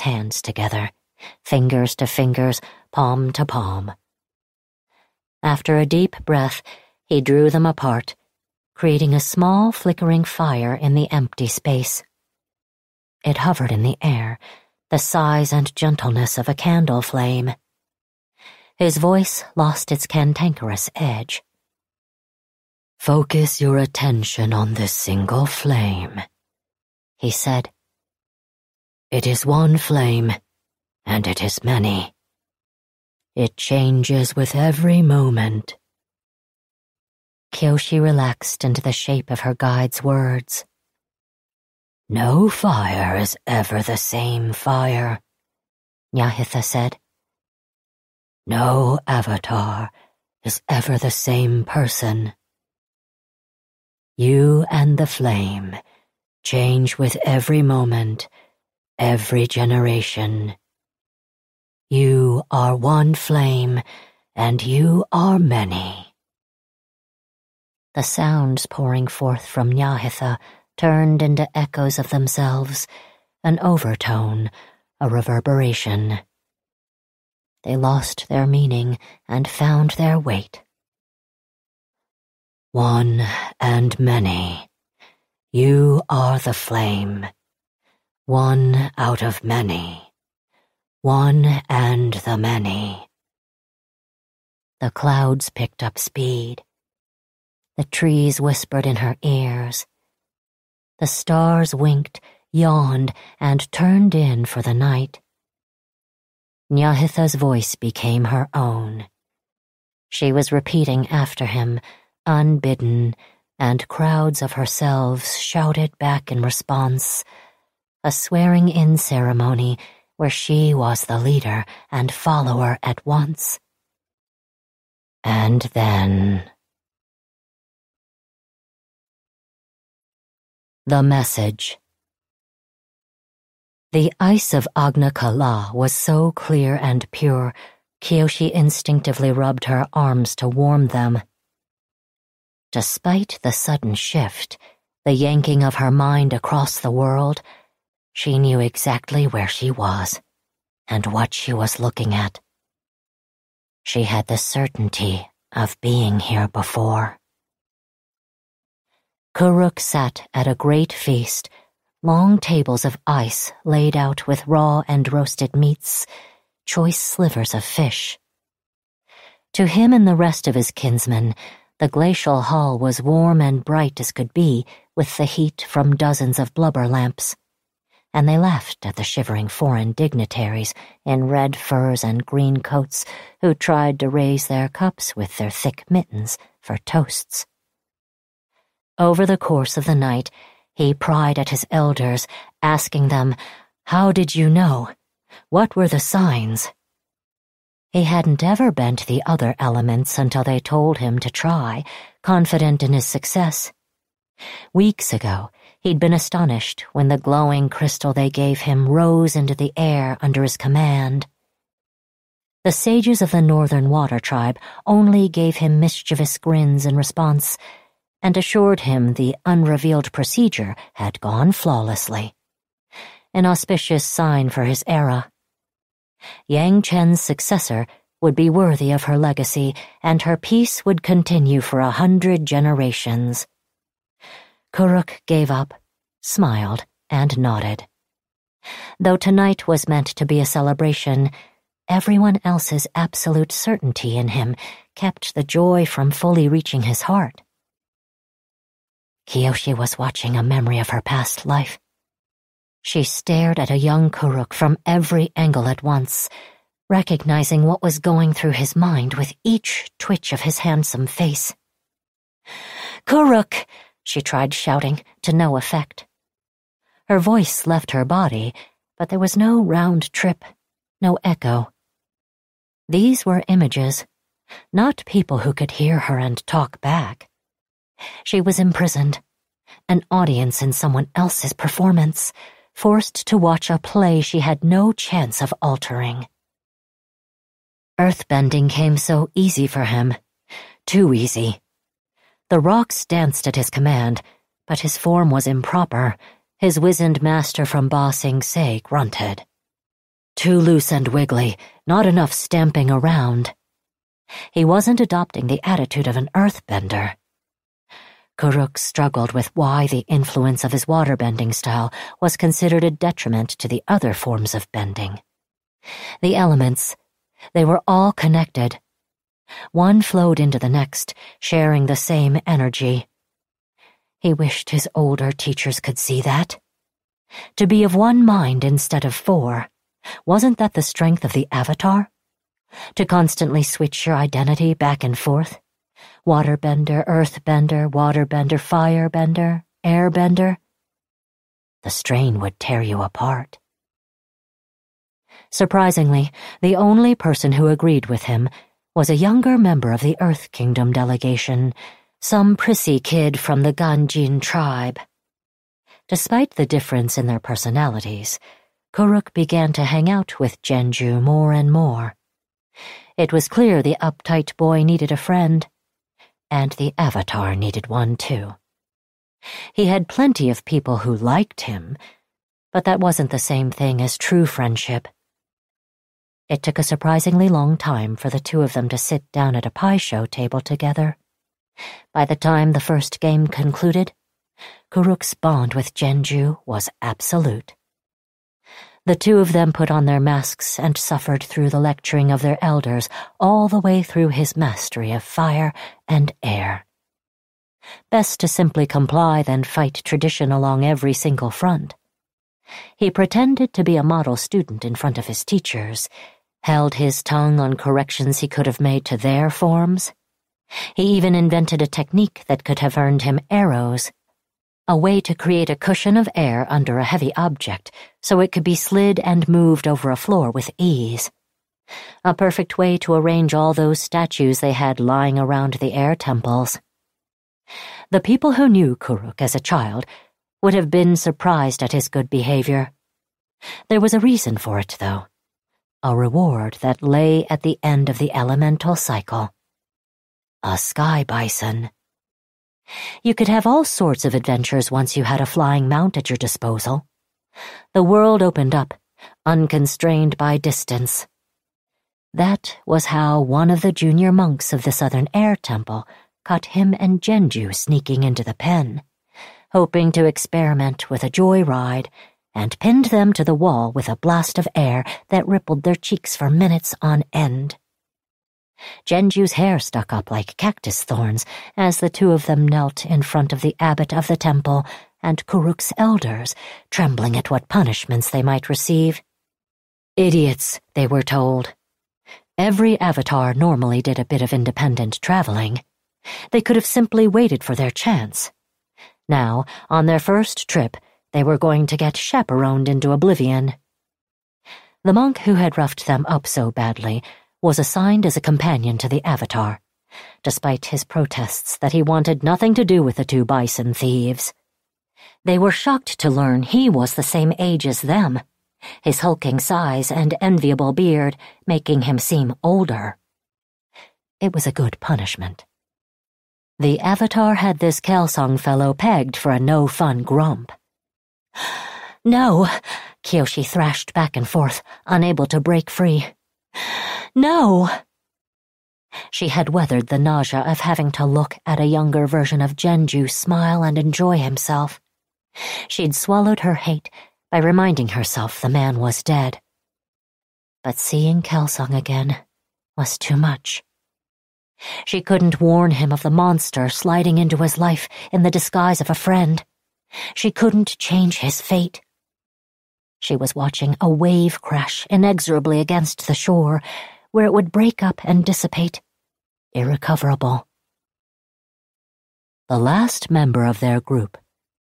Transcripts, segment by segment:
its hands together, fingers to fingers, palm to palm. After a deep breath, he drew them apart, creating a small flickering fire in the empty space. It hovered in the air, the size and gentleness of a candle flame. His voice lost its cantankerous edge. Focus your attention on this single flame, he said. It is one flame, and it is many. It changes with every moment. Kyoshi relaxed into the shape of her guide's words. No fire is ever the same fire, Nyahitha said. No avatar is ever the same person. You and the flame change with every moment, every generation. You are one flame, and you are many. The sounds pouring forth from Nyahitha turned into echoes of themselves, an overtone, a reverberation. They lost their meaning and found their weight. One and many. You are the flame. One out of many. One and the many. The clouds picked up speed. The trees whispered in her ears. The stars winked, yawned, and turned in for the night. Nyahitha's voice became her own. She was repeating after him, unbidden, and crowds of herselves shouted back in response, a swearing-in ceremony where she was the leader and follower at once. And then... The Message the ice of Agna Qel'a was so clear and pure, Kyoshi instinctively rubbed her arms to warm them. Despite the sudden shift, the yanking of her mind across the world, she knew exactly where she was and what she was looking at. She had the certainty of being here before. Kuruk sat at a great feast long tables of ice laid out with raw and roasted meats, choice slivers of fish. To him and the rest of his kinsmen, the glacial hall was warm and bright as could be with the heat from dozens of blubber lamps, and they laughed at the shivering foreign dignitaries in red furs and green coats who tried to raise their cups with their thick mittens for toasts. Over the course of the night, he pried at his elders, asking them, How did you know? What were the signs? He hadn't ever bent the other elements until they told him to try, confident in his success. Weeks ago, he'd been astonished when the glowing crystal they gave him rose into the air under his command. The sages of the Northern Water Tribe only gave him mischievous grins in response, and assured him the unrevealed procedure had gone flawlessly. An auspicious sign for his era. Yang Chen's successor would be worthy of her legacy, and her peace would continue for a hundred generations. Kuruk gave up, smiled, and nodded. Though tonight was meant to be a celebration, everyone else's absolute certainty in him kept the joy from fully reaching his heart. Kyoshi was watching a memory of her past life. She stared at a young Kuruk from every angle at once, recognizing what was going through his mind with each twitch of his handsome face. Kuruk! She tried shouting, to no effect. Her voice left her body, but there was no round trip, no echo. These were images, not people who could hear her and talk back. She was imprisoned, an audience in someone else's performance, forced to watch a play she had no chance of altering. Earthbending came so easy for him, too easy. The rocks danced at his command, but his form was improper. His wizened master from Ba Sing Se grunted. too loose and wiggly, not enough stamping around. He wasn't adopting the attitude of an earthbender. Kuruk struggled with why the influence of his waterbending style was considered a detriment to the other forms of bending. The elements, they were all connected. One flowed into the next, sharing the same energy. He wished his older teachers could see that. To be of one mind instead of four, wasn't that the strength of the Avatar? To constantly switch your identity back and forth? waterbender, earthbender, waterbender, firebender, airbender. The strain would tear you apart. Surprisingly, the only person who agreed with him was a younger member of the Earth Kingdom delegation, some prissy kid from the Ganjin tribe. Despite the difference in their personalities, Kuruk began to hang out with Jianzhu more and more. It was clear the uptight boy needed a friend, and the Avatar needed one too. He had plenty of people who liked him, but that wasn't the same thing as true friendship. It took a surprisingly long time for the two of them to sit down at a Pai Sho table together. By the time the first game concluded, Kuruk's bond with Jianzhu was absolute. The two of them put on their masks and suffered through the lecturing of their elders all the way through his mastery of fire and air. Best to simply comply than fight tradition along every single front. He pretended to be a model student in front of his teachers, held his tongue on corrections he could have made to their forms. He even invented a technique that could have earned him arrows a way to create a cushion of air under a heavy object so it could be slid and moved over a floor with ease. A perfect way to arrange all those statues they had lying around the air temples. The people who knew Kuruk as a child would have been surprised at his good behavior. There was a reason for it, though. A reward that lay at the end of the elemental cycle. A sky bison. You could have all sorts of adventures once you had a flying mount at your disposal. The world opened up, unconstrained by distance. That was how one of the junior monks of the Southern Air Temple caught him and Jianzhu sneaking into the pen, hoping to experiment with a joyride, and pinned them to the wall with a blast of air that rippled their cheeks for minutes on end. Jianzhu's hair stuck up like cactus thorns as the two of them knelt in front of the abbot of the temple and Kuruk's elders, trembling at what punishments they might receive. Idiots, they were told. Every avatar normally did a bit of independent traveling. They could have simply waited for their chance. Now, on their first trip, they were going to get chaperoned into oblivion. The monk who had roughed them up so badly was assigned as a companion to the Avatar, despite his protests that he wanted nothing to do with the two bison thieves. They were shocked to learn he was the same age as them, his hulking size and enviable beard making him seem older. It was a good punishment. The Avatar had this Kelsang fellow pegged for a no-fun grump. No, Kyoshi thrashed back and forth, unable to break free. No! She had weathered the nausea of having to look at a younger version of Jianzhu smile and enjoy himself. She'd swallowed her hate by reminding herself the man was dead. But seeing Kelsang again was too much. She couldn't warn him of the monster sliding into his life in the disguise of a friend. She couldn't change his fate. She was watching a wave crash inexorably against the shore where it would break up and dissipate, irrecoverable. The last member of their group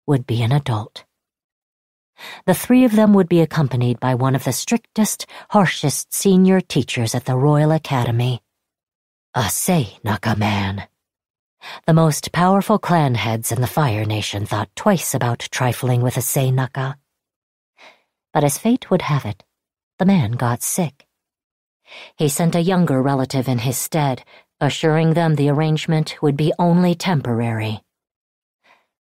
would be an adult. The three of them would be accompanied by one of the strictest, harshest senior teachers at the Royal Academy. A Seinaka man. The most powerful clan heads in the Fire Nation thought twice about trifling with a Seinaka. But as fate would have it, the man got sick he sent a younger relative in his stead, assuring them the arrangement would be only temporary.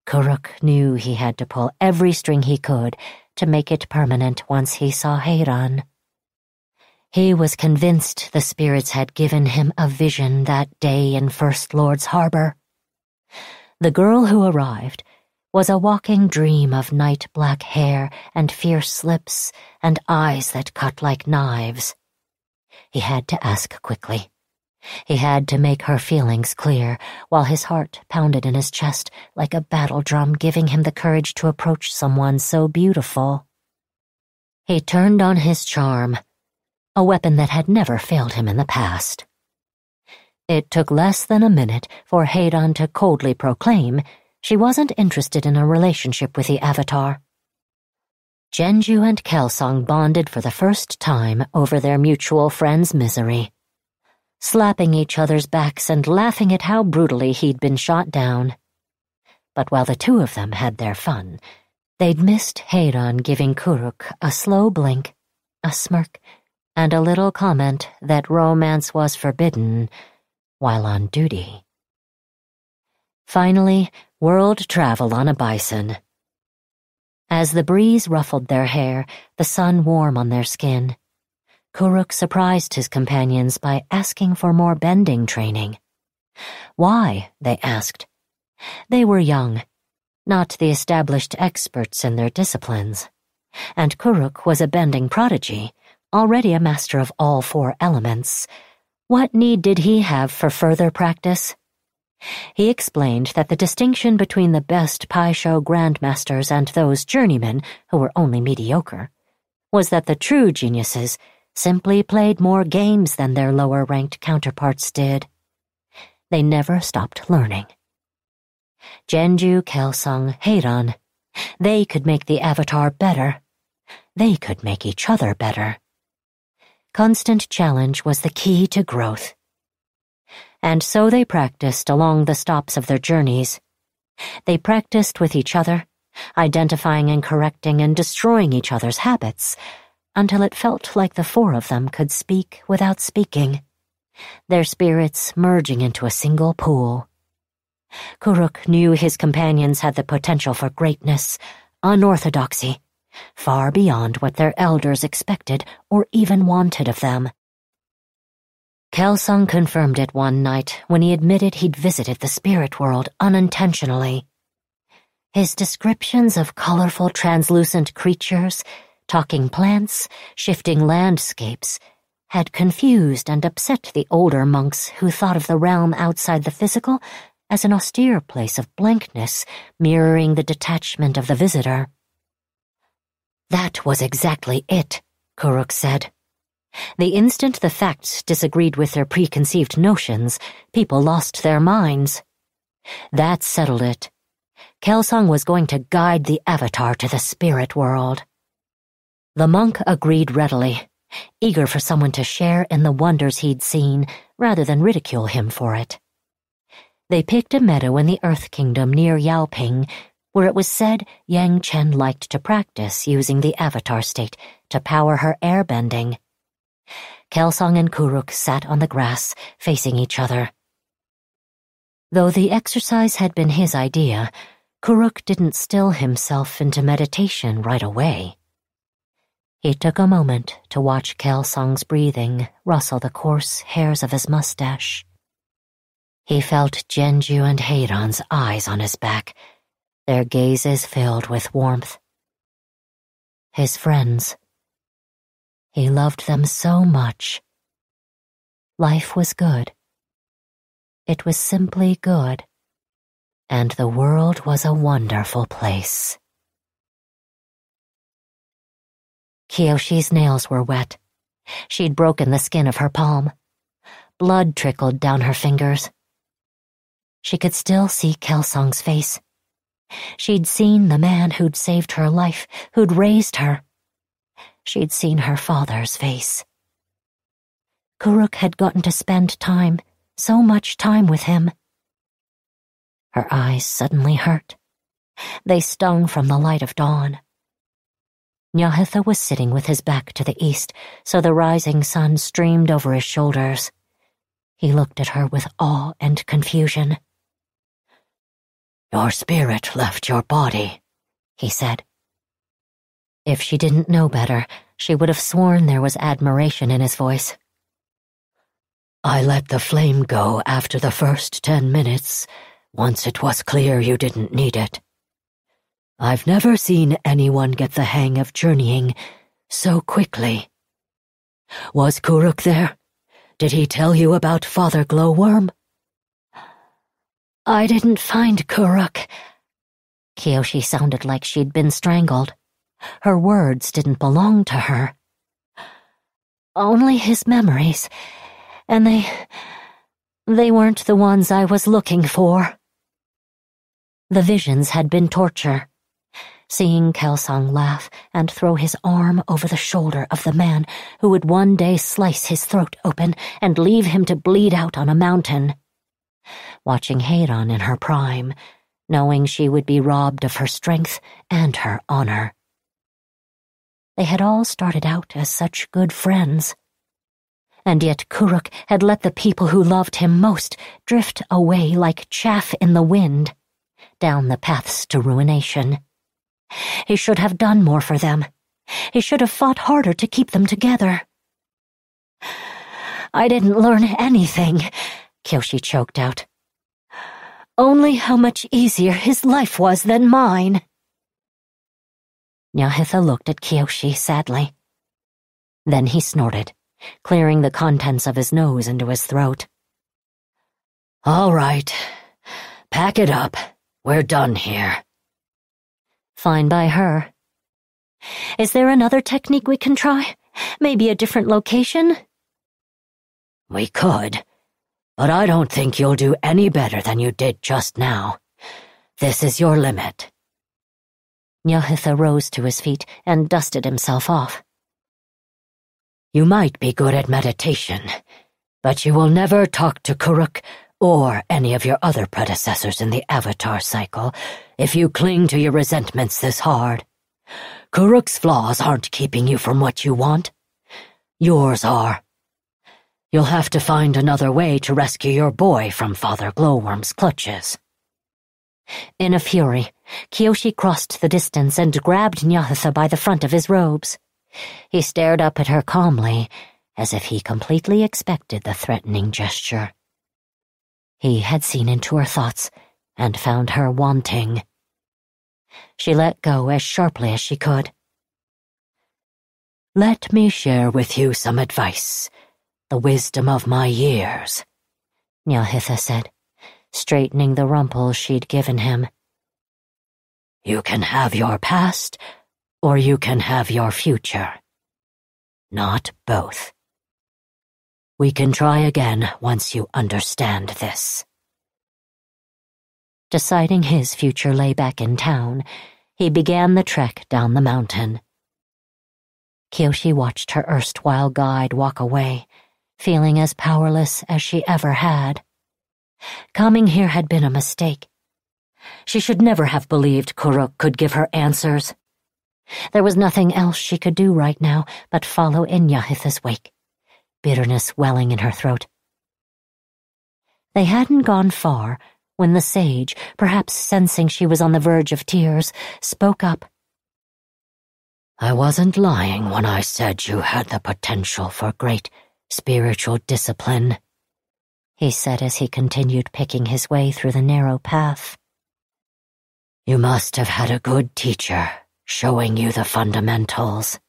Kuruk knew he had to pull every string he could to make it permanent once he saw Hei-Ran. He was convinced the spirits had given him a vision that day in First Lord's Harbor. The girl who arrived was a walking dream of night black hair and fierce lips and eyes that cut like knives. He had to ask quickly. He had to make her feelings clear, while his heart pounded in his chest like a battle drum giving him the courage to approach someone so beautiful. He turned on his charm, a weapon that had never failed him in the past. It took less than a minute for Hei-Ran to coldly proclaim she wasn't interested in a relationship with the Avatar. Jianzhu and Kelsang bonded for the first time over their mutual friend's misery slapping each other's backs and laughing at how brutally he'd been shot down. But while the two of them had their fun, they'd missed Hei-Ran giving Kuruk a slow blink, a smirk, and a little comment that romance was forbidden while on duty. Finally, world travel on a bison. As the breeze ruffled their hair, the sun warm on their skin, Kuruk surprised his companions by asking for more bending training. Why, they asked. They were young, not the established experts in their disciplines. And Kuruk was a bending prodigy, already a master of all four elements. What need did he have for further practice? He explained that the distinction between the best Pai Sho grandmasters and those journeymen who were only mediocre was that the true geniuses simply played more games than their lower ranked counterparts did. They never stopped learning. Jianzhu, Kelsang, Hei-Ran, they could make the Avatar better. They could make each other better. Constant challenge was the key to growth. And so they practiced along the stops of their journeys. They practiced with each other, identifying and correcting and destroying each other's habits until it felt like the four of them could speak without speaking, their spirits merging into a single pool. Kuruk knew his companions had the potential for greatness, unorthodoxy, far beyond what their elders expected or even wanted of them. Kelsang confirmed it one night when he admitted he'd visited the spirit world unintentionally. His descriptions of colorful translucent creatures talking plants, shifting landscapes, had confused and upset the older monks who thought of the realm outside the physical as an austere place of blankness mirroring the detachment of the visitor. That was exactly it, Kuruk said. The instant the facts disagreed with their preconceived notions, people lost their minds. That settled it. Kelsang was going to guide the Avatar to the spirit world. The monk agreed readily, eager for someone to share in the wonders he'd seen rather than ridicule him for it. They picked a meadow in the Earth Kingdom near Yaoping, where it was said Yang Chen liked to practice using the Avatar state to power her airbending. Kelsang and Kuruk sat on the grass, facing each other. Though the exercise had been his idea, Kuruk didn't still himself into meditation right away. He took a moment to watch Kelsang's breathing rustle the coarse hairs of his mustache. He felt Jianzhu and Hei-Ran's eyes on his back, their gazes filled with warmth. His friends. He loved them so much. Life was good. It was simply good. And the world was a wonderful place. Kyoshi's nails were wet. She'd broken the skin of her palm. Blood trickled down her fingers. She could still see Kelsang's face. She'd seen the man who'd saved her life, who'd raised her. She'd seen her father's face. Kuruk had gotten to spend time, so much time with him. Her eyes suddenly hurt. They stung from the light of dawn. Nyahitha was sitting with his back to the east, so the rising sun streamed over his shoulders. He looked at her with awe and confusion. Your spirit left your body, he said. If she didn't know better, she would have sworn there was admiration in his voice. I let the flame go after the first ten minutes, once it was clear you didn't need it. I've never seen anyone get the hang of journeying so quickly. Was Kuruk there? Did he tell you about Father Glowworm? I didn't find Kuruk. Kyoshi sounded like she'd been strangled. Her words didn't belong to her. Only his memories, and they. they weren't the ones I was looking for. The visions had been torture. Seeing Kelsang laugh and throw his arm over the shoulder of the man who would one day slice his throat open and leave him to bleed out on a mountain. Watching Hei-Ran in her prime, knowing she would be robbed of her strength and her honor. They had all started out as such good friends. And yet Kuruk had let the people who loved him most drift away like chaff in the wind, down the paths to ruination. He should have done more for them. He should have fought harder to keep them together. I didn't learn anything, Kyoshi choked out. Only how much easier his life was than mine. Nyahitha looked at Kyoshi sadly. Then he snorted, clearing the contents of his nose into his throat. All right. Pack it up. We're done here. Fine by her. Is there another technique we can try? Maybe a different location? We could, but I don't think you'll do any better than you did just now. This is your limit. Nyahitha rose to his feet and dusted himself off. You might be good at meditation, but you will never talk to Kuruk or any of your other predecessors in the Avatar cycle if you cling to your resentments this hard. Kuruk's flaws aren't keeping you from what you want. Yours are. You'll have to find another way to rescue your boy from Father Glowworm's clutches. In a fury, Kyoshi crossed the distance and grabbed Nyahitha by the front of his robes. He stared up at her calmly, as if he completely expected the threatening gesture. He had seen into her thoughts and found her wanting. She let go as sharply as she could. Let me share with you some advice, the wisdom of my years, Nyahitha said straightening the rumple she'd given him. You can have your past, or you can have your future. Not both. We can try again once you understand this. Deciding his future lay back in town, he began the trek down the mountain. Kyoshi watched her erstwhile guide walk away, feeling as powerless as she ever had. Coming here had been a mistake. She should never have believed Kuruk could give her answers. There was nothing else she could do right now but follow in Nyahitha's wake, bitterness welling in her throat. They hadn't gone far when the sage, perhaps sensing she was on the verge of tears, spoke up. I wasn't lying when I said you had the potential for great spiritual discipline he said as he continued picking his way through the narrow path. You must have had a good teacher showing you the fundamentals.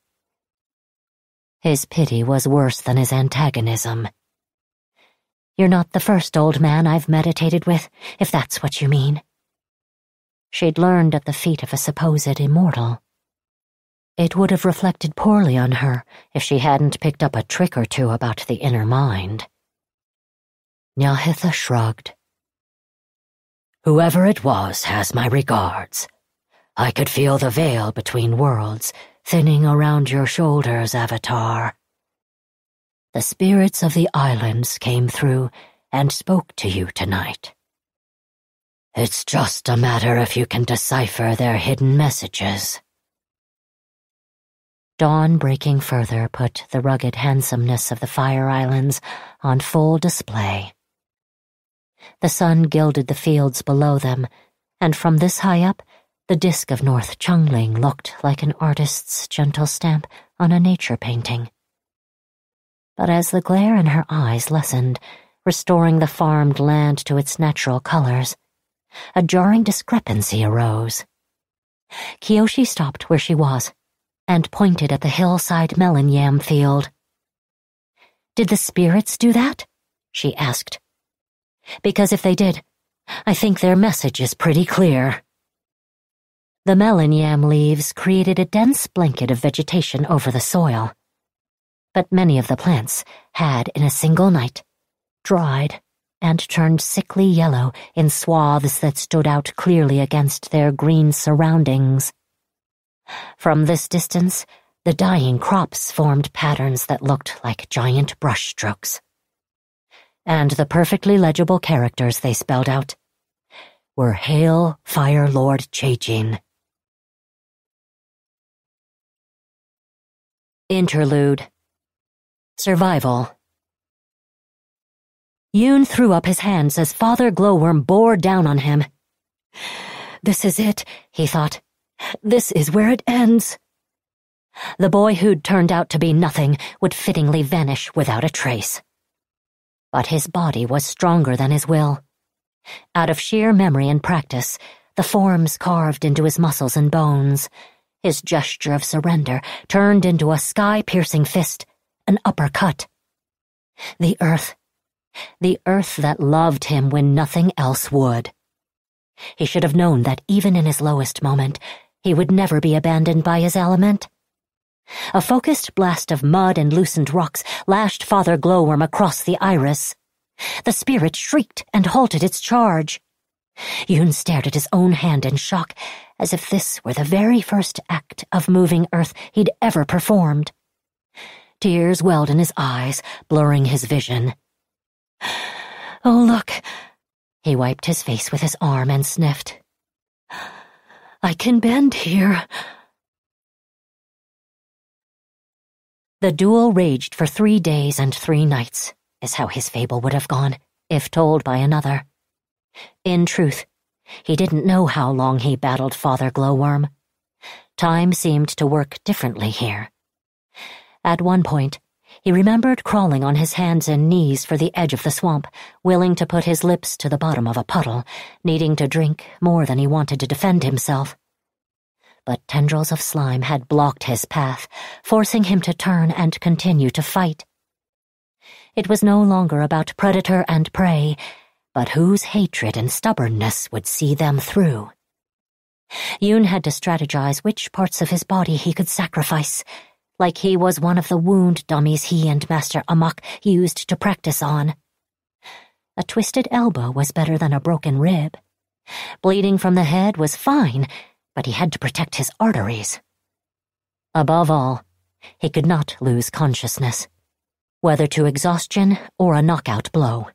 His pity was worse than his antagonism. You're not the first old man I've meditated with, if that's what you mean. She'd learned at the feet of a supposed immortal. It would have reflected poorly on her if she hadn't picked up a trick or two about the inner mind. Nyahitha shrugged. Whoever it was has my regards. I could feel the veil between worlds thinning around your shoulders, Avatar. The spirits of the islands came through and spoke to you tonight. It's just a matter if you can decipher their hidden messages. Dawn breaking further put the rugged handsomeness of the Fire Islands on full display. The sun gilded the fields below them, and from this high up, the disk of North Chungling looked like an artist's gentle stamp on a nature painting. But as the glare in her eyes lessened, restoring the farmed land to its natural colors, a jarring discrepancy arose. Kyoshi stopped where she was and pointed at the hillside melon yam field. Did the spirits do that? she asked. Because if they did, I think their message is pretty clear. The melon yam leaves created a dense blanket of vegetation over the soil. But many of the plants had, in a single night, dried and turned sickly yellow in swaths that stood out clearly against their green surroundings. From this distance, the dying crops formed patterns that looked like giant brushstrokes. And the perfectly legible characters they spelled out were Hail Fire Lord Chaejin. Interlude Survival Yun threw up his hands as Father Glowworm bore down on him. This is it, he thought. This is where it ends. The boy who'd turned out to be nothing would fittingly vanish without a trace. But his body was stronger than his will. Out of sheer memory and practice, the forms carved into his muscles and bones, his gesture of surrender turned into a sky-piercing fist, an uppercut. The earth, the earth that loved him when nothing else would. He should have known that even in his lowest moment, he would never be abandoned by his element. A focused blast of mud and loosened rocks lashed Father Glowworm across the iris. The spirit shrieked and halted its charge. Yun stared at his own hand in shock, as if this were the very first act of moving earth he'd ever performed. Tears welled in his eyes, blurring his vision. Oh, look. He wiped his face with his arm and sniffed. I can bend here. The duel raged for three days and three nights, is how his fable would have gone, if told by another. In truth, he didn't know how long he battled Father Glowworm. Time seemed to work differently here. At one point, he remembered crawling on his hands and knees for the edge of the swamp, willing to put his lips to the bottom of a puddle, needing to drink more than he wanted to defend himself. But tendrils of slime had blocked his path, forcing him to turn and continue to fight. It was no longer about predator and prey, but whose hatred and stubbornness would see them through. Yun had to strategize which parts of his body he could sacrifice, like he was one of the wound dummies he and Master Amok used to practice on. A twisted elbow was better than a broken rib. Bleeding from the head was fine, but he had to protect his arteries. Above all, he could not lose consciousness, whether to exhaustion or a knockout blow.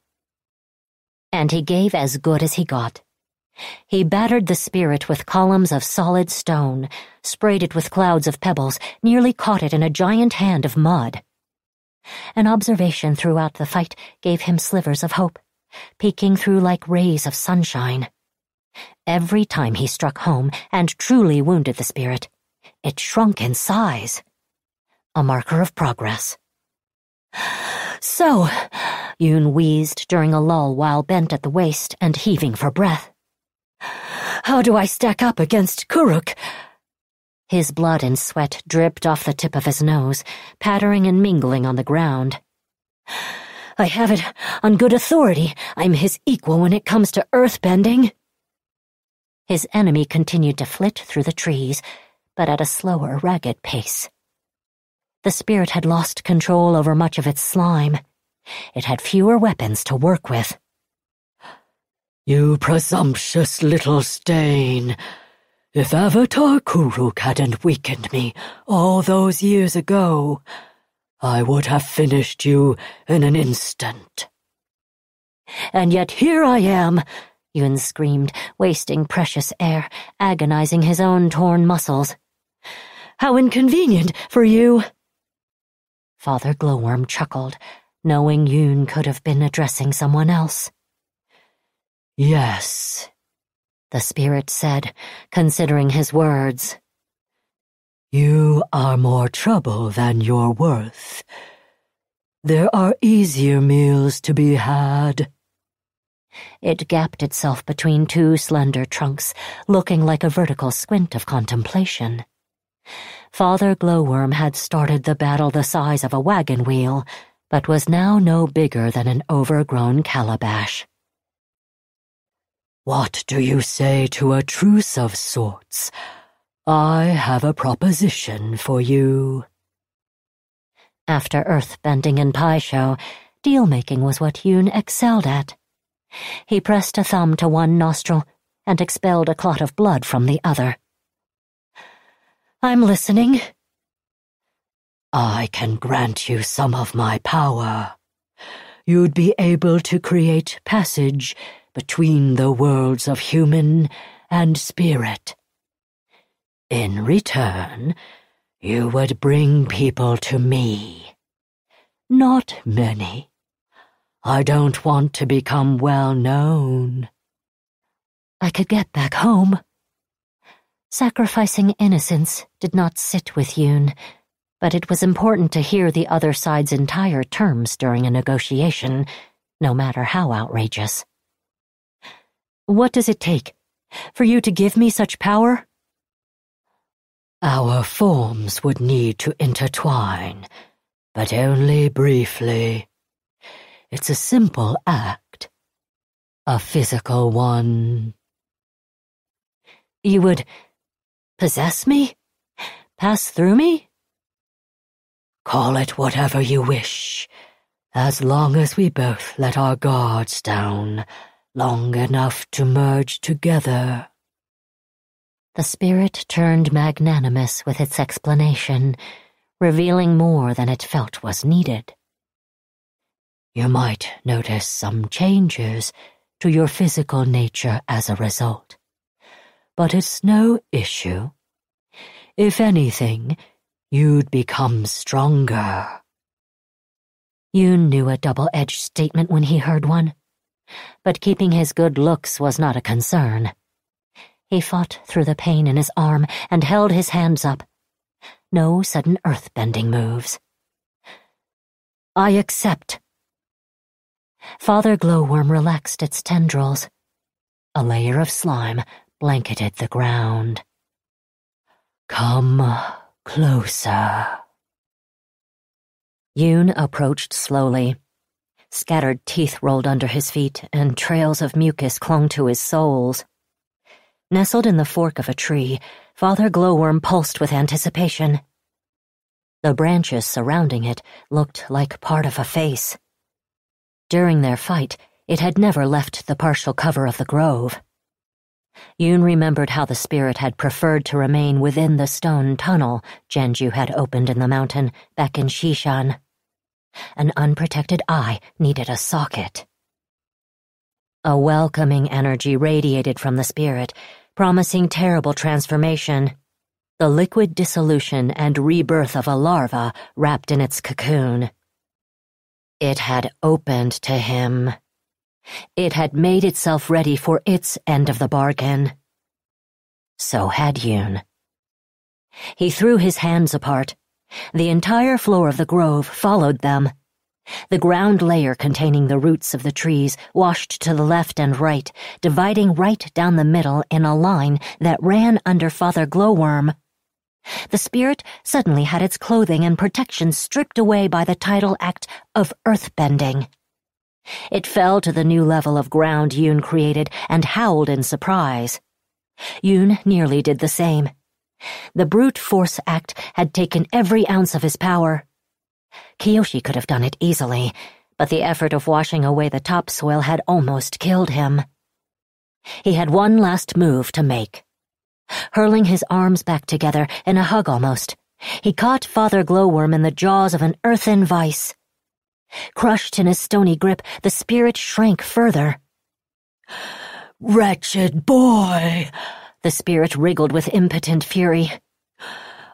And he gave as good as he got. He battered the spirit with columns of solid stone, sprayed it with clouds of pebbles, nearly caught it in a giant hand of mud. An observation throughout the fight gave him slivers of hope, peeking through like rays of sunshine. Every time he struck home and truly wounded the spirit, it shrunk in size. A marker of progress. So, Yun wheezed during a lull while bent at the waist and heaving for breath. How do I stack up against Kuruk? His blood and sweat dripped off the tip of his nose, pattering and mingling on the ground. I have it on good authority I'm his equal when it comes to earthbending. His enemy continued to flit through the trees, but at a slower, ragged pace. The spirit had lost control over much of its slime. It had fewer weapons to work with. You presumptuous little stain. If Avatar Kuruk hadn't weakened me all those years ago, I would have finished you in an instant. And yet here I am, Yun screamed, wasting precious air, agonizing his own torn muscles. How inconvenient for you! Father Glowworm chuckled, knowing Yun could have been addressing someone else. Yes, the spirit said, considering his words. You are more trouble than you're worth. There are easier meals to be had. It gapped itself between two slender trunks, looking like a vertical squint of contemplation. Father Glowworm had started the battle the size of a wagon wheel, but was now no bigger than an overgrown calabash. What do you say to a truce of sorts? I have a proposition for you. After earthbending and Pai Sho, deal-making was what Yun excelled at. He pressed a thumb to one nostril and expelled a clot of blood from the other. I'm listening. I can grant you some of my power. You'd be able to create passage between the worlds of human and spirit. In return, you would bring people to me. Not many. I don't want to become well known. I could get back home. Sacrificing innocence did not sit with Yun, but it was important to hear the other side's entire terms during a negotiation, no matter how outrageous. What does it take? For you to give me such power? Our forms would need to intertwine, but only briefly. It's a simple act. A physical one. You would possess me? Pass through me? Call it whatever you wish, as long as we both let our guards down long enough to merge together. The spirit turned magnanimous with its explanation, revealing more than it felt was needed. You might notice some changes to your physical nature as a result, but it's no issue. If anything, you'd become stronger. Yun knew a double-edged statement when he heard one but keeping his good looks was not a concern. He fought through the pain in his arm and held his hands up. No sudden earth-bending moves. I accept. Father Glowworm relaxed its tendrils. A layer of slime blanketed the ground. Come closer. Yun approached slowly. Scattered teeth rolled under his feet, and trails of mucus clung to his soles. Nestled in the fork of a tree, Father Glowworm pulsed with anticipation. The branches surrounding it looked like part of a face. During their fight, it had never left the partial cover of the grove. Yun remembered how the spirit had preferred to remain within the stone tunnel Jianzhu had opened in the mountain back in Shishan. An unprotected eye needed a socket. A welcoming energy radiated from the spirit, promising terrible transformation. The liquid dissolution and rebirth of a larva wrapped in its cocoon. It had opened to him. It had made itself ready for its end of the bargain. So had Yun. He threw his hands apart, the entire floor of the grove followed them. The ground layer containing the roots of the trees washed to the left and right, dividing right down the middle in a line that ran under Father Glowworm. The spirit suddenly had its clothing and protection stripped away by the tidal act of earthbending. It fell to the new level of ground Yun created and howled in surprise. Yun nearly did the same. The brute force act had taken every ounce of his power. Kyoshi could have done it easily, but the effort of washing away the topsoil had almost killed him. He had one last move to make. Hurling his arms back together in a hug almost, he caught Father Glowworm in the jaws of an earthen vice. Crushed in his stony grip, the spirit shrank further. Wretched boy! The spirit wriggled with impotent fury.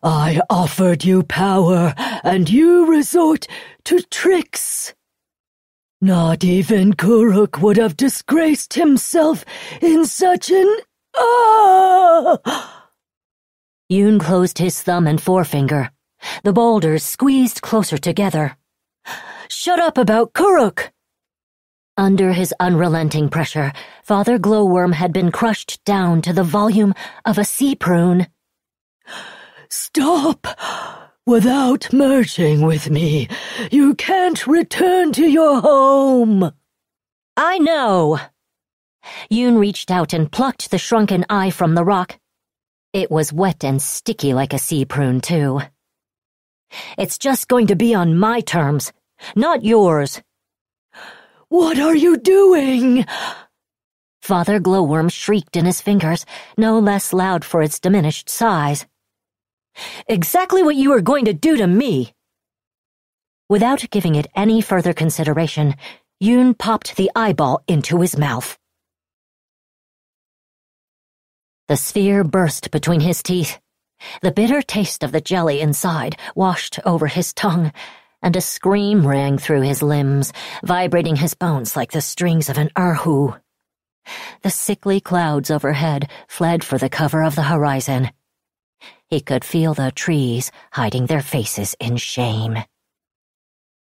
I offered you power, and you resort to tricks. Not even Kuruk would have disgraced himself in such an... Ah! Yun closed his thumb and forefinger. The boulders squeezed closer together. Shut up about Kuruk! Under his unrelenting pressure, Father Glowworm had been crushed down to the volume of a sea prune. Stop! Without merging with me, you can't return to your home! I know! Yun reached out and plucked the shrunken eye from the rock. It was wet and sticky like a sea prune, too. It's just going to be on my terms, not yours. What are you doing? Father Glowworm shrieked in his fingers, no less loud for its diminished size. Exactly what you are going to do to me! Without giving it any further consideration, Yun popped the eyeball into his mouth. The sphere burst between his teeth. The bitter taste of the jelly inside washed over his tongue, and a scream rang through his limbs, vibrating his bones like the strings of an erhu. The sickly clouds overhead fled for the cover of the horizon. He could feel the trees hiding their faces in shame.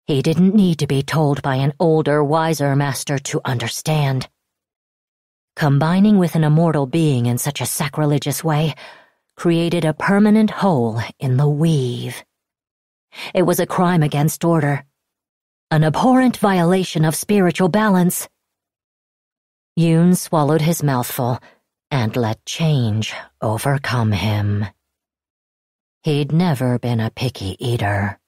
He didn't need to be told by an older, wiser master to understand. Combining with an immortal being in such a sacrilegious way created a permanent hole in the weave. It was a crime against order, an abhorrent violation of spiritual balance. Yun swallowed his mouthful and let change overcome him. He'd never been a picky eater.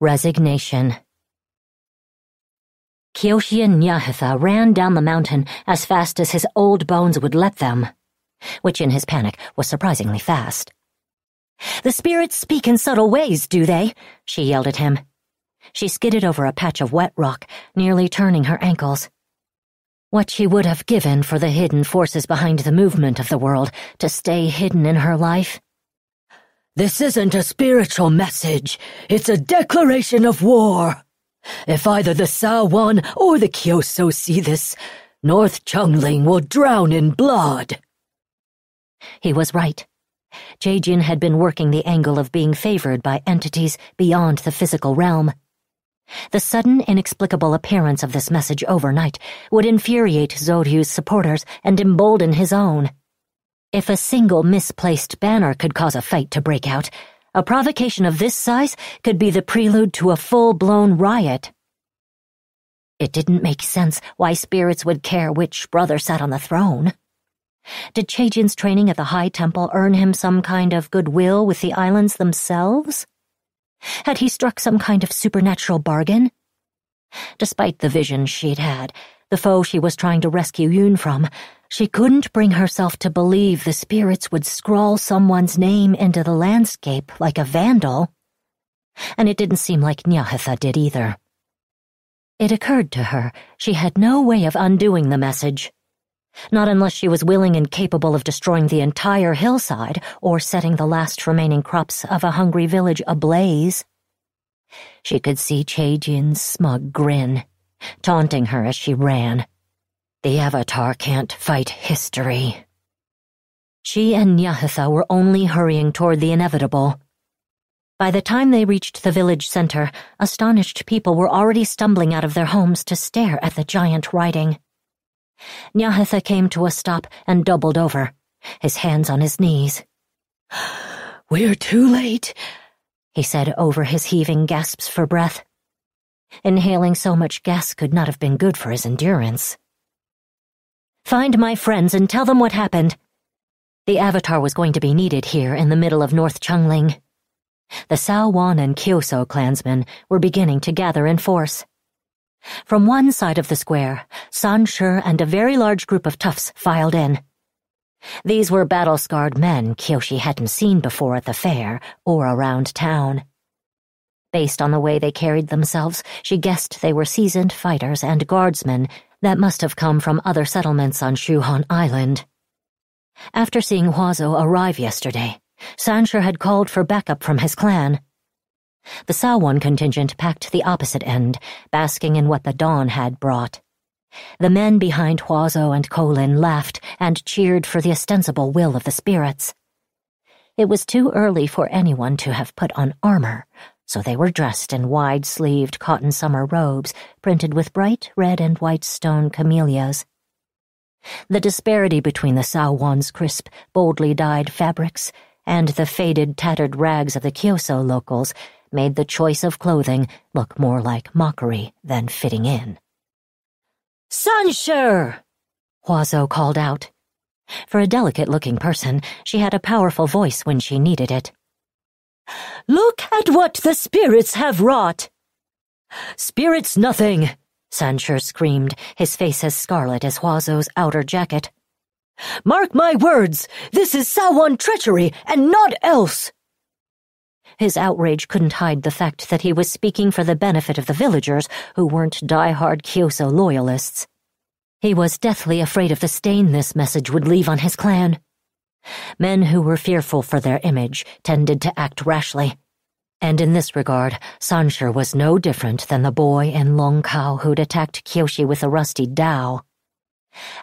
Resignation. Kyoshi and Nyahitha ran down the mountain as fast as his old bones would let them, which in his panic was surprisingly fast. The spirits speak in subtle ways, do they? She yelled at him. She skidded over a patch of wet rock, nearly turning her ankles. What she would have given for the hidden forces behind the movement of the world to stay hidden in her life. This isn't a spiritual message. It's a declaration of war. If either the Saowon or the Keohso see this, North Chungling will drown in blood. He was right. Chaejin had been working the angle of being favored by entities beyond the physical realm. The sudden, inexplicable appearance of this message overnight would infuriate Zoryu's supporters and embolden his own. If a single misplaced banner could cause a fight to break out, a provocation of this size could be the prelude to a full-blown riot. It didn't make sense why spirits would care which brother sat on the throne. Did Chaejin's training at the High Temple earn him some kind of goodwill with the islands themselves? Had he struck some kind of supernatural bargain? Despite the vision she'd had, the foe she was trying to rescue Yun from, she couldn't bring herself to believe the spirits would scrawl someone's name into the landscape like a vandal. And it didn't seem like Nyahitha did either. It occurred to her she had no way of undoing the message. Not unless she was willing and capable of destroying the entire hillside or setting the last remaining crops of a hungry village ablaze. She could see Chaejin's smug grin, taunting her as she ran. The Avatar can't fight history. She and Nyahitha were only hurrying toward the inevitable. By the time they reached the village center, astonished people were already stumbling out of their homes to stare at the giant writing. Nyahitha came to a stop and doubled over, his hands on his knees. We're too late, he said over his heaving gasps for breath. Inhaling so much gas could not have been good for his endurance. Find my friends and tell them what happened. The Avatar was going to be needed here in the middle of North Chungling. The Saowon and Keohso clansmen were beginning to gather in force. From one side of the square, Sanshur and a very large group of toughs filed in. These were battle-scarred men Kyoshi hadn't seen before at the fair or around town. Based on the way they carried themselves, she guessed they were seasoned fighters and guardsmen that must have come from other settlements on Shuhan Island. After seeing Huazo arrive yesterday, Sanshur had called for backup from his clan. The Saowon contingent packed the opposite end, basking in what the dawn had brought. The men behind Huazo and Kholin laughed and cheered for the ostensible will of the spirits. It was too early for anyone to have put on armor, so they were dressed in wide-sleeved cotton summer robes printed with bright red and white stone camellias. The disparity between the Saowon's crisp, boldly dyed fabrics and the faded, tattered rags of the Keohso locals made the choice of clothing look more like mockery than fitting in. Sanshur! Huazo called out. For a delicate-looking person, she had a powerful voice when she needed it. Look at what the spirits have wrought! Spirits nothing! Sanshur screamed, his face as scarlet as Huazo's outer jacket. Mark my words! This is Saowon treachery, and not else! His outrage couldn't hide the fact that he was speaking for the benefit of the villagers who weren't die-hard Keohso loyalists. He was deathly afraid of the stain this message would leave on his clan. Men who were fearful for their image tended to act rashly and in this regard, Sanshur was no different than the boy in Long Longkao who'd attacked Kyoshi with a rusty dao.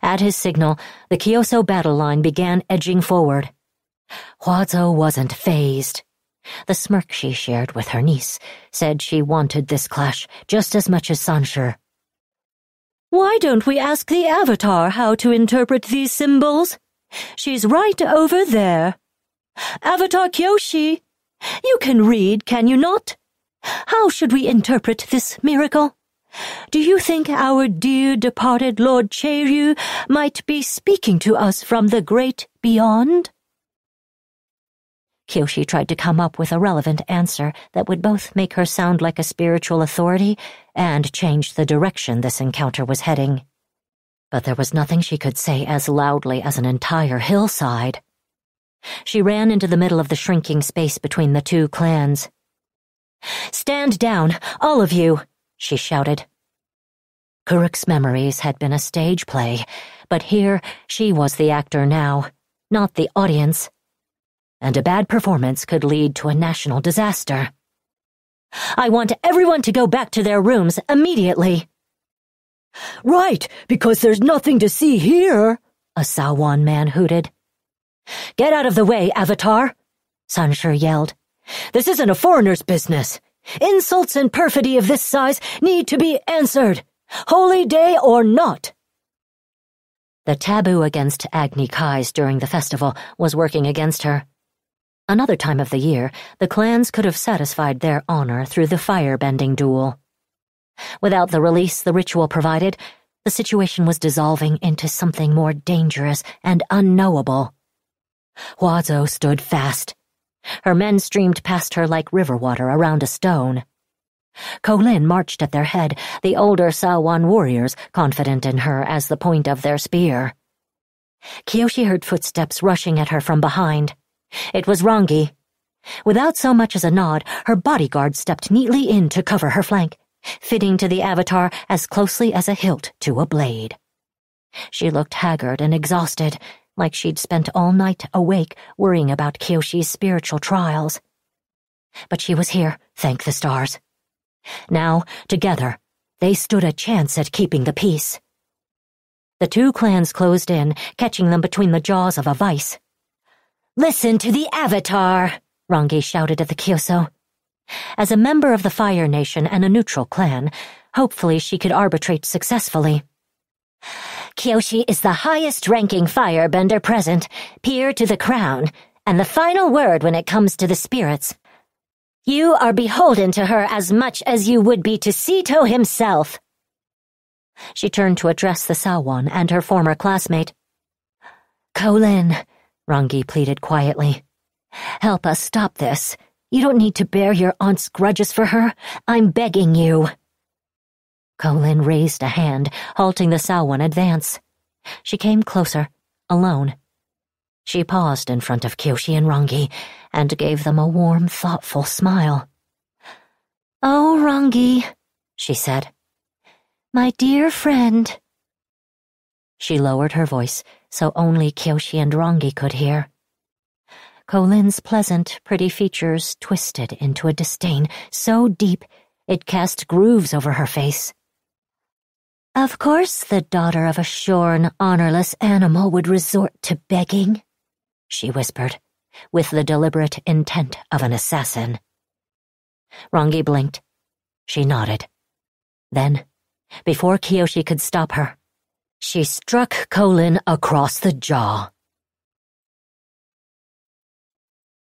At his signal, the Keohso battle line began edging forward. Huazo wasn't fazed. The smirk she shared with her niece said she wanted this clash just as much as Sanshur. Why don't we ask the Avatar how to interpret these symbols? She's right over there. Avatar Kyoshi, you can read, can you not? How should we interpret this miracle? Do you think our dear departed Lord Chaeryu might be speaking to us from the great beyond? Kyoshi tried to come up with a relevant answer that would both make her sound like a spiritual authority and change the direction this encounter was heading. But there was nothing she could say as loudly as an entire hillside. She ran into the middle of the shrinking space between the two clans. Stand down, all of you, she shouted. Kuruk's memories had been a stage play, but here she was the actor now, not the audience. And a bad performance could lead to a national disaster. I want everyone to go back to their rooms immediately. Right, because there's nothing to see here, a Saowon man hooted. Get out of the way, Avatar! Sanshur yelled. This isn't a foreigner's business. Insults and perfidy of this size need to be answered, holy day or not. The taboo against Agni Kais during the festival was working against her. Another time of the year, the clans could have satisfied their honor through the fire-bending duel. Without the release the ritual provided, the situation was dissolving into something more dangerous and unknowable. Huazo stood fast. Her men streamed past her like river water around a stone. Kholin marched at their head, the older Saowon warriors confident in her as the point of their spear. Kyoshi heard footsteps rushing at her from behind. It was Rangi. Without so much as a nod, her bodyguard stepped neatly in to cover her flank, fitting to the avatar as closely as a hilt to a blade. She looked haggard and exhausted, like she'd spent all night awake worrying about Kyoshi's spiritual trials. But she was here, thank the stars. Now, together, they stood a chance at keeping the peace. The two clans closed in, catching them between the jaws of a vice. Listen to the Avatar, Rangi shouted at the Keohso. As a member of the Fire Nation and a neutral clan, hopefully she could arbitrate successfully. Kyoshi is the highest-ranking firebender present, peer to the crown, and the final word when it comes to the spirits. You are beholden to her as much as you would be to Sito himself. She turned to address the Saowon and her former classmate. Kholin, Rangi pleaded quietly. Help us stop this. You don't need to bear your aunt's grudges for her. I'm begging you. Kholin raised a hand, halting the Saowon advance. She came closer, alone. She paused in front of Kyoshi and Rangi and gave them a warm, thoughtful smile. Oh, Rangi, she said. My dear friend. She lowered her voice so only Kyoshi and Rangi could hear. Kholin's pleasant, pretty features twisted into a disdain so deep it cast grooves over her face. Of course the daughter of a shorn, honorless animal would resort to begging, she whispered, with the deliberate intent of an assassin. Rangi blinked. She nodded. Then, before Kyoshi could stop her, she struck Kholin across the jaw.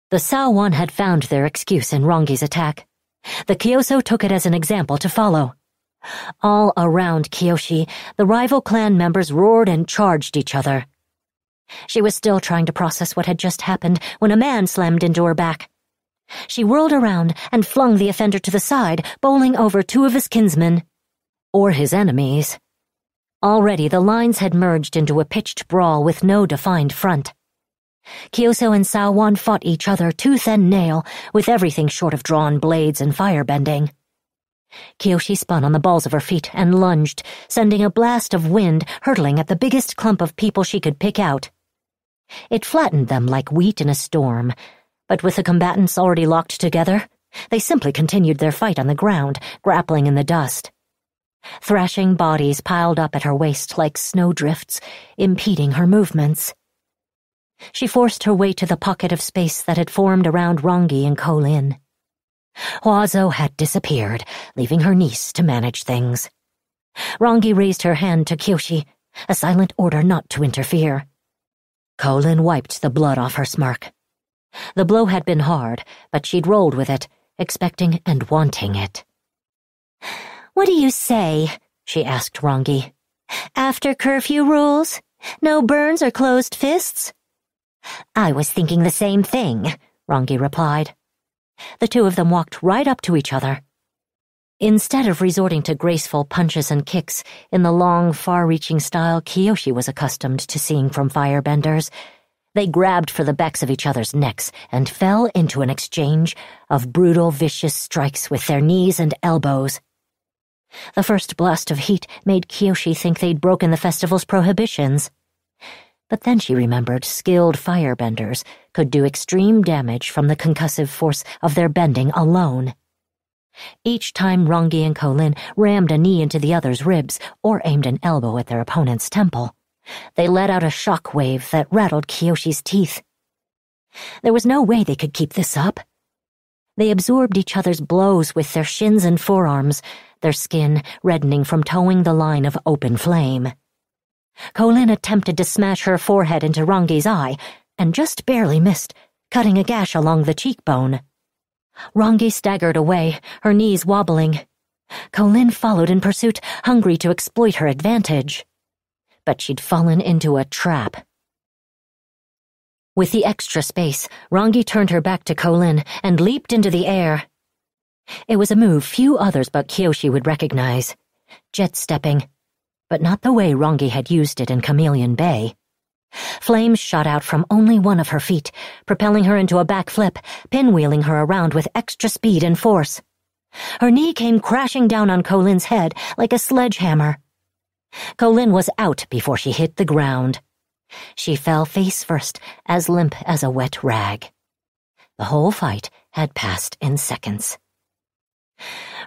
The Saowon had found their excuse in Rangi's attack. The Keohso took it as an example to follow. All around Kyoshi, the rival clan members roared and charged each other. She was still trying to process what had just happened when a man slammed into her back. She whirled around and flung the offender to the side, bowling over two of his kinsmen. Or his enemies. Already the lines had merged into a pitched brawl with no defined front. Keohso and Saowon fought each other tooth and nail, with everything short of drawn blades and firebending. Kyoshi spun on the balls of her feet and lunged, sending a blast of wind hurtling at the biggest clump of people she could pick out. It flattened them like wheat in a storm, but with the combatants already locked together, they simply continued their fight on the ground, grappling in the dust. Thrashing bodies piled up at her waist like snowdrifts, impeding her movements. She forced her way to the pocket of space that had formed around Rangi and Kholin. Huazo had disappeared, leaving her niece to manage things. Rangi raised her hand to Kyoshi, a silent order not to interfere. Kholin wiped the blood off her smirk. The blow had been hard, but she'd rolled with it, expecting and wanting it. What do you say? she asked Rangi. After curfew rules? No burns or closed fists? I was thinking the same thing, Rangi replied. The two of them walked right up to each other. Instead of resorting to graceful punches and kicks in the long, far-reaching style Kyoshi was accustomed to seeing from firebenders, they grabbed for the backs of each other's necks and fell into an exchange of brutal, vicious strikes with their knees and elbows. The first blast of heat made Kyoshi think they'd broken the festival's prohibitions. But then she remembered skilled firebenders could do extreme damage from the concussive force of their bending alone. Each time Rangi and Kholin rammed a knee into the other's ribs or aimed an elbow at their opponent's temple, they let out a shock wave that rattled Kyoshi's teeth. There was no way they could keep this up. They absorbed each other's blows with their shins and forearms, their skin reddening from towing the line of open flame. Kholin attempted to smash her forehead into Rangi's eye, and just barely missed, cutting a gash along the cheekbone. Rangi staggered away, her knees wobbling. Kholin followed in pursuit, hungry to exploit her advantage. But she'd fallen into a trap. With the extra space, Rangi turned her back to Kholin and leaped into the air. It was a move few others but Kyoshi would recognize. Jet stepping, but not the way Rangi had used it in Chameleon Bay. Flames shot out from only one of her feet, propelling her into a backflip, pinwheeling her around with extra speed and force. Her knee came crashing down on Kholin's head like a sledgehammer. Kholin was out before she hit the ground. She fell face first, as limp as a wet rag. The whole fight had passed in seconds.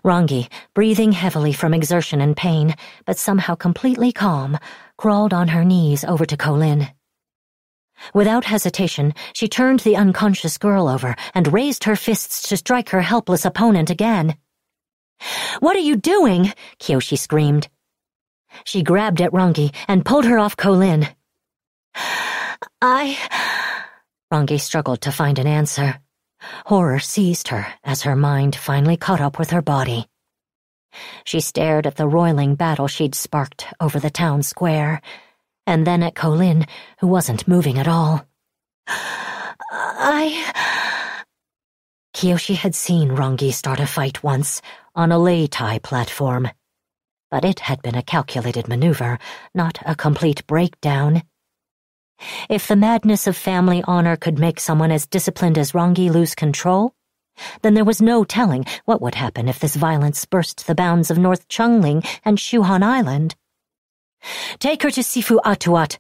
Rangi, breathing heavily from exertion and pain, but somehow completely calm, crawled on her knees over to Kholin. Without hesitation, she turned the unconscious girl over and raised her fists to strike her helpless opponent again. What are you doing? Kyoshi screamed. She grabbed at Rangi and pulled her off Kholin. I... Rangi struggled to find an answer. Horror seized her as her mind finally caught up with her body. She stared at the roiling battle she'd sparked over the town square, and then at Kholin, who wasn't moving at all. I... Kyoshi had seen Rangi start a fight once, on a lei tai platform. But it had been a calculated maneuver, not a complete breakdown. If the madness of family honor could make someone as disciplined as Rangi lose control, then there was no telling what would happen if this violence burst the bounds of North Chungling and Shuhan Island. Take her to Sifu Atuat,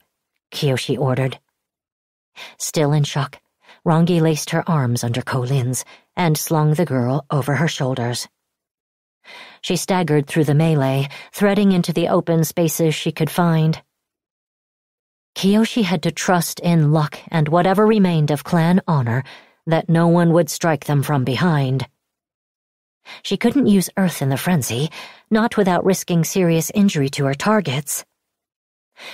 Kyoshi ordered. Still in shock, Rangi laced her arms under Kholin's and slung the girl over her shoulders. She staggered through the melee, threading into the open spaces she could find. Kyoshi had to trust in luck and whatever remained of clan honor that no one would strike them from behind. She couldn't use Earth in the frenzy, not without risking serious injury to her targets.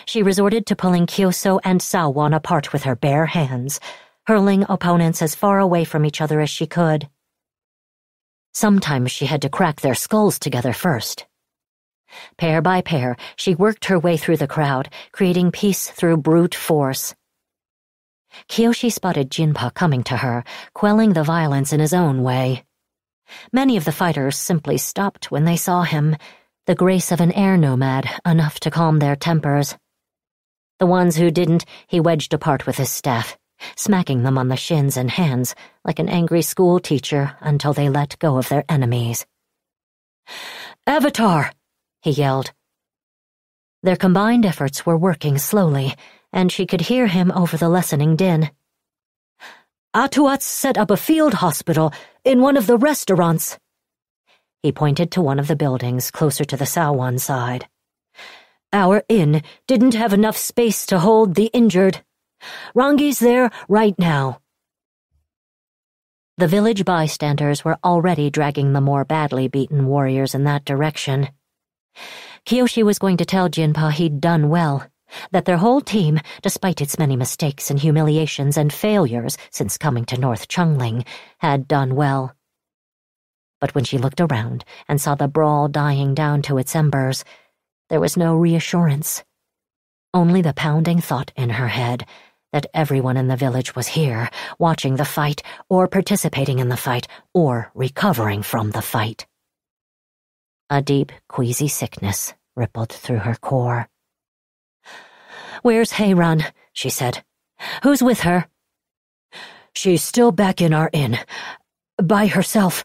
She resorted to pulling Keohso and Saowon apart with her bare hands, hurling opponents as far away from each other as she could. Sometimes she had to crack their skulls together first. Pair by pair, she worked her way through the crowd, creating peace through brute force. Kyoshi spotted Jinpa coming to her, quelling the violence in his own way. Many of the fighters simply stopped when they saw him, the grace of an air nomad enough to calm their tempers. The ones who didn't, he wedged apart with his staff, smacking them on the shins and hands like an angry school teacher until they let go of their enemies. Avatar! He yelled. Their combined efforts were working slowly, and she could hear him over the lessening din. Atuats set up a field hospital in one of the restaurants. He pointed to one of the buildings closer to the Saowon side. Our inn didn't have enough space to hold the injured. Rangi's there right now. The village bystanders were already dragging the more badly beaten warriors in that direction. Kyoshi was going to tell Jinpa he'd done well that their whole team, despite its many mistakes and humiliations and failures since coming to North Chungling, had done well. But when she looked around and saw the brawl dying down to its embers, there was no reassurance. Only the pounding thought in her head that everyone in the village was here, watching the fight, or participating in the fight, or recovering from the fight. A deep, queasy sickness rippled through her core. Where's Hei-Ran? she said. Who's with her? She's still back in our inn. By herself.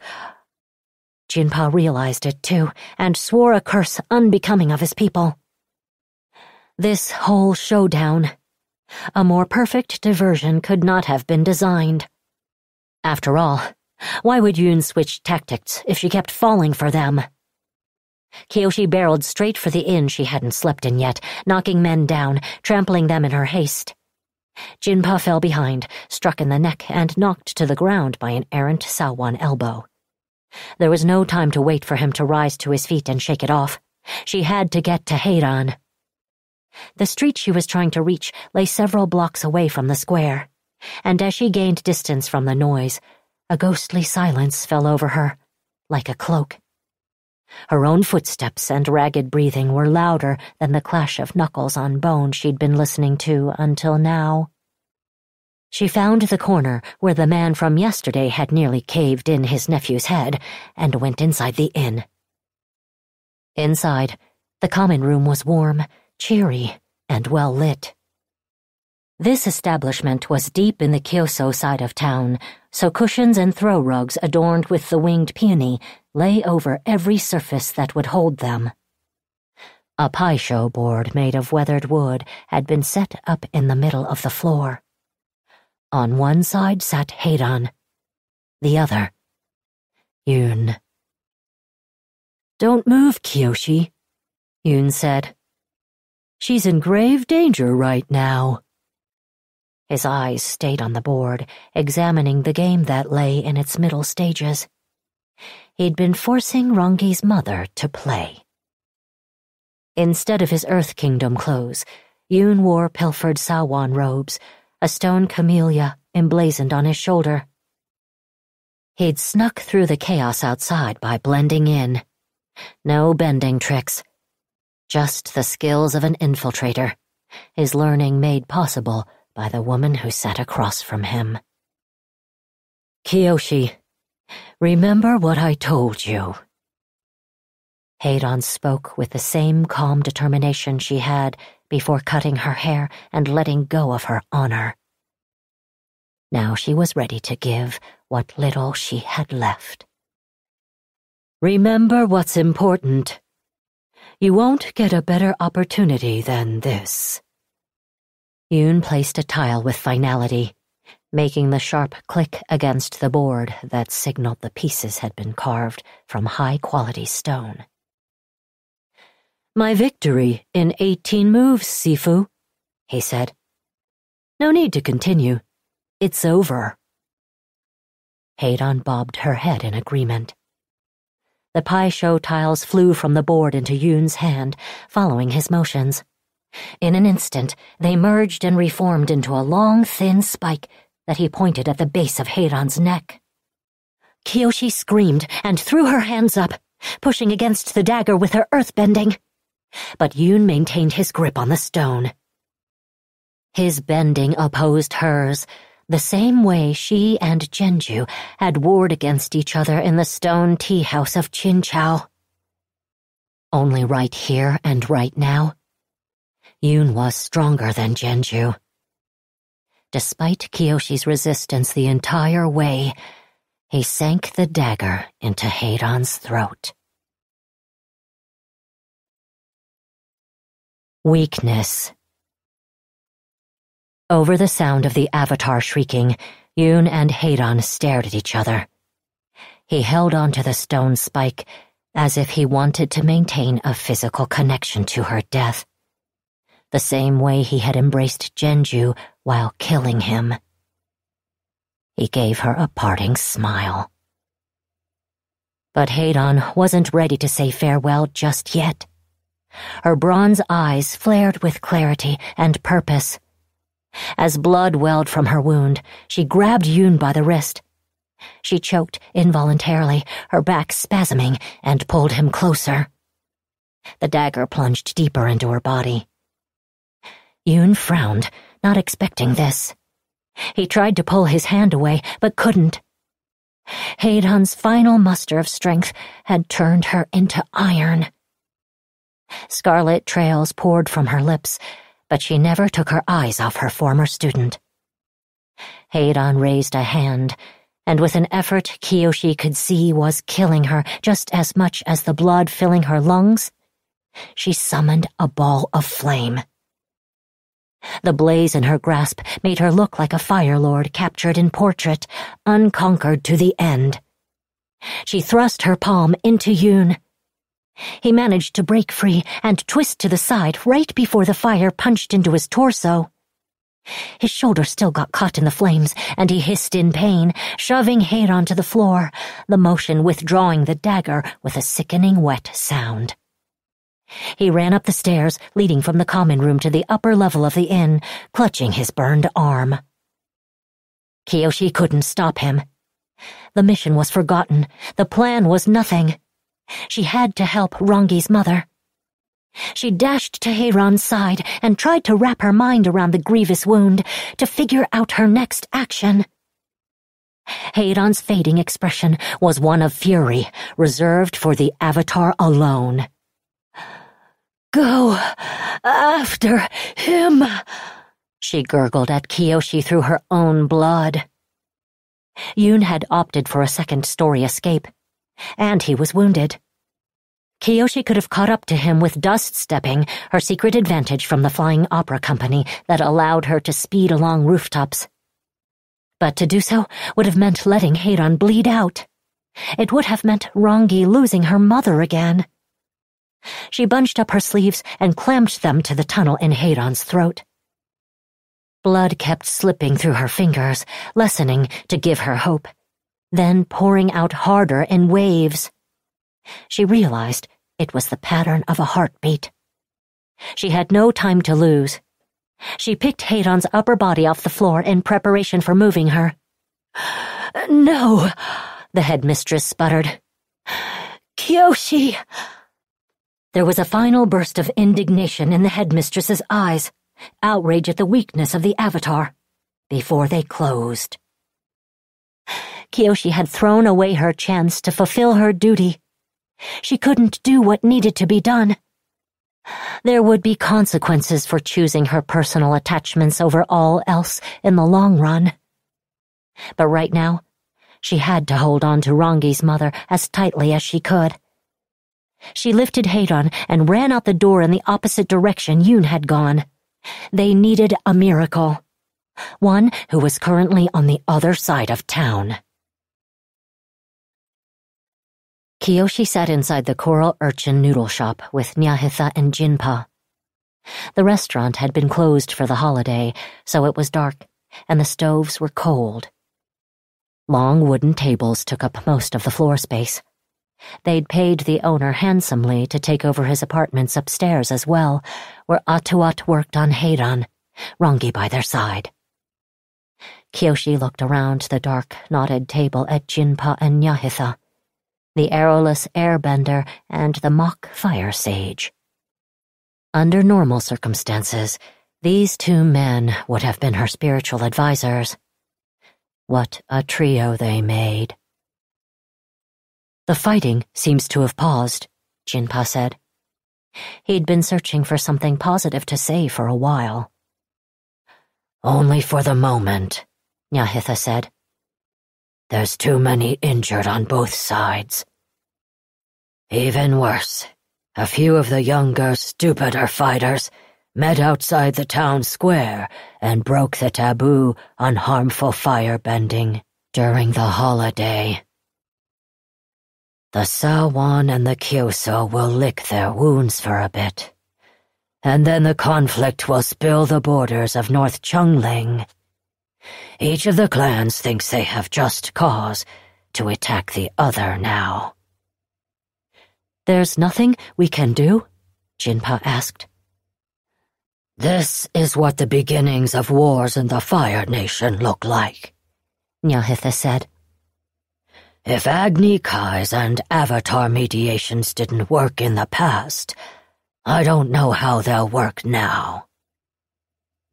Jinpa realized it too, and swore a curse unbecoming of his people. This whole showdown. A more perfect diversion could not have been designed. After all, why would Yun switch tactics if she kept falling for them? Kyoshi barreled straight for the inn she hadn't slept in yet, knocking men down, trampling them in her haste. Jinpa fell behind, struck in the neck, and knocked to the ground by an errant Saowon elbow. There was no time to wait for him to rise to his feet and shake it off. She had to get to Hei-Ran. The street she was trying to reach lay several blocks away from the square, and as she gained distance from the noise, a ghostly silence fell over her, like a cloak. Her own footsteps and ragged breathing were louder than the clash of knuckles on bone she'd been listening to until now. She found the corner where the man from yesterday had nearly caved in his nephew's head and went inside the inn. Inside, the common room was warm, cheery, and well lit. This establishment was deep in the Keohso side of town, so cushions and throw rugs adorned with the winged peony lay over every surface that would hold them. A pai-sho board made of weathered wood had been set up in the middle of the floor. On one side sat Hei-Ran, the other, Yun. Don't move, Kyoshi, Yun said. She's in grave danger right now. His eyes stayed on the board, examining the game that lay in its middle stages. He'd been forcing Rangi's mother to play. Instead of his Earth Kingdom clothes, Yun wore pilfered Saowon robes, a stone camellia emblazoned on his shoulder. He'd snuck through the chaos outside by blending in. No bending tricks. Just the skills of an infiltrator, his learning made possible by the woman who sat across from him. Kyoshi, remember what I told you. Hei-Ran spoke with the same calm determination she had before cutting her hair and letting go of her honor. Now she was ready to give what little she had left. Remember what's important. You won't get a better opportunity than this. Yun placed a tile with finality, making the sharp click against the board that signaled the pieces had been carved from high quality stone. My victory in 18 moves, Sifu, he said. No need to continue. It's over. Hei-Ran bobbed her head in agreement. The Pai Sho tiles flew from the board into Yun's hand, following his motions. In an instant, they merged and reformed into a long, thin spike that he pointed at the base of Hei-Ran's neck. Kyoshi screamed and threw her hands up, pushing against the dagger with her earthbending. But Yun maintained his grip on the stone. His bending opposed hers, the same way she and Jianzhu had warred against each other in the stone tea house of Qinchao. Only right here and right now, Yun was stronger than Jianzhu. Despite Kyoshi's resistance the entire way, he sank the dagger into Hei-Ran's throat. Weakness. Over the sound of the avatar shrieking, Yun and Hei-Ran stared at each other. He held onto the stone spike as if he wanted to maintain a physical connection to her death. The same way he had embraced Jianzhu while killing him. He gave her a parting smile. But Hei-Ran wasn't ready to say farewell just yet. Her bronze eyes flared with clarity and purpose. As blood welled from her wound, she grabbed Yun by the wrist. She choked involuntarily, her back spasming, and pulled him closer. The dagger plunged deeper into her body. Yun frowned, not expecting this. He tried to pull his hand away, but couldn't. Hei-Ran's final muster of strength had turned her into iron. Scarlet trails poured from her lips, but she never took her eyes off her former student. Hei-Ran raised a hand, and with an effort Kyoshi could see was killing her just as much as the blood filling her lungs, she summoned a ball of flame. The blaze in her grasp made her look like a Fire Lord captured in portrait, unconquered to the end. She thrust her palm into Yun, he managed to break free and twist to the side right before the fire punched into his torso. His shoulder still got caught in the flames, and he hissed in pain, shoving Hei-Ran to the floor, the motion withdrawing the dagger with a sickening wet sound. He ran up the stairs, leading from the common room to the upper level of the inn, clutching his burned arm. Kyoshi couldn't stop him. The mission was forgotten. The plan was nothing. She had to help Rangi's mother. She dashed to Hei-Ran's side and tried to wrap her mind around the grievous wound to figure out her next action. Hei-Ran's fading expression was one of fury, reserved for the Avatar alone. Go after him, she gurgled at Kyoshi through her own blood. Yun had opted for a second story escape and he was wounded. Kyoshi could have caught up to him with dust stepping, her secret advantage from the flying opera company that allowed her to speed along rooftops. But to do so would have meant letting Hei-Ran bleed out. It would have meant Rangi losing her mother again. She bunched up her sleeves and clamped them to the tunnel in Hei-Ran's throat. Blood kept slipping through her fingers, lessening to give her hope then pouring out harder in waves. She realized it was the pattern of a heartbeat. She had no time to lose. She picked Hei-Ran's upper body off the floor in preparation for moving her. No, the headmistress sputtered. Kyoshi! There was a final burst of indignation in the headmistress's eyes, outrage at the weakness of the avatar, before they closed. Kyoshi had thrown away her chance to fulfill her duty. She couldn't do what needed to be done. There would be consequences for choosing her personal attachments over all else in the long run. But right now, she had to hold on to Rangi's mother as tightly as she could. She lifted Hei-Ran and ran out the door in the opposite direction Yun had gone. They needed a miracle. One who was currently on the other side of town. Kyoshi sat inside the coral urchin noodle shop with Nyahitha and Jinpa. The restaurant had been closed for the holiday, so it was dark, and the stoves were cold. Long wooden tables took up most of the floor space. They'd paid the owner handsomely to take over his apartments upstairs as well, where Atuat worked on Hei-Ran, Rangi by their side. Kyoshi looked around the dark, knotted table at Jinpa and Nyahitha, the arrowless airbender and the mock fire sage. Under normal circumstances, these two men would have been her spiritual advisers. What a trio they made. The fighting seems to have paused, Jinpa said. He'd been searching for something positive to say for a while. Only for the moment, Nyahitha said. There's too many injured on both sides. Even worse, a few of the younger, stupider fighters met outside the town square and broke the taboo on harmful firebending during the holiday. The Saowon and the Keohso will lick their wounds for a bit, and then the conflict will spill the borders of North Chungling. Each of the clans thinks they have just cause to attack the other now. There's nothing we can do? Jinpa asked. This is what the beginnings of wars in the Fire Nation look like, Nyahitha said. If Agni Kai's and Avatar mediations didn't work in the past, I don't know how they'll work now.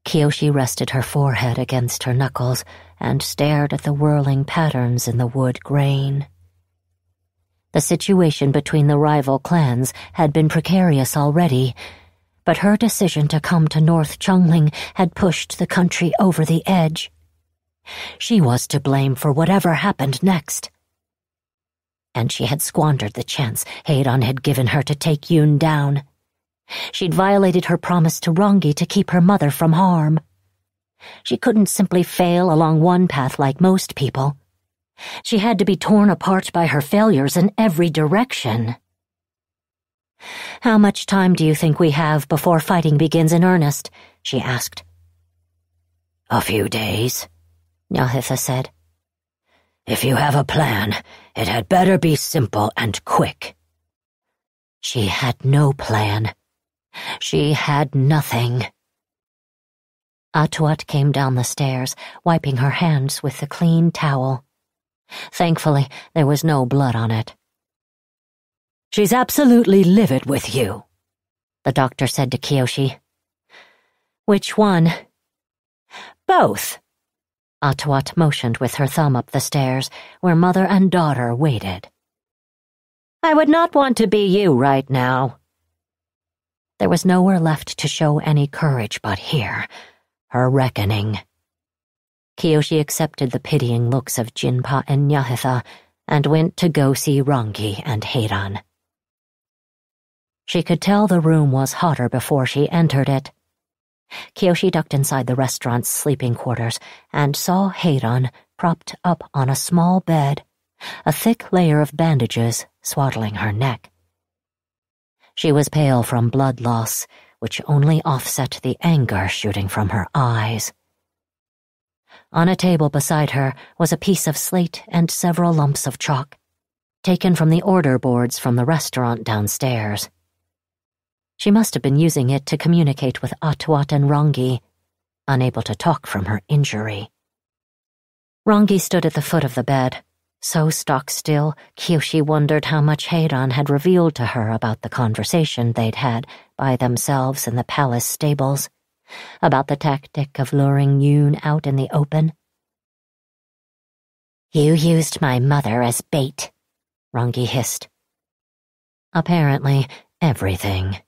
Kyoshi rested her forehead against her knuckles and stared at the whirling patterns in the wood grain. The situation between the rival clans had been precarious already, but her decision to come to North Chungling had pushed the country over the edge. She was to blame for whatever happened next. And she had squandered the chance Hei-Ran had given her to take Yun down. She'd violated her promise to Rangi to keep her mother from harm. She couldn't simply fail along one path like most people. She had to be torn apart by her failures in every direction. How much time do you think we have before fighting begins in earnest? she asked. A few days, Nyahitha said. If you have a plan, it had better be simple and quick. She had no plan. She had nothing. Atuat came down the stairs, wiping her hands with the clean towel. Thankfully, there was no blood on it. She's absolutely livid with you, the doctor said to Kyoshi. Which one? Both. Atuat motioned with her thumb up the stairs, where mother and daughter waited. I would not want to be you right now. There was nowhere left to show any courage but here, her reckoning. Kyoshi accepted the pitying looks of Jinpa and Nyahitha and went to go see Rangi and Hei-Ran. She could tell the room was hotter before she entered it. Kyoshi ducked inside the restaurant's sleeping quarters and saw Hei-Ran propped up on a small bed, a thick layer of bandages swaddling her neck. She was pale from blood loss, which only offset the anger shooting from her eyes. On a table beside her was a piece of slate and several lumps of chalk, taken from the order boards from the restaurant downstairs. She must have been using it to communicate with Atuat and Rangi, unable to talk from her injury. Rangi stood at the foot of the bed, so stock still, Kyoshi wondered how much Hei-Ran had revealed to her about the conversation they'd had by themselves in the palace stables, about the tactic of luring Yun out in the open. You used my mother as bait, Rangi hissed. Apparently, everything.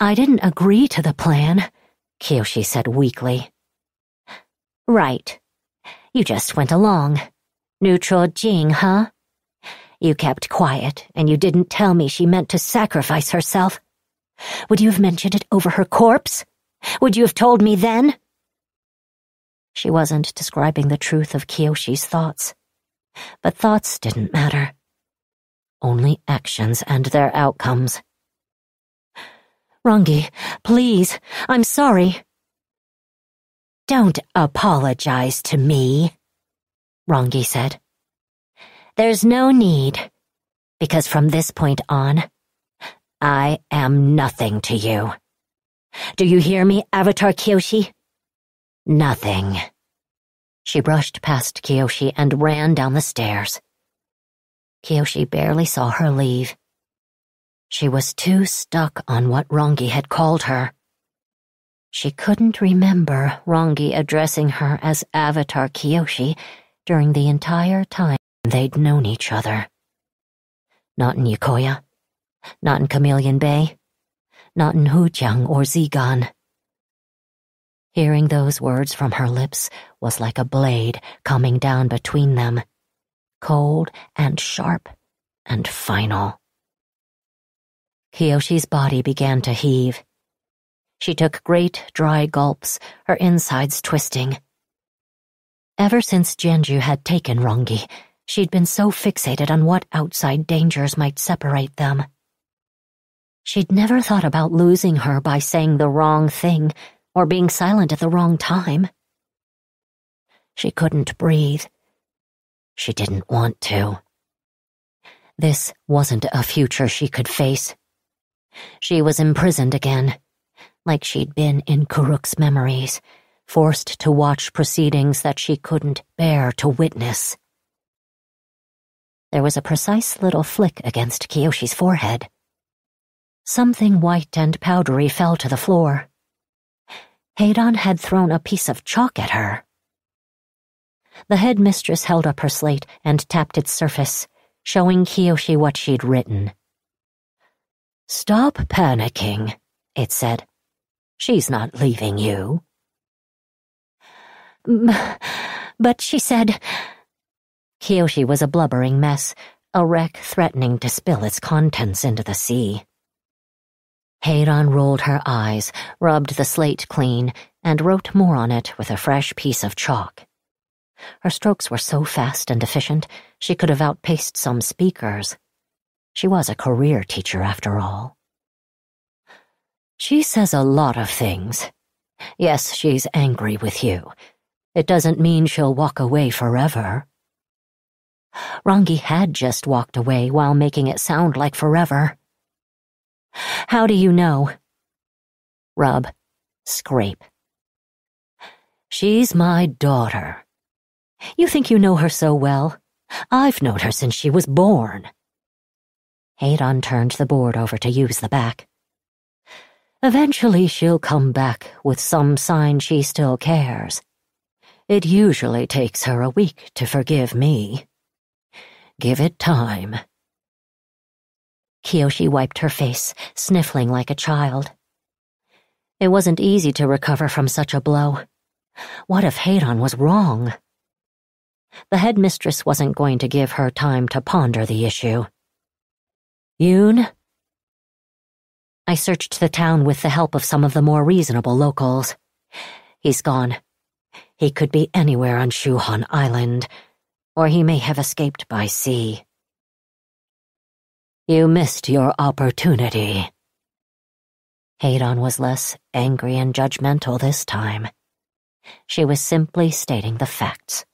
I didn't agree to the plan, Kyoshi said weakly. Right. You just went along. Neutral Jing, huh? You kept quiet, and you didn't tell me she meant to sacrifice herself. Would you have mentioned it over her corpse? Would you have told me then? She wasn't describing the truth of Kyoshi's thoughts. But thoughts didn't matter. Only actions and their outcomes. Rangi, please, I'm sorry. Don't apologize to me, Rangi said. There's no need, because from this point on, I am nothing to you. Do you hear me, Avatar Kyoshi? Nothing. She brushed past Kyoshi and ran down the stairs. Kyoshi barely saw her leave. She was too stuck on what Rangi had called her. She couldn't remember Rangi addressing her as Avatar Kyoshi during the entire time they'd known each other. Not in Yokoya, not in Chameleon Bay, not in Hujiang or Zigan. Hearing those words from her lips was like a blade coming down between them, cold and sharp and final. Kyoshi's body began to heave. She took great dry gulps, her insides twisting. Ever since Jianzhu had taken Rangi, she'd been so fixated on what outside dangers might separate them. She'd never thought about losing her by saying the wrong thing or being silent at the wrong time. She couldn't breathe. She didn't want to. This wasn't a future she could face. She was imprisoned again, like she'd been in Kuruk's memories, forced to watch proceedings that she couldn't bear to witness. There was a precise little flick against Kyoshi's forehead. Something white and powdery fell to the floor. Hei-Ran had thrown a piece of chalk at her. The headmistress held up her slate and tapped its surface, showing Kyoshi what she'd written. Stop panicking, it said. She's not leaving you. But she said... Kyoshi was a blubbering mess, a wreck threatening to spill its contents into the sea. Hei-Ran rolled her eyes, rubbed the slate clean, and wrote more on it with a fresh piece of chalk. Her strokes were so fast and efficient, she could have outpaced some speakers. She was a career teacher, after all. She says a lot of things. Yes, she's angry with you. It doesn't mean she'll walk away forever. Rangi had just walked away while making it sound like forever. How do you know? Rub. Scrape. She's my daughter. You think you know her so well? I've known her since she was born. Hei-Ran turned the board over to use the back. Eventually she'll come back with some sign she still cares. It usually takes her a week to forgive me. Give it time. Kyoshi wiped her face, sniffling like a child. It wasn't easy to recover from such a blow. What if Hei-Ran was wrong? The headmistress wasn't going to give her time to ponder the issue. Yun? I searched the town with the help of some of the more reasonable locals. He's gone. He could be anywhere on Shuhon Island, or he may have escaped by sea. You missed your opportunity. Hei-Ran was less angry and judgmental this time. She was simply stating the facts.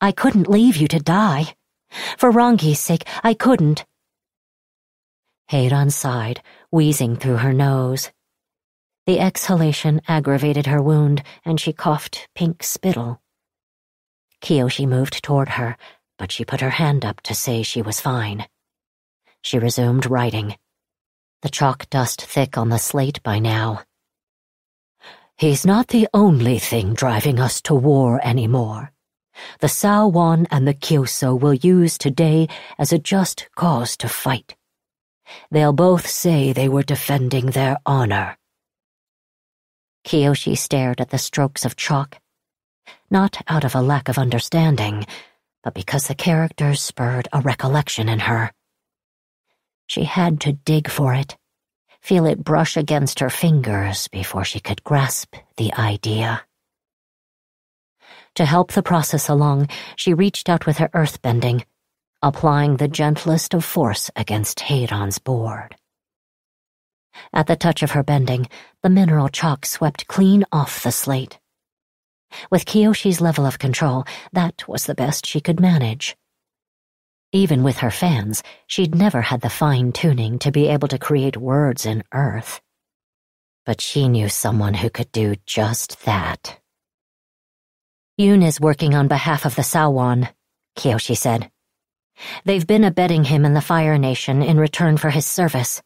I couldn't leave you to die. For Rangi's sake, I couldn't. Hei-Ran sighed, wheezing through her nose. The exhalation aggravated her wound, and she coughed pink spittle. Kyoshi moved toward her, but she put her hand up to say she was fine. She resumed writing. The chalk dust thick on the slate by now. He's not the only thing driving us to war anymore. The Saowon and the Keohso will use today as a just cause to fight. They'll both say they were defending their honor. Kyoshi stared at the strokes of chalk, not out of a lack of understanding, but because the characters spurred a recollection in her. She had to dig for it, feel it brush against her fingers before she could grasp the idea. To help the process along, she reached out with her earthbending, applying the gentlest of force against Hei-Ran's board. At the touch of her bending, the mineral chalk swept clean off the slate. With Kyoshi's level of control, that was the best she could manage. Even with her fans, she'd never had the fine tuning to be able to create words in Earth. But she knew someone who could do just that. Yun is working on behalf of the Saowon, Kyoshi said. They've been abetting him in the Fire Nation in return for his service.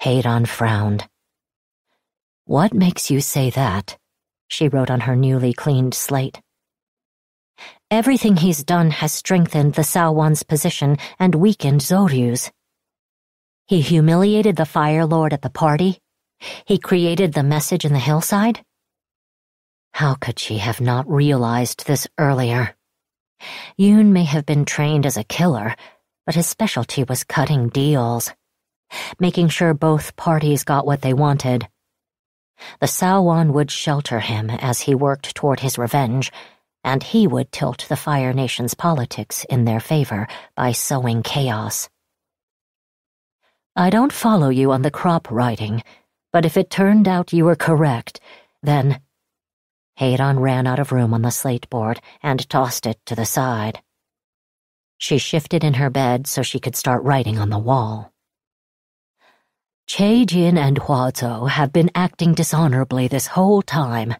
Hei-Ran frowned. What makes you say that? She wrote on her newly cleaned slate. Everything he's done has strengthened the Saowon's position and weakened Zoryu's. He humiliated the Fire Lord at the party. He created the message in the hillside. How could she have not realized this earlier? Yun may have been trained as a killer, but his specialty was cutting deals, making sure both parties got what they wanted. The Saowon would shelter him as he worked toward his revenge, and he would tilt the Fire Nation's politics in their favor by sowing chaos. I don't follow you on the crop writing, but if it turned out you were correct, then Hei-Ran ran out of room on the slate board and tossed it to the side. She shifted in her bed so she could start writing on the wall. Chaejin and Huazo have been acting dishonorably this whole time.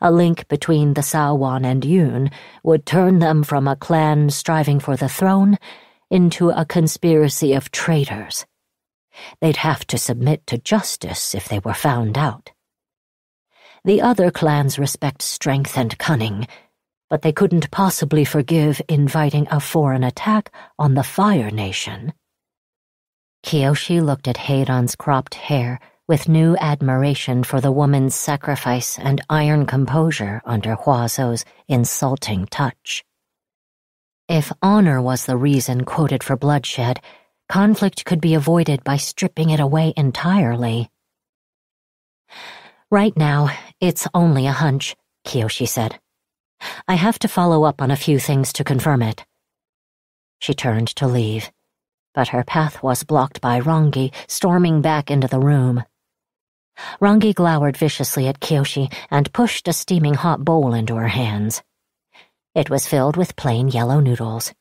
A link between the Saowon and Yun would turn them from a clan striving for the throne into a conspiracy of traitors. They'd have to submit to justice if they were found out. The other clans respect strength and cunning, but they couldn't possibly forgive inviting a foreign attack on the Fire Nation. Kyoshi looked at Hei-Ran's cropped hair with new admiration for the woman's sacrifice and iron composure under Huazo's insulting touch. If honor was the reason quoted for bloodshed, conflict could be avoided by stripping it away entirely. Right now, it's only a hunch, Kyoshi said. I have to follow up on a few things to confirm it. She turned to leave, but her path was blocked by Rangi storming back into the room. Rangi glowered viciously at Kyoshi and pushed a steaming hot bowl into her hands. It was filled with plain yellow noodles.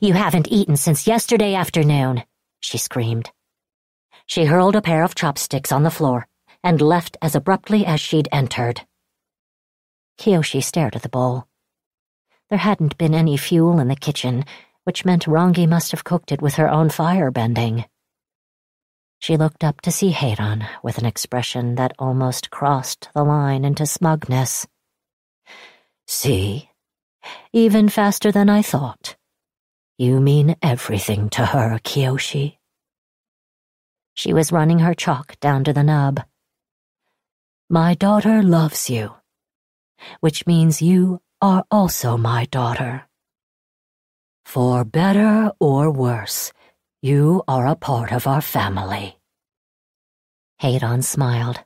You haven't eaten since yesterday afternoon, she screamed. She hurled a pair of chopsticks on the floor and left as abruptly as she'd entered. Kyoshi stared at the bowl. There hadn't been any fuel in the kitchen, which meant Rangi must have cooked it with her own fire bending. She looked up to see Hei-Ran with an expression that almost crossed the line into smugness. See? Even faster than I thought. You mean everything to her, Kyoshi. She was running her chalk down to the nub. My daughter loves you, which means you are also my daughter. For better or worse, you are a part of our family. Hei-Ran smiled.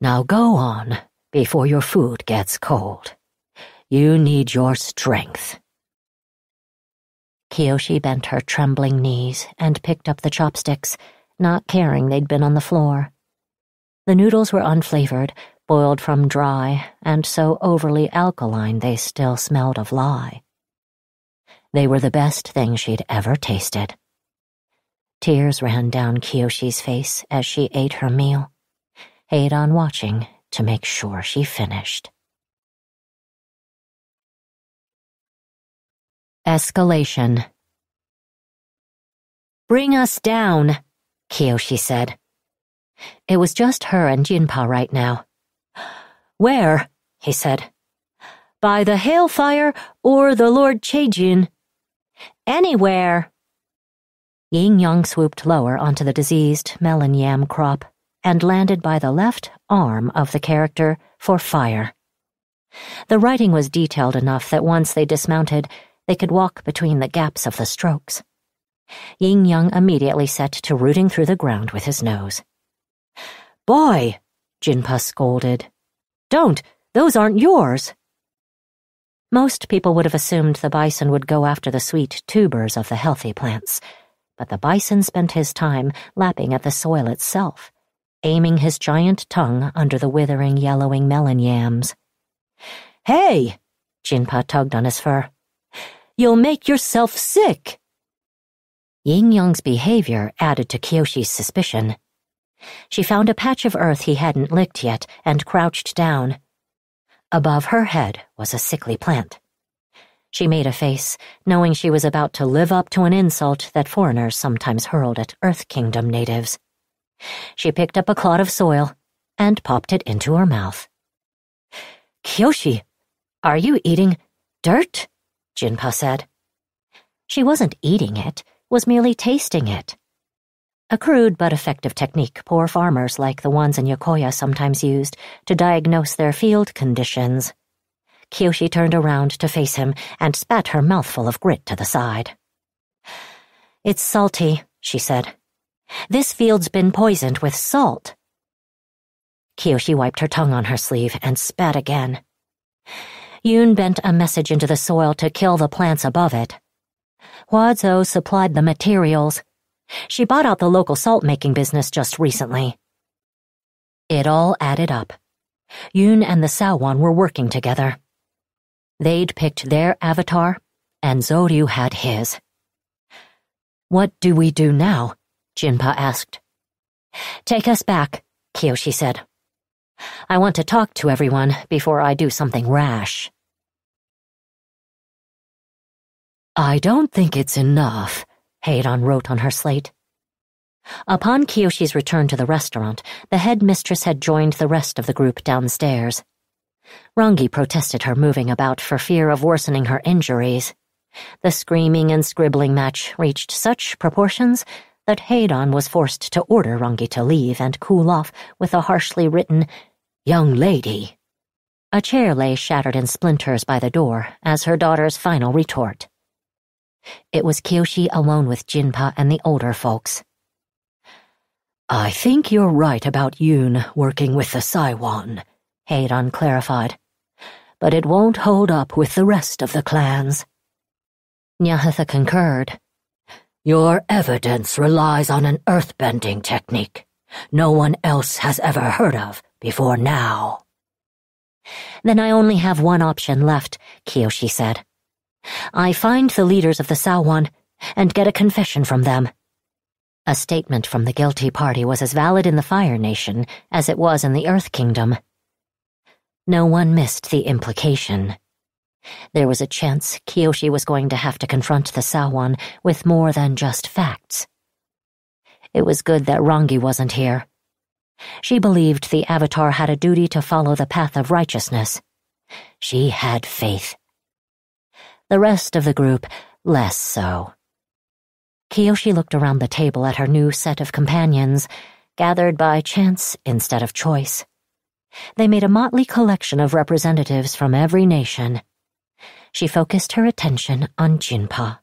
Now go on, before your food gets cold. You need your strength. Kyoshi bent her trembling knees and picked up the chopsticks, not caring they'd been on the floor. The noodles were unflavored, boiled from dry, and so overly alkaline they still smelled of lye. They were the best thing she'd ever tasted. Tears ran down Kyoshi's face as she ate her meal, Hei-Ran watching to make sure she finished. Escalation Bring us down, Kyoshi said. It was just her and Jinpa right now. Where? he said. By the hailfire or the Lord Chaejin? Anywhere. Yingyong swooped lower onto the diseased melon yam crop and landed by the left arm of the character for fire. The writing was detailed enough that once they dismounted, they could walk between the gaps of the strokes. Yingyong immediately set to rooting through the ground with his nose. Boy, Jinpa scolded. Don't, Those aren't yours. Most people would have assumed the bison would go after the sweet tubers of the healthy plants, but the bison spent his time lapping at the soil itself, aiming his giant tongue under the withering, yellowing melon yams. Hey! Jinpa tugged on his fur. You'll make yourself sick! Yingyong's behavior added to Kyoshi's suspicion. She found a patch of earth he hadn't licked yet and crouched down. Above her head was a sickly plant. She made a face, knowing she was about to live up to an insult that foreigners sometimes hurled at Earth Kingdom natives. She picked up a clod of soil and popped it into her mouth. Kyoshi, are you eating dirt? Jinpa said. She wasn't eating it, was merely tasting it. A crude but effective technique poor farmers like the ones in Yokoya sometimes used to diagnose their field conditions. Kyoshi turned around to face him and spat her mouthful of grit to the side. It's salty, she said. This field's been poisoned with salt. Kyoshi wiped her tongue on her sleeve and spat again. Yun bent a message into the soil to kill the plants above it. Huazo supplied the materials, she bought out the local salt-making business just recently. It all added up. Yun and the Saowon were working together. They'd picked their avatar, and Zoryu had his. What do we do now? Jinpa asked. Take us back, Kyoshi said. I want to talk to everyone before I do something rash. I don't think it's enough, Hei-Ran wrote on her slate. Upon Kyoshi's return to the restaurant, the headmistress had joined the rest of the group downstairs. Rangi protested her moving about for fear of worsening her injuries. The screaming and scribbling match reached such proportions that Hei-Ran was forced to order Rangi to leave and cool off with a harshly written, Young lady. A chair lay shattered in splinters by the door as her daughter's final retort. It was Kyoshi alone with Jinpa and the older folks. I think you're right about Yun working with the Saowon, Hei-Ran clarified. But it won't hold up with the rest of the clans. Nyahitha concurred. Your evidence relies on an earthbending technique no one else has ever heard of before now. Then I only have one option left, Kyoshi said. I find the leaders of the Saowon and get a confession from them. A statement from the guilty party was as valid in the Fire Nation as it was in the Earth Kingdom. No one missed the implication. There was a chance Kyoshi was going to have to confront the Saowon with more than just facts. It was good that Rangi wasn't here. She believed the Avatar had a duty to follow the path of righteousness. She had faith the rest of the group less so. Kyoshi looked around the table at her new set of companions, gathered by chance instead of choice. They made a motley collection of representatives from every nation. She focused her attention on Jinpa.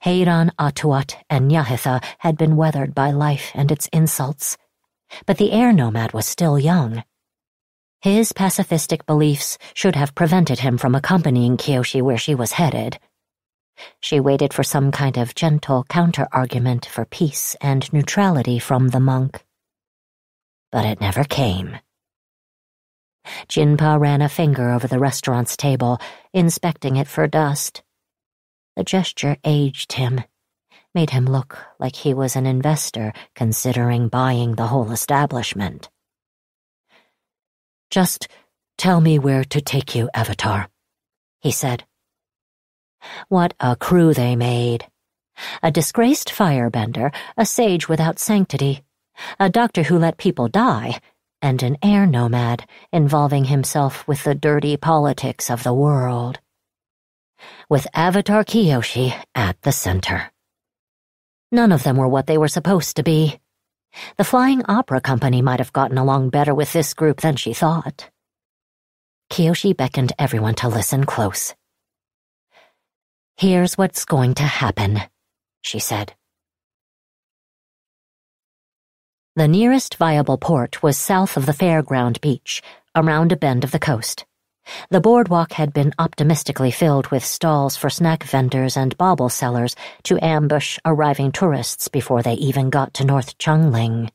Hei-Ran, Atuat, and Nyahitha had been weathered by life and its insults, but the air nomad was still young. His pacifistic beliefs should have prevented him from accompanying Kyoshi where she was headed. She waited for some kind of gentle counter-argument for peace and neutrality from the monk. But it never came. Jinpa ran a finger over the restaurant's table, inspecting it for dust. The gesture aged him, made him look like he was an investor considering buying the whole establishment. Just tell me where to take you, Avatar, he said. What a crew they made. A disgraced firebender, a sage without sanctity, a doctor who let people die, and an air nomad involving himself with the dirty politics of the world. With Avatar Kyoshi at the center. None of them were what they were supposed to be. The Flying Opera Company might have gotten along better with this group than she thought. Kyoshi beckoned everyone to listen close. Here's what's going to happen, she said. The nearest viable port was south of the fairground beach, around a bend of the coast. The boardwalk had been optimistically filled with stalls for snack vendors and bauble sellers to ambush arriving tourists before they even got to North Chungling.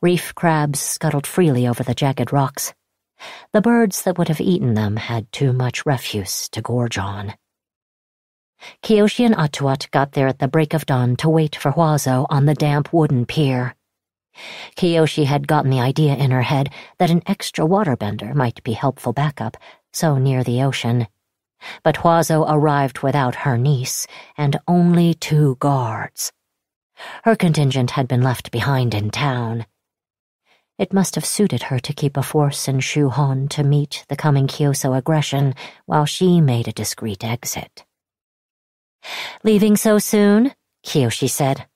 Reef crabs scuttled freely over the jagged rocks. The birds that would have eaten them had too much refuse to gorge on. Kyoshi and Atuat got there at the break of dawn to wait for Huazo on the damp wooden pier. Kyoshi had gotten the idea in her head that an extra waterbender might be helpful backup, so near the ocean. But Huazo arrived without her niece and only two guards. Her contingent had been left behind in town. It must have suited her to keep a force in Shuhon to meet the coming Keohso aggression while she made a discreet exit. Leaving so soon? Kyoshi said.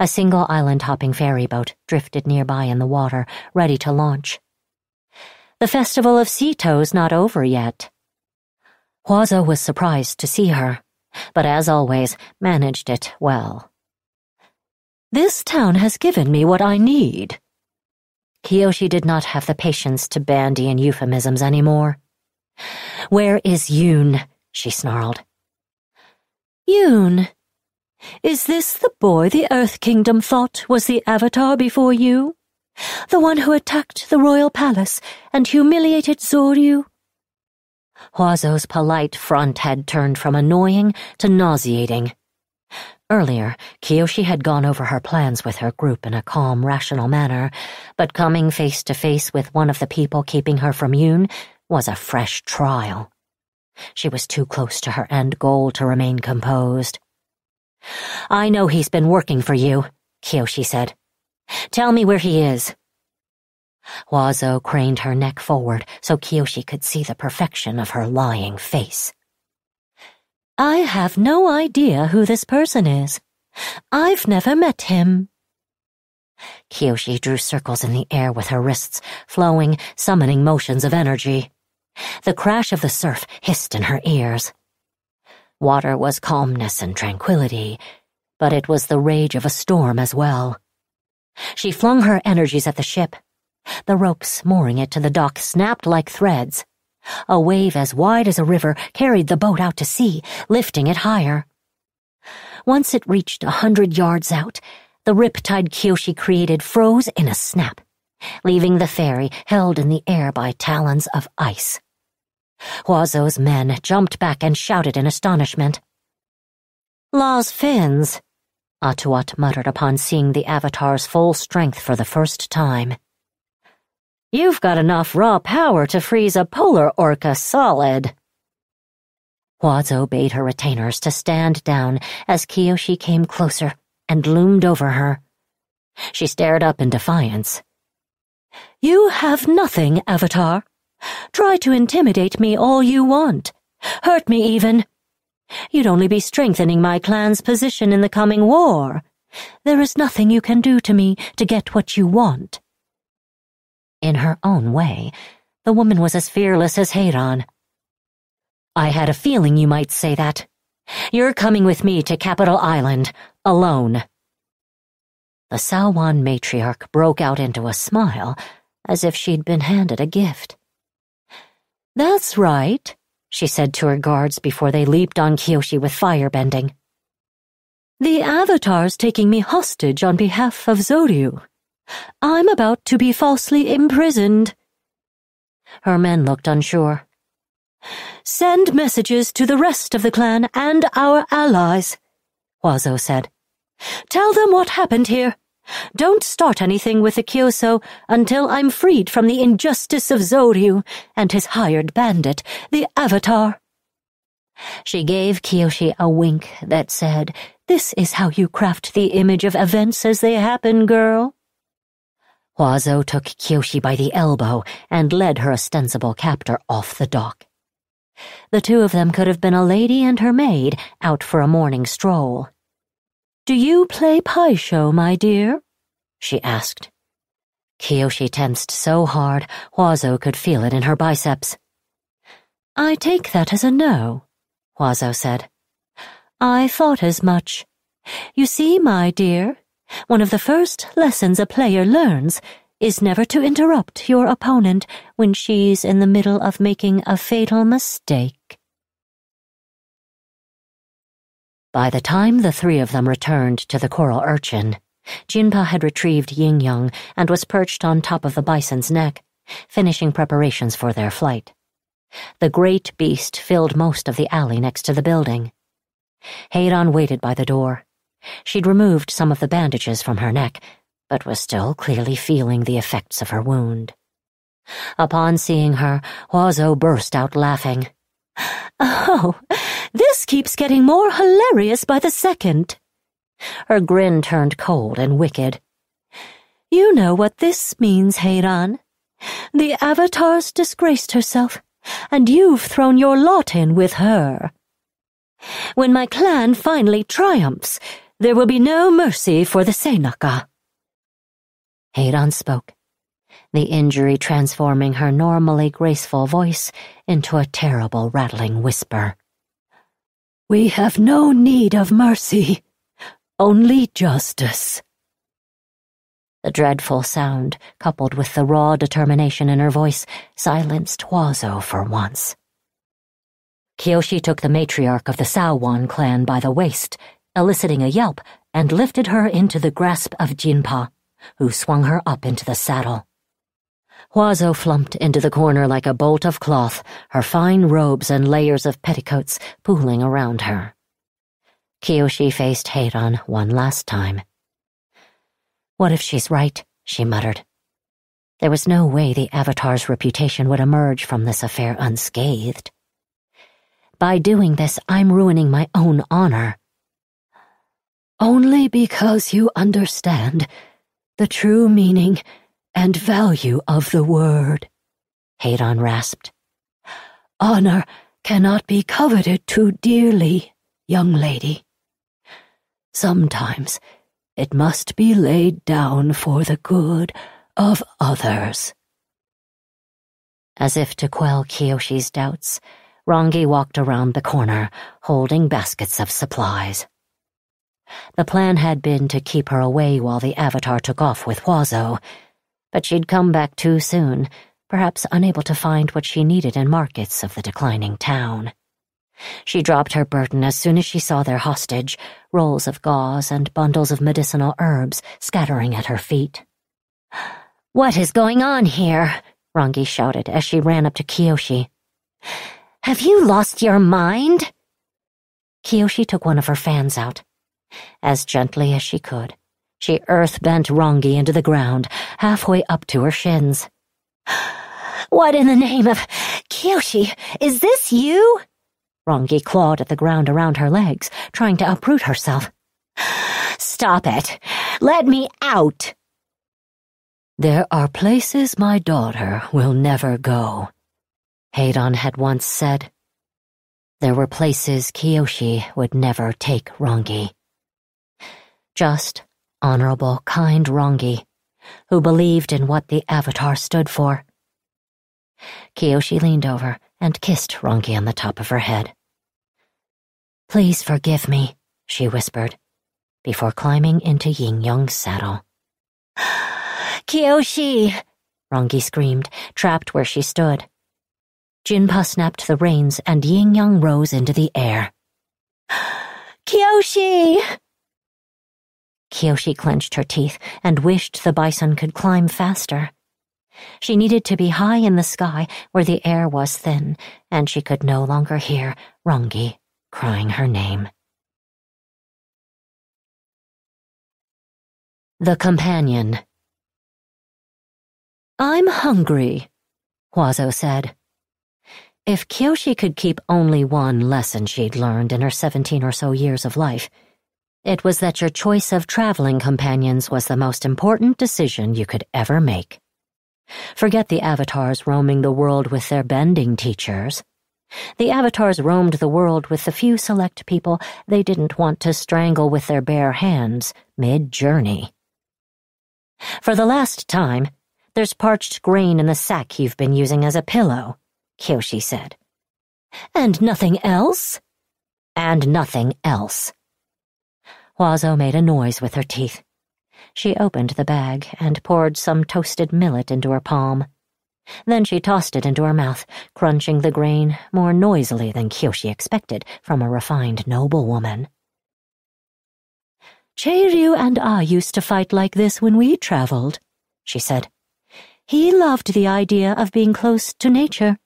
A single island hopping ferry boat drifted nearby in the water, ready to launch. The festival of Szeto's not over yet. Huazo was surprised to see her, but as always, managed it well. This town has given me what I need. Kyoshi did not have the patience to bandy in euphemisms anymore. Where is Yun? she snarled. Yun, is this the boy the Earth Kingdom thought was the Avatar before you? The one who attacked the royal palace and humiliated Zoryu? Huazo's polite front had turned from annoying to nauseating. Earlier, Kyoshi had gone over her plans with her group in a calm, rational manner, but coming face to face with one of the people keeping her from Yun was a fresh trial. She was too close to her end goal to remain composed. I know he's been working for you, Kyoshi said. Tell me where he is. Huazo craned her neck forward so Kyoshi could see the perfection of her lying face. I have no idea who this person is. I've never met him. Kyoshi drew circles in the air with her wrists, flowing, summoning motions of energy. The crash of the surf hissed in her ears. Water was calmness and tranquility, but it was the rage of a storm as well. She flung her energies at the ship. The ropes mooring it to the dock snapped like threads. A wave as wide as a river carried the boat out to sea, lifting it higher. Once it reached a hundred yards out, the riptide Kyoshi created froze in a snap, leaving the ferry held in the air by talons of ice. Huazo's men jumped back and shouted in astonishment. La's fins, Atuat muttered upon seeing the Avatar's full strength for the first time. You've got enough raw power to freeze a polar orca solid. Huazo bade her retainers to stand down as Kyoshi came closer and loomed over her. She stared up in defiance. You have nothing, Avatar. Try to intimidate me all you want. Hurt me even. You'd only be strengthening my clan's position in the coming war. There is nothing you can do to me to get what you want. In her own way, the woman was as fearless as Hei-Ran. I had a feeling you might say that. You're coming with me to Capital Island, alone. The Saowon matriarch broke out into a smile, as if she'd been handed a gift. That's right, she said to her guards before they leaped on Kyoshi with firebending. The Avatar's taking me hostage on behalf of Zoryu. I'm about to be falsely imprisoned. Her men looked unsure. Send messages to the rest of the clan and our allies, Huazo said. Tell them what happened here don't start anything with the Keohso until I'm freed from the injustice of Zoryu and his hired bandit, the Avatar. She gave Kyoshi a wink that said, This is how you craft the image of events as they happen, girl. Huazo took Kyoshi by the elbow and led her ostensible captor off the dock. The two of them could have been a lady and her maid out for a morning stroll. Do you play Pai Sho, my dear? she asked. Kyoshi tensed so hard, Huazo could feel it in her biceps. I take that as a no, Huazo said. I thought as much. You see, my dear, One of the first lessons a player learns is never to interrupt your opponent when she's in the middle of making a fatal mistake. By the time the three of them returned to the coral urchin, Jinpa had retrieved Yingyong and was perched on top of the bison's neck, finishing preparations for their flight. The great beast filled most of the alley next to the building. Hei-Ran waited by the door. She'd removed some of the bandages from her neck, but was still clearly feeling the effects of her wound. Upon seeing her, Huazo burst out laughing. Oh, this keeps getting more hilarious by the second. Her grin turned cold and wicked. You know what this means, Hei-Ran. The Avatar's disgraced herself, and you've thrown your lot in with her. When my clan finally triumphs, there will be no mercy for the Saenaka. Hei-Ran spoke, the injury transforming her normally graceful voice into a terrible rattling whisper. We have no need of mercy, only justice. The dreadful sound, coupled with the raw determination in her voice, silenced Huazo for once. Kyoshi took the matriarch of the Saowan clan by the waist, eliciting a yelp, and lifted her into the grasp of Jinpa, who swung her up into the saddle. Huazo flumped into the corner like a bolt of cloth, her fine robes and layers of petticoats pooling around her. Kyoshi faced Hei-Ran one last time. What if she's right? she muttered. There was no way the Avatar's reputation would emerge from this affair unscathed. By doing this, I'm ruining my own honor. Only because you understand the true meaning and value of the word, Hei-Ran rasped. Honor cannot be coveted too dearly, young lady. Sometimes it must be laid down for the good of others. As if to quell Kyoshi's doubts, Rangi walked around the corner, holding baskets of supplies. The plan had been to keep her away while the Avatar took off with Huazo, but she'd come back too soon, perhaps unable to find what she needed in markets of the declining town. She dropped her burden as soon as she saw their hostage, rolls of gauze and bundles of medicinal herbs scattering at her feet. What is going on here? Rangi shouted as she ran up to Kyoshi. Have you lost your mind? Kyoshi took one of her fans out. As gently as she could, she earth-bent Rangi into the ground, halfway up to her shins. What in the name of... Kyoshi, is this you? Rangi clawed at the ground around her legs, trying to uproot herself. Stop it! Let me out! There are places my daughter will never go, Hei-Ran had once said. There were places Kyoshi would never take Rangi. Just, honorable, kind Rangi, who believed in what the Avatar stood for. Kyoshi leaned over and kissed Rangi on the top of her head. Please forgive me, she whispered, before climbing into Yingyong's saddle. Kyoshi! Rangi screamed, trapped where she stood. Jinpa snapped the reins and Yingyong rose into the air. Kyoshi! Kyoshi clenched her teeth and wished the bison could climb faster. She needed to be high in the sky where the air was thin, and she could no longer hear Rangi crying her name. The Companion I'm hungry, Huazo said. If Kyoshi could keep only one lesson she'd learned in her seventeen or so years of life, it was that your choice of traveling companions was the most important decision you could ever make. Forget the avatars roaming the world with their bending teachers. The avatars roamed the world with the few select people they didn't want to strangle with their bare hands mid-journey. For the last time, there's parched grain in the sack you've been using as a pillow, Kyoshi said. And nothing else? And nothing else. Huazo made a noise with her teeth. She opened the bag and poured some toasted millet into her palm. Then she tossed it into her mouth, crunching the grain more noisily than Kyoshi expected from a refined noblewoman. Chaeryu and I used to fight like this when we traveled, she said. He loved the idea of being close to nature,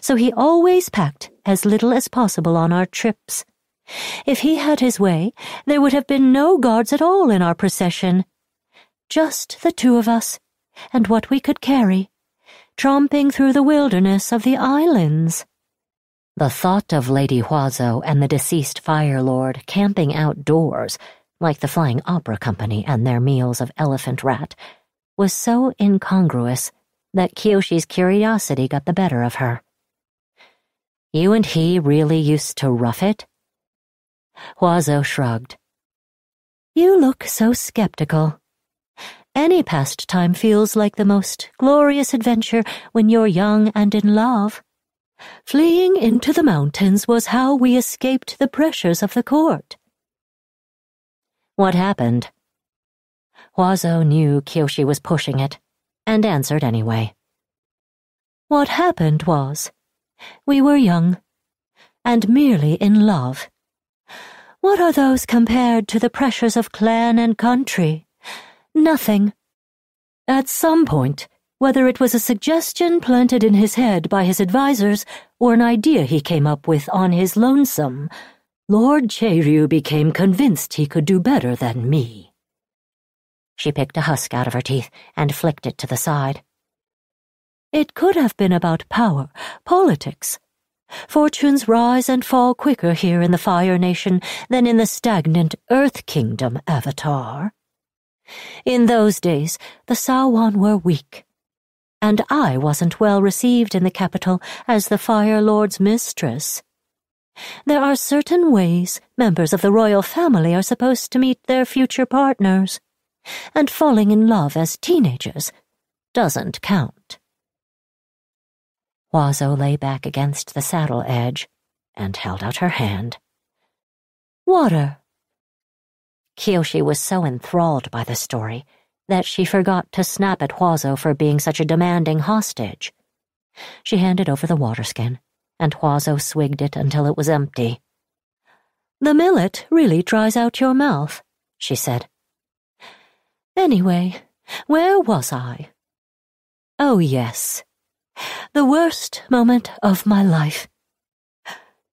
so he always packed as little as possible on our trips. If he had his way, there would have been no guards at all in our procession. Just the two of us, and what we could carry, tromping through the wilderness of the islands. The thought of Lady Huazo and the deceased Fire Lord camping outdoors, like the Flying Opera Company and their meals of elephant rat, was so incongruous that Kyoshi's curiosity got the better of her. You and he really used to rough it? Huazo shrugged. You look so skeptical. Any pastime feels like the most glorious adventure when you're young and in love. Fleeing into the mountains was how we escaped the pressures of the court. What happened? Huazo knew Kyoshi was pushing it, and answered anyway. What happened was, we were young, and merely in love. What are those compared to the pressures of clan and country? Nothing. At some point, whether it was a suggestion planted in his head by his advisers or an idea he came up with on his lonesome, Lord Chaeryu became convinced he could do better than me. She picked a husk out of her teeth and flicked it to the side. It could have been about power, politics. Fortunes rise and fall quicker here in the Fire Nation than in the stagnant Earth Kingdom, Avatar. In those days, the Saowon were weak, and I wasn't well received in the capital as the Fire Lord's mistress. There are certain ways members of the royal family are supposed to meet their future partners and falling in love as teenagers doesn't count. Huazo lay back against the saddle edge and held out her hand. Water. Kyoshi was so enthralled by the story that she forgot to snap at Huazo for being such a demanding hostage. She handed over the water skin, and Huazo swigged it until it was empty. The millet really dries out your mouth, she said. Anyway, where was I? Oh, yes. The worst moment of my life.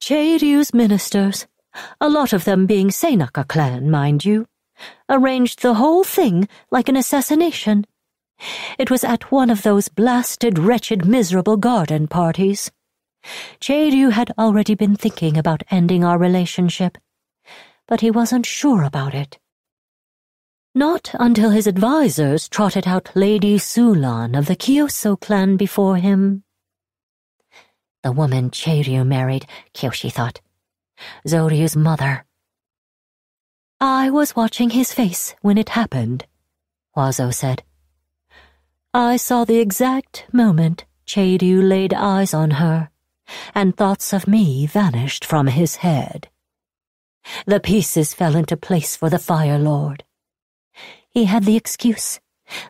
Chaeryu's ministers, a lot of them being Seinaka clan, mind you, arranged the whole thing like an assassination. It was at one of those blasted, wretched, miserable garden parties. Chaeryu had already been thinking about ending our relationship, but he wasn't sure about it. Not until his advisers trotted out Lady Sulan of the Keohso clan before him. The woman Chaeryu married, Kyoshi thought. Zoryu's mother. I was watching his face when it happened, Huazo said. I saw the exact moment Chaeryu laid eyes on her, and thoughts of me vanished from his head. The pieces fell into place for the Fire Lord. He had the excuse,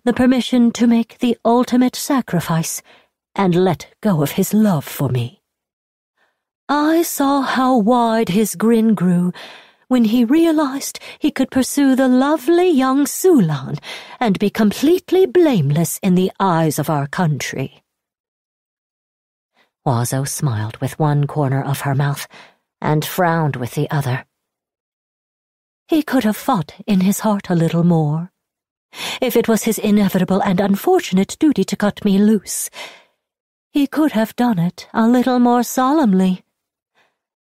the permission to make the ultimate sacrifice and let go of his love for me. I saw how wide his grin grew when he realized he could pursue the lovely young Sulan and be completely blameless in the eyes of our country. Huazo smiled with one corner of her mouth and frowned with the other. He could have fought in his heart a little more. If it was his inevitable and unfortunate duty to cut me loose, he could have done it a little more solemnly.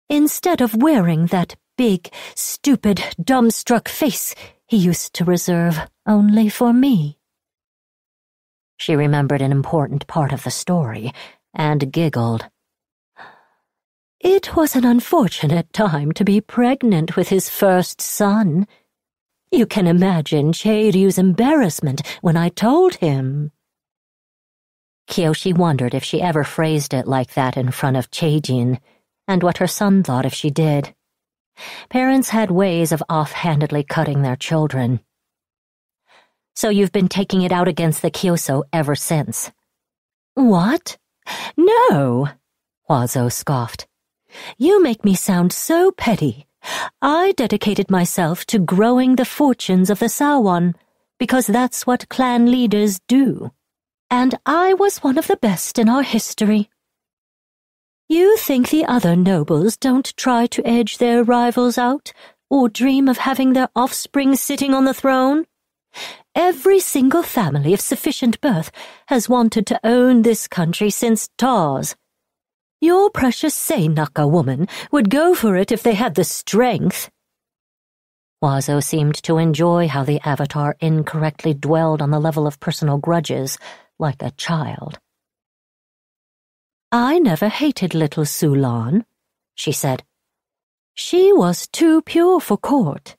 Instead of wearing that big, stupid, dumbstruck face he used to reserve only for me. She remembered an important part of the story and giggled. It was an unfortunate time to be pregnant with his first son. You can imagine Chaeryu's embarrassment when I told him. Kyoshi wondered if she ever phrased it like that in front of Chaejin, and what her son thought if she did. Parents had ways of offhandedly cutting their children. So you've been taking it out against the Keohso ever since. What? No, Huazo scoffed. You make me sound so petty. I dedicated myself to growing the fortunes of the Saowon, because that's what clan leaders do. And I was one of the best in our history. You think the other nobles don't try to edge their rivals out, or dream of having their offspring sitting on the throne? Every single family of sufficient birth has wanted to own this country since Tars. Your precious Saynaka woman would go for it if they had the strength. Huazo seemed to enjoy how the Avatar incorrectly dwelled on the level of personal grudges, like a child. I never hated little Sulan, she said. She was too pure for court.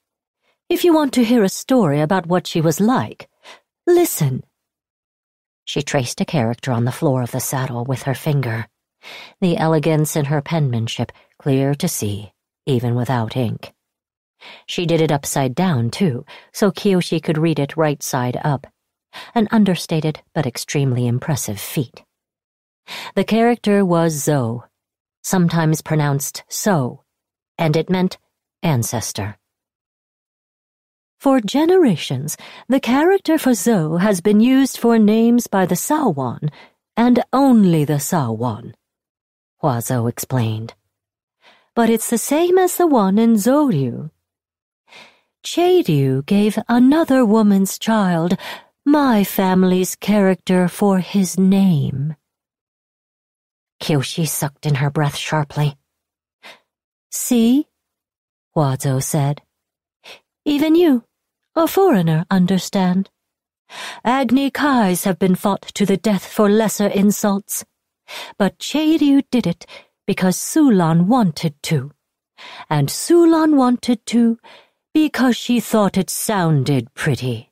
If you want to hear a story about what she was like, listen. She traced a character on the floor of the saddle with her finger the elegance in her penmanship clear to see, even without ink. She did it upside down, too, so Kyoshi could read it right side up, an understated but extremely impressive feat. The character was Zo, sometimes pronounced so, and it meant ancestor. For generations, the character for Zo has been used for names by the Saowon, and only the Saowon. Huazo explained. But it's the same as the one in Zoryu. Chaeryu gave another woman's child my family's character for his name. Kyoshi sucked in her breath sharply. See? Huazo said. Even you, a foreigner, understand. Agni Kais have been fought to the death for lesser insults. But Chaeryu did it because Sulan wanted to. And Sulan wanted to because she thought it sounded pretty.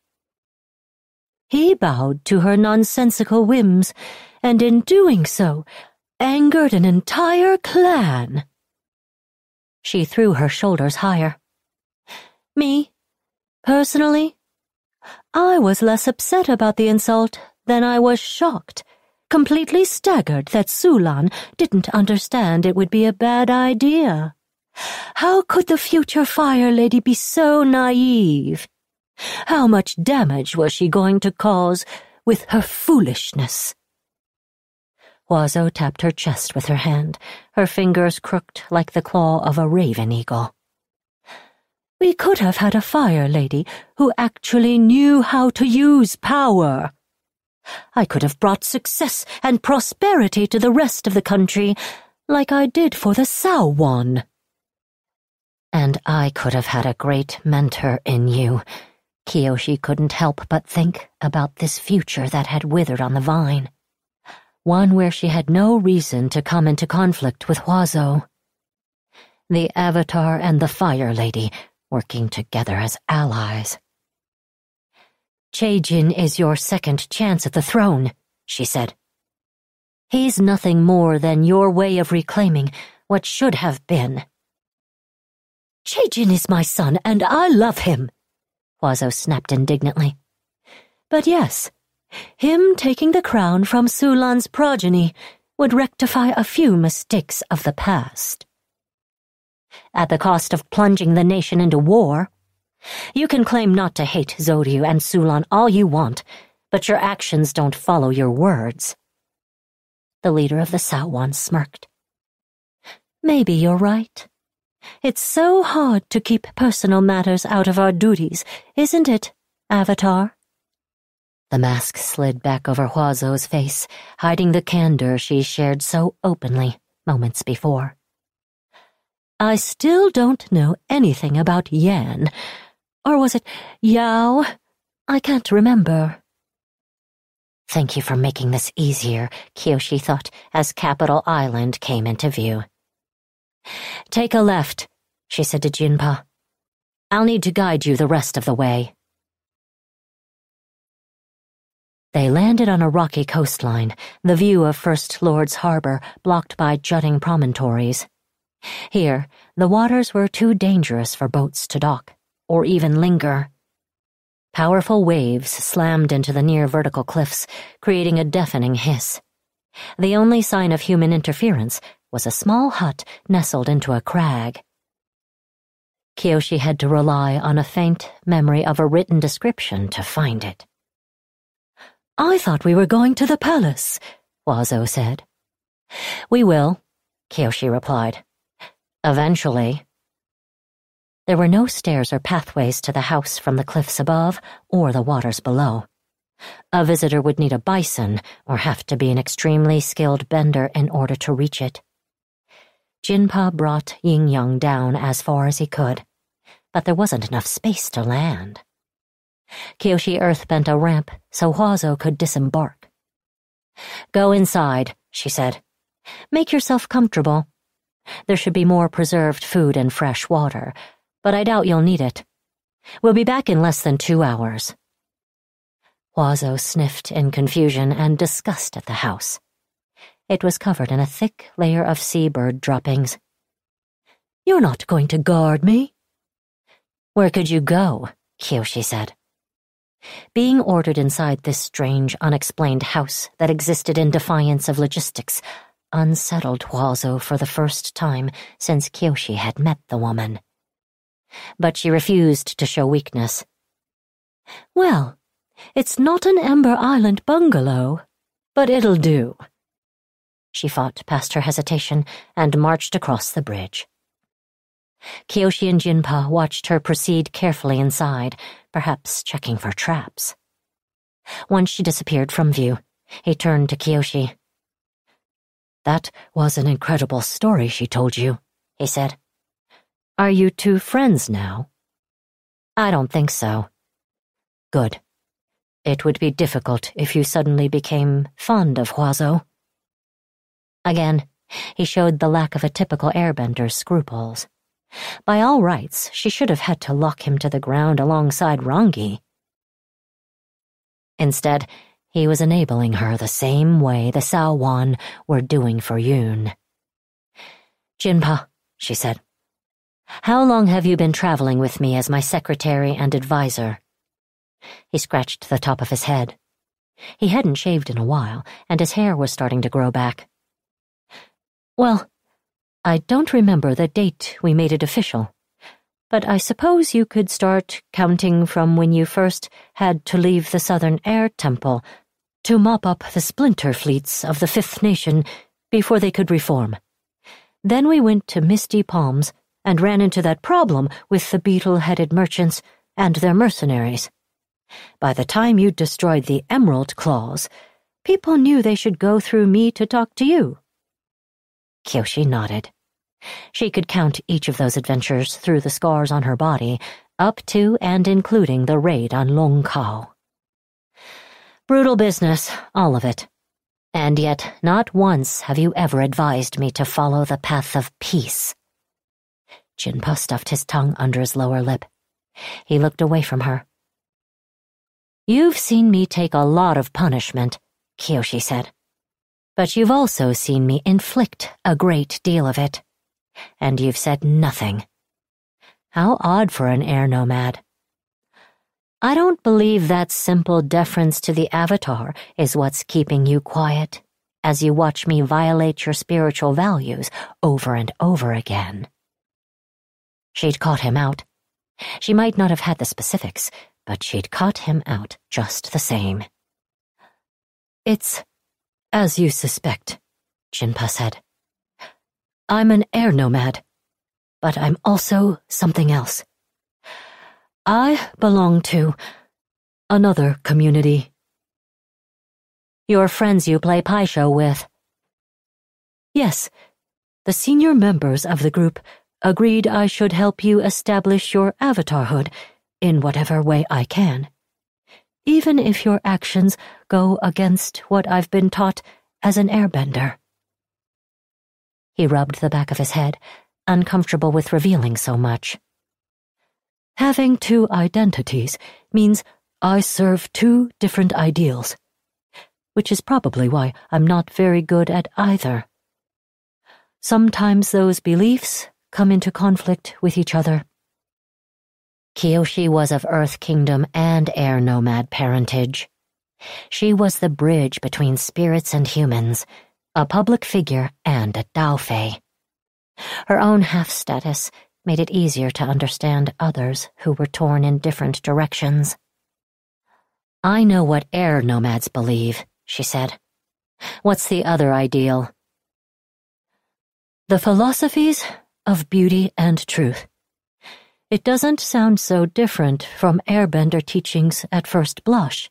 He bowed to her nonsensical whims, and in doing so, angered an entire clan. She threw her shoulders higher. Me, personally, I was less upset about the insult than I was shocked completely staggered that Sulan didn't understand it would be a bad idea. How could the future Fire Lady be so naive? How much damage was she going to cause with her foolishness? Huazo tapped her chest with her hand, her fingers crooked like the claw of a raven eagle. We could have had a fire lady who actually knew how to use power. I could have brought success and prosperity to the rest of the country, like I did for the Saowon. And I could have had a great mentor in you. Kyoshi couldn't help but think about this future that had withered on the vine. One where she had no reason to come into conflict with Huazo. The Avatar and the Fire Lady working together as allies. Chaejin is your second chance at the throne, she said. He's nothing more than your way of reclaiming what should have been. Chaejin is my son, and I love him, Huazo snapped indignantly. But yes, him taking the crown from Sulan's progeny would rectify a few mistakes of the past. At the cost of plunging the nation into war, you can claim not to hate Zoryu and Sulan all you want, but your actions don't follow your words. The leader of the Saowon smirked. Maybe you're right. It's so hard to keep personal matters out of our duties, isn't it, Avatar? The mask slid back over Huazo's face, hiding the candor she shared so openly moments before. I still don't know anything about Yan, or was it Yao? I can't remember. Thank you for making this easier, Kyoshi thought, as Capital Island came into view. Take a left, she said to Jinpa. I'll need to guide you the rest of the way. They landed on a rocky coastline, the view of First Lord's Harbor blocked by jutting promontories. Here, the waters were too dangerous for boats to dock or even linger. Powerful waves slammed into the near vertical cliffs, creating a deafening hiss. The only sign of human interference was a small hut nestled into a crag. Kyoshi had to rely on a faint memory of a written description to find it. I thought we were going to the palace, Huazo said. We will, Kyoshi replied. Eventually. There were no stairs or pathways to the house from the cliffs above or the waters below. A visitor would need a bison or have to be an extremely skilled bender in order to reach it. Jinpa brought Yingyong down as far as he could, but there wasn't enough space to land. Kyoshi earthbent a ramp so Huazo could disembark. Go inside, she said. Make yourself comfortable. There should be more preserved food and fresh water, but I doubt you'll need it. We'll be back in less than two hours. Huazo sniffed in confusion and disgust at the house. It was covered in a thick layer of seabird droppings. You're not going to guard me? Where could you go? Kyoshi said. Being ordered inside this strange, unexplained house that existed in defiance of logistics unsettled Huazo for the first time since Kyoshi had met the woman. But she refused to show weakness. Well, it's not an Ember Island bungalow, but it'll do. She fought past her hesitation and marched across the bridge. Kyoshi and Jinpa watched her proceed carefully inside, perhaps checking for traps. Once she disappeared from view, he turned to Kyoshi. That was an incredible story she told you, he said. Are you two friends now? I don't think so. Good. It would be difficult if you suddenly became fond of Huazo. Again, he showed the lack of a typical airbender's scruples. By all rights, she should have had to lock him to the ground alongside Rangi. Instead, he was enabling her the same way the Saowon were doing for Yun. Jinpa, she said, how long have you been traveling with me as my secretary and adviser? He scratched the top of his head. He hadn't shaved in a while, and his hair was starting to grow back. Well, I don't remember the date we made it official, but I suppose you could start counting from when you first had to leave the Southern Air Temple to mop up the splinter fleets of the Fifth Nation before they could reform. Then we went to Misty Palms and ran into that problem with the beetle-headed merchants and their mercenaries. By the time you'd destroyed the Emerald Claws, people knew they should go through me to talk to you. Kyoshi nodded. She could count each of those adventures through the scars on her body, up to and including the raid on Long Kao. Brutal business, all of it. And yet, not once have you ever advised me to follow the path of peace. Jinpa stuffed his tongue under his lower lip. He looked away from her. You've seen me take a lot of punishment, Kyoshi said. But you've also seen me inflict a great deal of it and you've said nothing. How odd for an air nomad. I don't believe that simple deference to the Avatar is what's keeping you quiet as you watch me violate your spiritual values over and over again. She'd caught him out. She might not have had the specifics, but she'd caught him out just the same. It's as you suspect, Jinpa said. I'm an air nomad, but I'm also something else. I belong to another community. Your friends you play Pai Sho with? Yes, the senior members of the group agreed I should help you establish your avatarhood in whatever way I can, even if your actions go against what I've been taught as an airbender. He rubbed the back of his head, uncomfortable with revealing so much. Having two identities means I serve two different ideals, which is probably why I'm not very good at either. Sometimes those beliefs come into conflict with each other. Kyoshi was of Earth Kingdom and air nomad parentage. She was the bridge between spirits and humans, a public figure and a Daofei. Her own half status made it easier to understand others who were torn in different directions. I know what air nomads believe, she said. What's the other ideal? The philosophies of beauty and truth. It doesn't sound so different from airbender teachings at first blush.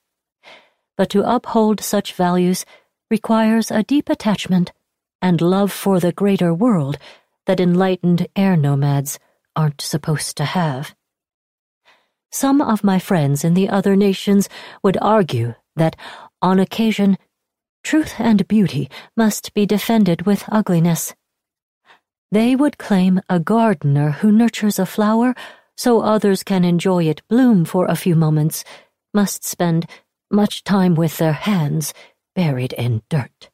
But to uphold such values requires a deep attachment and love for the greater world that enlightened air nomads aren't supposed to have. Some of my friends in the other nations would argue that, on occasion, truth and beauty must be defended with ugliness. They would claim a gardener who nurtures a flower so others can enjoy it bloom for a few moments must spend much time with their hands buried in dirt.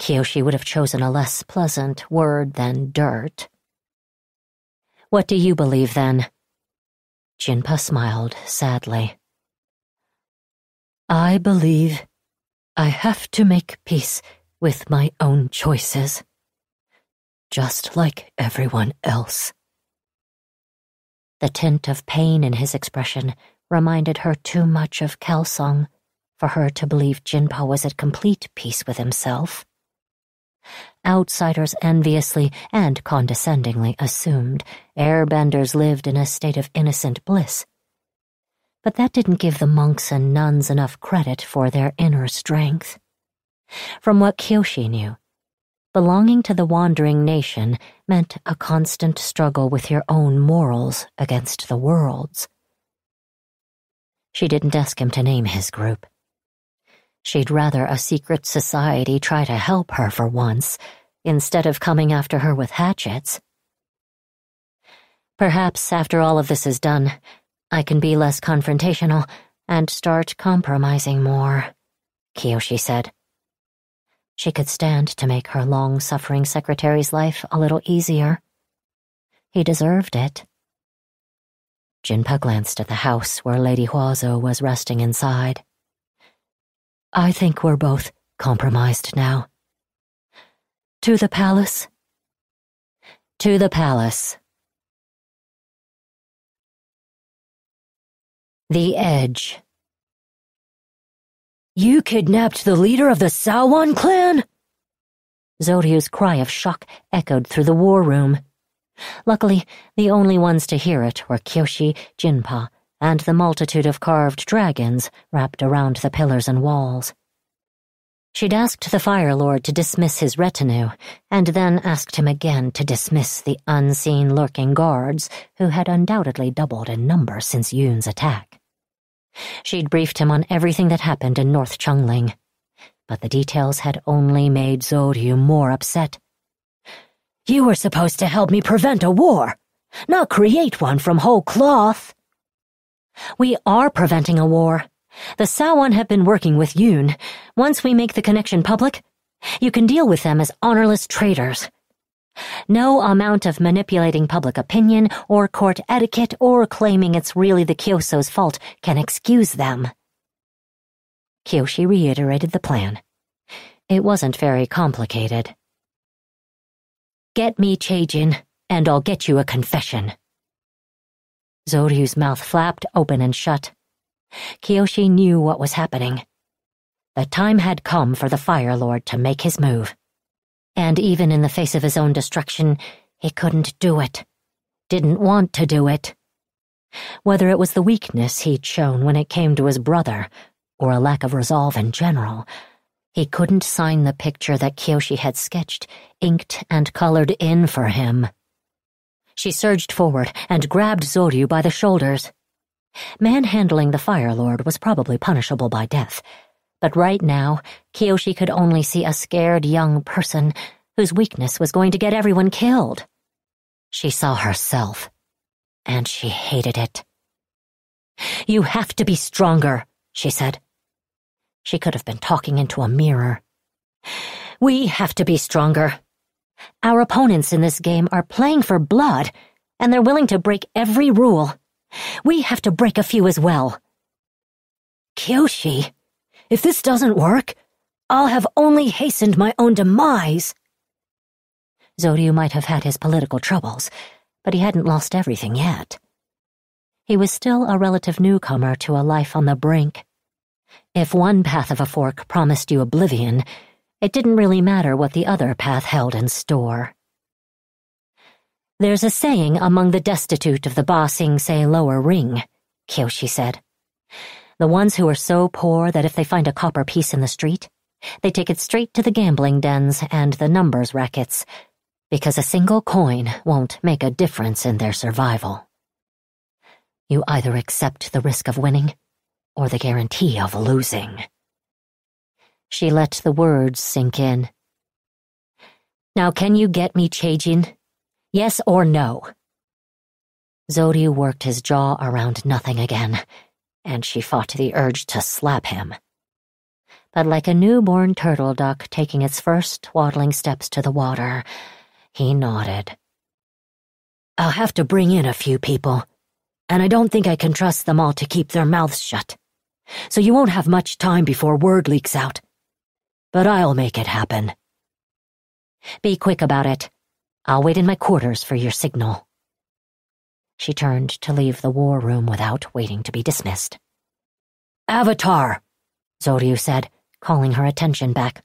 Kyoshi would have chosen a less pleasant word than dirt. What do you believe then? Jinpa smiled sadly. I believe I have to make peace with my own choices, just like everyone else. The tint of pain in his expression reminded her too much of Kelsang for her to believe Jinpa was at complete peace with himself. Outsiders enviously and condescendingly assumed airbenders lived in a state of innocent bliss. But that didn't give the monks and nuns enough credit for their inner strength. From what Kyoshi knew, belonging to the wandering nation meant a constant struggle with your own morals against the world's. She didn't ask him to name his group. She'd rather a secret society try to help her for once, instead of coming after her with hatchets. Perhaps after all of this is done, I can be less confrontational and start compromising more, Kyoshi said. She could stand to make her long-suffering secretary's life a little easier. He deserved it. Jinpa glanced at the house where Lady Huazo was resting inside. I think we're both compromised now. To the palace? To the palace. The Edge. You kidnapped the leader of the Saowon clan? Zoryu's cry of shock echoed through the war room. Luckily, the only ones to hear it were Kyoshi, Jinpa, and the multitude of carved dragons wrapped around the pillars and walls. She'd asked the Fire Lord to dismiss his retinue, and then asked him again to dismiss the unseen lurking guards who had undoubtedly doubled in number since Yun's attack. She'd briefed him on everything that happened in North Chungling, but the details had only made Zoryu more upset. You were supposed to help me prevent a war, not create one from whole cloth. We are preventing a war. The Saowon have been working with Yun. Once we make the connection public, you can deal with them as honorless traitors. No amount of manipulating public opinion or court etiquette or claiming it's really the Kyoso's fault can excuse them. Kyoshi reiterated the plan. It wasn't very complicated. Get me Chaejin, and I'll get you a confession. Zoryu's mouth flapped open and shut. Kyoshi knew what was happening. The time had come for the Fire Lord to make his move. And even in the face of his own destruction, he couldn't do it. Didn't want to do it. Whether it was the weakness he'd shown when it came to his brother, or a lack of resolve in general, he couldn't sign the picture that Kyoshi had sketched, inked, and colored in for him. She surged forward and grabbed Zoryu by the shoulders. Manhandling the Fire Lord was probably punishable by death, but right now, Kyoshi could only see a scared young person whose weakness was going to get everyone killed. She saw herself, and she hated it. You have to be stronger, she said. She could have been talking into a mirror. We have to be stronger. Our opponents in this game are playing for blood, and they're willing to break every rule. We have to break a few as well. Kyoshi, if this doesn't work, I'll have only hastened my own demise. Zoryu might have had his political troubles, but he hadn't lost everything yet. He was still a relative newcomer to a life on the brink. If one path of a fork promised you oblivion, it didn't really matter what the other path held in store. There's a saying among the destitute of the Ba Sing Se lower ring, Kyoshi said. The ones who are so poor that if they find a copper piece in the street, they take it straight to the gambling dens and the numbers rackets, because a single coin won't make a difference in their survival. You either accept the risk of winning or the guarantee of losing. She let the words sink in. Now can you get me Chaejin? Yes or no? Zoryu worked his jaw around nothing again, and she fought the urge to slap him. But like a newborn turtle duck taking its first waddling steps to the water, he nodded. I'll have to bring in a few people, and I don't think I can trust them all to keep their mouths shut. So you won't have much time before word leaks out. But I'll make it happen. Be quick about it. I'll wait in my quarters for your signal. She turned to leave the war room without waiting to be dismissed. Avatar, Zoryu said, calling her attention back.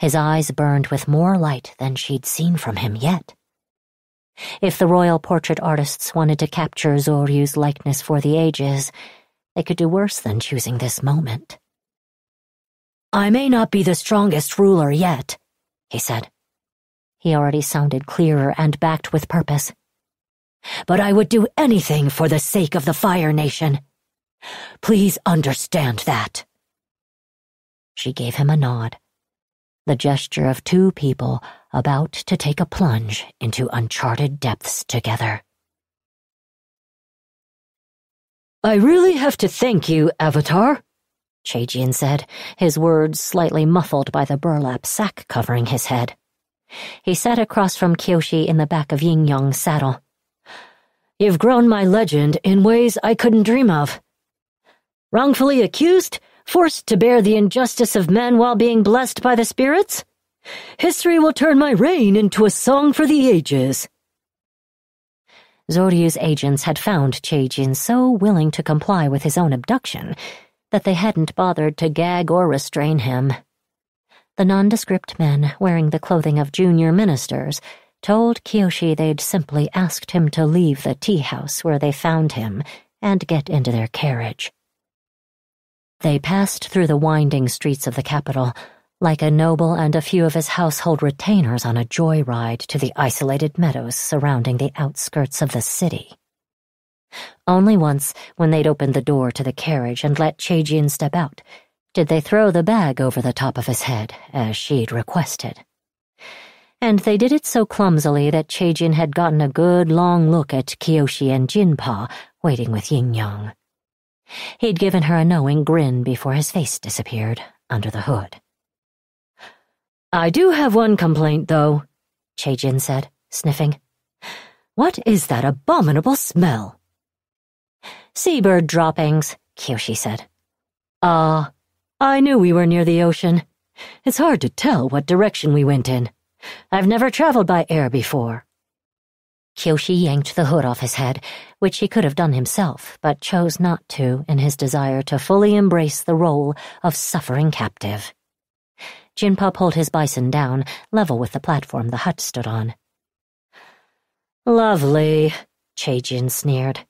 His eyes burned with more light than she'd seen from him yet. If the royal portrait artists wanted to capture Zoryu's likeness for the ages, they could do worse than choosing this moment. I may not be the strongest ruler yet, he said. He already sounded clearer and backed with purpose. But I would do anything for the sake of the Fire Nation. Please understand that. She gave him a nod, the gesture of two people about to take a plunge into uncharted depths together. I really have to thank you, Avatar, Chaejin said, his words slightly muffled by the burlap sack covering his head. He sat across from Kyoshi in the back of Yingyong's saddle. You've grown my legend in ways I couldn't dream of. Wrongfully accused, forced to bear the injustice of men while being blessed by the spirits? History will turn my reign into a song for the ages. Zoryu's agents had found Chaejin so willing to comply with his own abduction that they hadn't bothered to gag or restrain him. The nondescript men wearing the clothing of junior ministers told Kyoshi they'd simply asked him to leave the tea house where they found him and get into their carriage. They passed through the winding streets of the capital, like a noble and a few of his household retainers on a joyride to the isolated meadows surrounding the outskirts of the city. Only once, when they'd opened the door to the carriage and let Chaejin step out, did they throw the bag over the top of his head, as she'd requested. And they did it so clumsily that Chaejin had gotten a good long look at Kyoshi and Jinpa waiting with Yingyong. He'd given her a knowing grin before his face disappeared under the hood. I do have one complaint, though, Chaejin said, sniffing. What is that abominable smell? Seabird droppings, Kyoshi said. Ah, uh, I knew we were near the ocean. It's hard to tell what direction we went in. I've never traveled by air before. Kyoshi yanked the hood off his head, which he could have done himself, but chose not to in his desire to fully embrace the role of suffering captive. Jinpa pulled his bison down, level with the platform the hut stood on. Lovely, Chaejin sneered.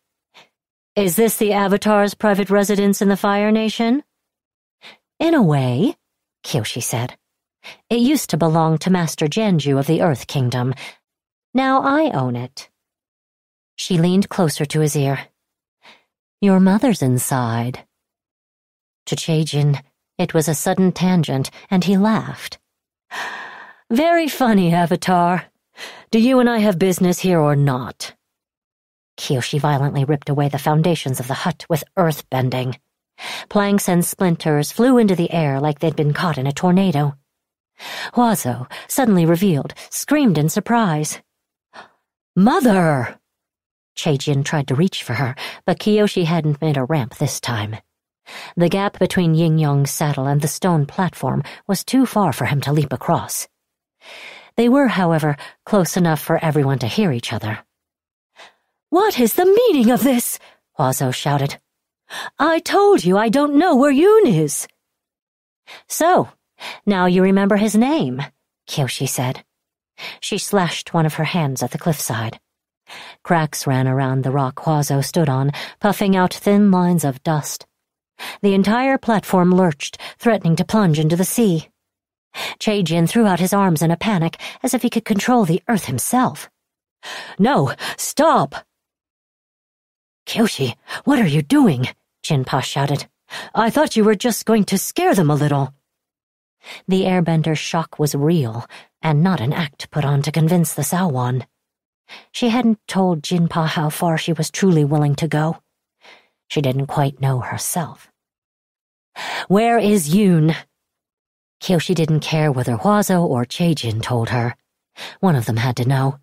Is this the Avatar's private residence in the Fire Nation? In a way, Kyoshi said. It used to belong to Master Jianzhu of the Earth Kingdom, now I own it. She leaned closer to his ear. Your mother's inside. To Chaejin, it was a sudden tangent, and he laughed. Very funny, Avatar. Do you and I have business here or not? Kyoshi violently ripped away the foundations of the hut with earth bending. Planks and splinters flew into the air like they'd been caught in a tornado. Huazo, suddenly revealed, screamed in surprise. Mother! Chaejin tried to reach for her, but Kyoshi hadn't made a ramp this time. The gap between Yingyong's saddle and the stone platform was too far for him to leap across. They were, however, close enough for everyone to hear each other. What is the meaning of this? Huazo shouted. I told you I don't know where Yun is. So, now you remember his name, Kyoshi said. She slashed one of her hands at the cliffside. Cracks ran around the rock Huazo stood on, puffing out thin lines of dust. The entire platform lurched, threatening to plunge into the sea. Chaejin threw out his arms in a panic, as if he could control the earth himself. No, stop! Kyoshi, what are you doing? Jinpa shouted. I thought you were just going to scare them a little. The airbender's shock was real, and not an act put on to convince the Saowon. She hadn't told Jinpa how far she was truly willing to go. She didn't quite know herself. Where is Yun? Kyoshi didn't care whether Huazo or Chaejin told her. One of them had to know.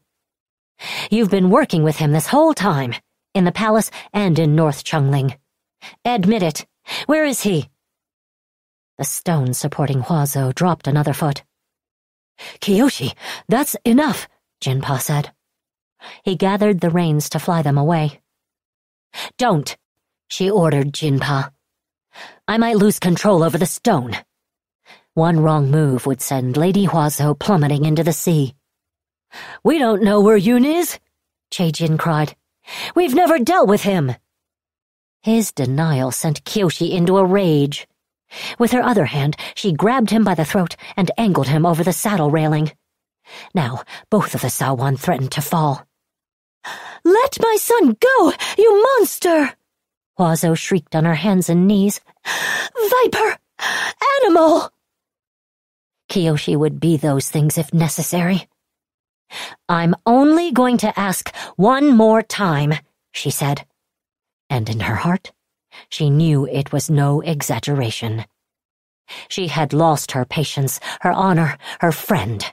You've been working with him this whole time, in the palace and in North Chungling. Admit it. Where is he? The stone supporting Huazo dropped another foot. Kyoshi, that's enough, Jinpa said. He gathered the reins to fly them away. Don't, she ordered Jinpa. I might lose control over the stone. One wrong move would send Lady Huazo plummeting into the sea. We don't know where Yun is, Chaejin cried. We've never dealt with him. His denial sent Kyoshi into a rage. With her other hand, she grabbed him by the throat and angled him over the saddle railing. Now, both of the Saowon threatened to fall. Let my son go, you monster! Huazo shrieked on her hands and knees. Viper! Animal! Kyoshi would be those things if necessary. I'm only going to ask one more time, she said. And in her heart, she knew it was no exaggeration. She had lost her patience, her honor, her friend.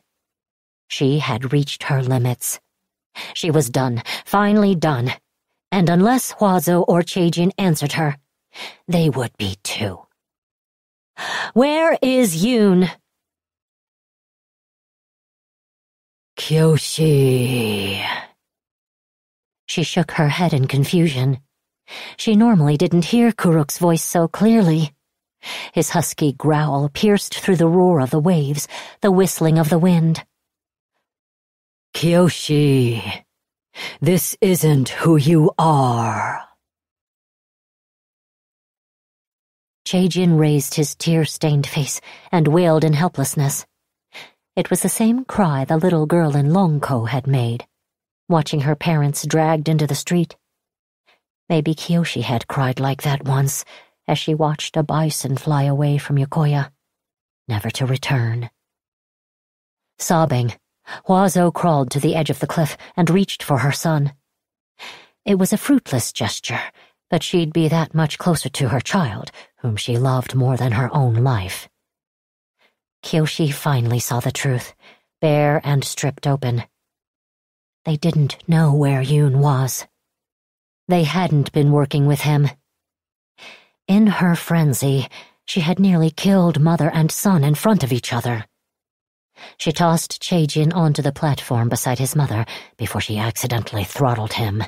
She had reached her limits. She was done, finally done, and unless Huazo or Chaejin answered her, they would be too. Where is Yun? Kyoshi. She shook her head in confusion. She normally didn't hear Kuruk's voice so clearly. His husky growl pierced through the roar of the waves, the whistling of the wind. Kyoshi, this isn't who you are. Chaejin raised his tear-stained face and wailed in helplessness. It was the same cry the little girl in Longko had made, watching her parents dragged into the street. Maybe Kyoshi had cried like that once, as she watched a bison fly away from Yokoya, never to return. Sobbing, Huazo crawled to the edge of the cliff and reached for her son. It was a fruitless gesture, but she'd be that much closer to her child, whom she loved more than her own life. Kyoshi finally saw the truth, bare and stripped open. They didn't know where Yun was. They hadn't been working with him. In her frenzy, she had nearly killed mother and son in front of each other. She tossed Chaejin onto the platform beside his mother before she accidentally throttled him.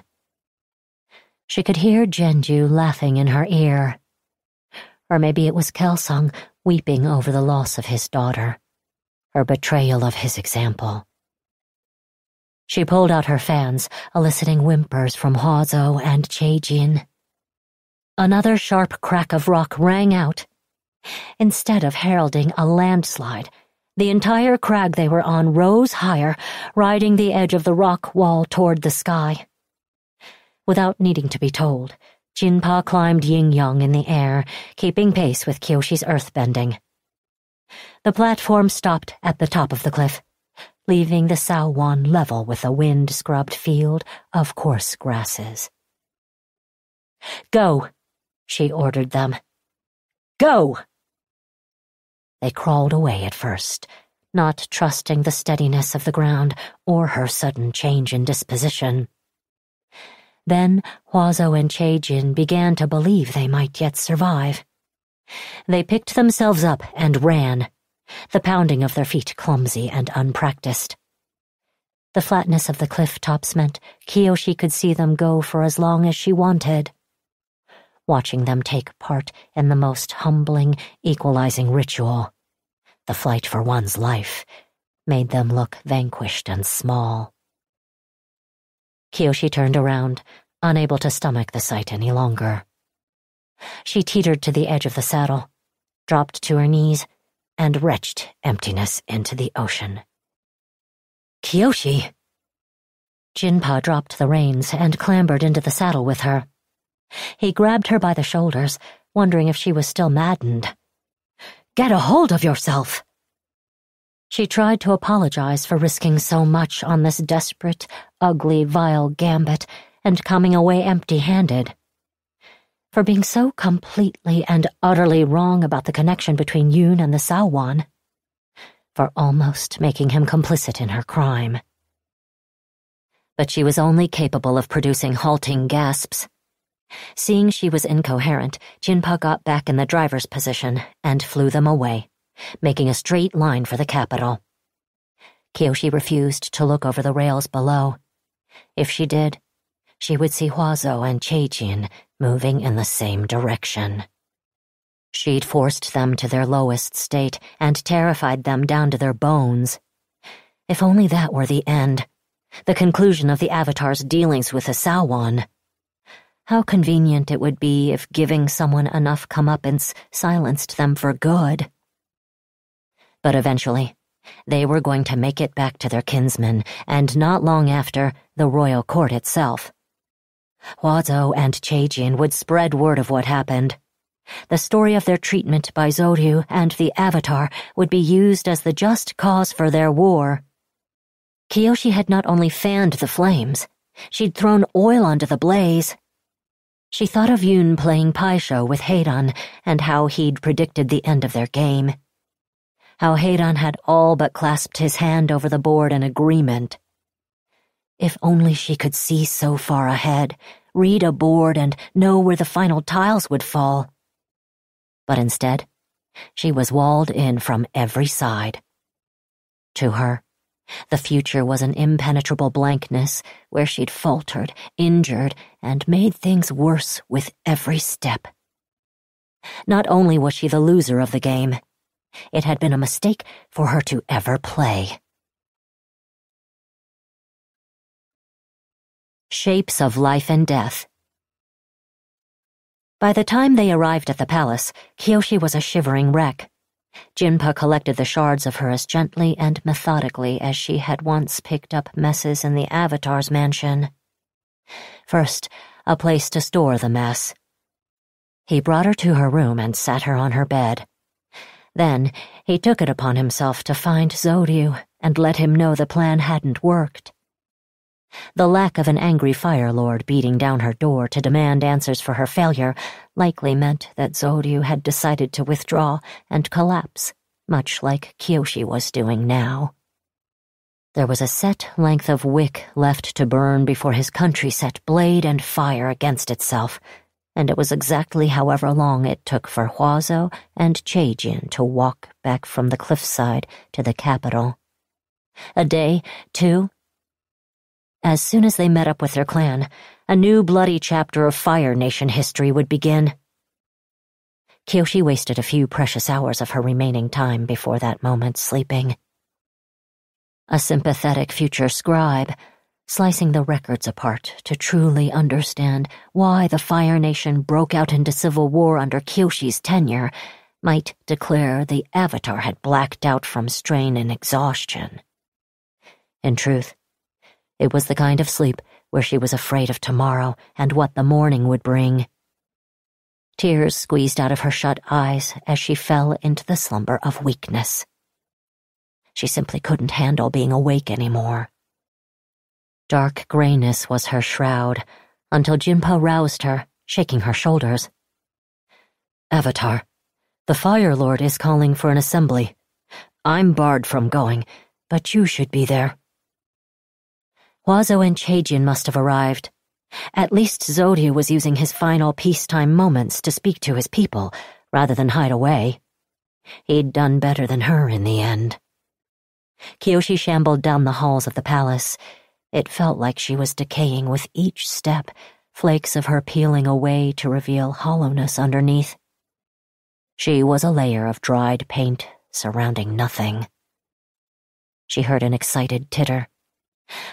She could hear Jianzhu laughing in her ear. Or maybe it was Kelsang weeping over the loss of his daughter, her betrayal of his example. She pulled out her fans, eliciting whimpers from Huazo and Chaejin. Another sharp crack of rock rang out. Instead of heralding a landslide, the entire crag they were on rose higher, riding the edge of the rock wall toward the sky. Without needing to be told, Jinpa climbed Yingyong in the air, keeping pace with Kyoshi's earthbending. The platform stopped at the top of the cliff leaving the Saowon level with a wind-scrubbed field of coarse grasses. Go, she ordered them. Go! They crawled away at first, not trusting the steadiness of the ground or her sudden change in disposition. Then Huazo and Chaejin began to believe they might yet survive. They picked themselves up and ran, the pounding of their feet clumsy and unpracticed. The flatness of the cliff tops meant Kyoshi could see them go for as long as she wanted. Watching them take part in the most humbling, equalizing ritual, the flight for one's life, made them look vanquished and small. Kyoshi turned around, unable to stomach the sight any longer. She teetered to the edge of the saddle, dropped to her knees, and retched emptiness into the ocean. Kyoshi! Jinpa dropped the reins and clambered into the saddle with her. He grabbed her by the shoulders, wondering if she was still maddened. Get a hold of yourself! She tried to apologize for risking so much on this desperate, ugly, vile gambit and coming away empty handed for being so completely and utterly wrong about the connection between Yun and the Saowon, for almost making him complicit in her crime. But she was only capable of producing halting gasps. Seeing she was incoherent, Jinpa got back in the driver's position and flew them away, making a straight line for the capital. Kyoshi refused to look over the rails below. If she did, she would see Huazo and Chaejin moving in the same direction. She'd forced them to their lowest state and terrified them down to their bones. If only that were the end, the conclusion of the Avatar's dealings with the Saowon. How convenient it would be if giving someone enough comeuppance silenced them for good. But eventually, they were going to make it back to their kinsmen, and not long after, the royal court itself. Huazo and Chaejin would spread word of what happened. The story of their treatment by Zoryu and the Avatar would be used as the just cause for their war. Kyoshi had not only fanned the flames, she'd thrown oil onto the blaze. She thought of Yun playing Pai Sho with Hei-Ran and how he'd predicted the end of their game. How Hei-Ran had all but clasped his hand over the board in agreement. If only she could see so far ahead, read a board, and know where the final tiles would fall. But instead, she was walled in from every side. To her, the future was an impenetrable blankness where she'd faltered, injured, and made things worse with every step. Not only was she the loser of the game, it had been a mistake for her to ever play. Shapes of Life and Death. By the time they arrived at the palace, Kyoshi was a shivering wreck. Jinpa collected the shards of her as gently and methodically as she had once picked up messes in the Avatar's mansion. First, a place to store the mess. He brought her to her room and sat her on her bed. Then, he took it upon himself to find Zoryu and let him know the plan hadn't worked. The lack of an angry Fire Lord beating down her door to demand answers for her failure likely meant that Zoryu had decided to withdraw and collapse, much like Kyoshi was doing now. There was a set length of wick left to burn before his country set blade and fire against itself, and it was exactly however long it took for Huazo and Chaejin to walk back from the cliffside to the capital. A day, two, as soon as they met up with their clan, a new bloody chapter of Fire Nation history would begin. Kyoshi wasted a few precious hours of her remaining time before that moment sleeping. A sympathetic future scribe, slicing the records apart to truly understand why the Fire Nation broke out into civil war under Kyoshi's tenure, might declare the Avatar had blacked out from strain and exhaustion. In truth, it was the kind of sleep where she was afraid of tomorrow and what the morning would bring. Tears squeezed out of her shut eyes as she fell into the slumber of weakness. She simply couldn't handle being awake anymore. Dark grayness was her shroud until Jinpa roused her, shaking her shoulders. Avatar, the Fire Lord is calling for an assembly. I'm barred from going, but you should be there. Huazo and Chaejin must have arrived. At least Zoryu was using his final peacetime moments to speak to his people, rather than hide away. He'd done better than her in the end. Kyoshi shambled down the halls of the palace. It felt like she was decaying with each step, flakes of her peeling away to reveal hollowness underneath. She was a layer of dried paint surrounding nothing. She heard an excited titter.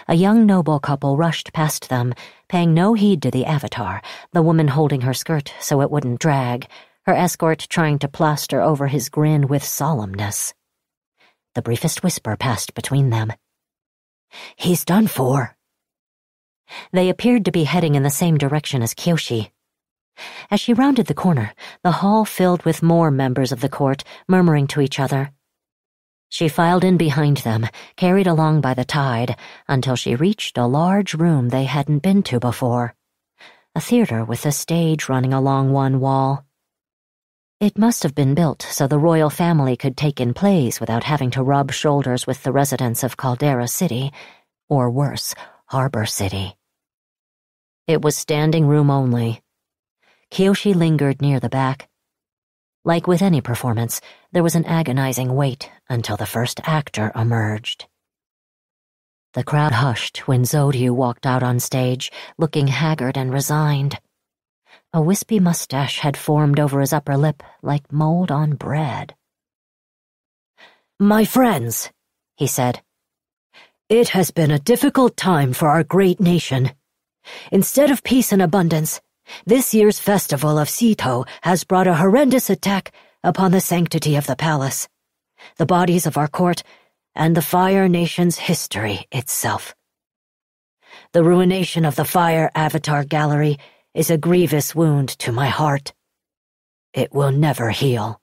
A young noble couple rushed past them, paying no heed to the avatar, the woman holding her skirt so it wouldn't drag, her escort trying to plaster over his grin with solemnness. The briefest whisper passed between them. He's done for. They appeared to be heading in the same direction as Kyoshi. As she rounded the corner, the hall filled with more members of the court, murmuring to each other. She filed in behind them, carried along by the tide, until she reached a large room they hadn't been to before. A theater with a stage running along one wall. It must have been built so the royal family could take in plays without having to rub shoulders with the residents of Caldera City, or worse, Harbor City. It was standing room only. Kyoshi lingered near the back. Like with any performance, there was an agonizing wait until the first actor emerged. The crowd hushed when Zoryu walked out on stage, looking haggard and resigned. A wispy mustache had formed over his upper lip like mold on bread. My friends, he said, it has been a difficult time for our great nation. Instead of peace and abundance, this year's festival of Szeto has brought a horrendous attack upon the sanctity of the palace, the bodies of our court, and the Fire Nation's history itself. The ruination of the Fire Avatar Gallery is a grievous wound to my heart. It will never heal.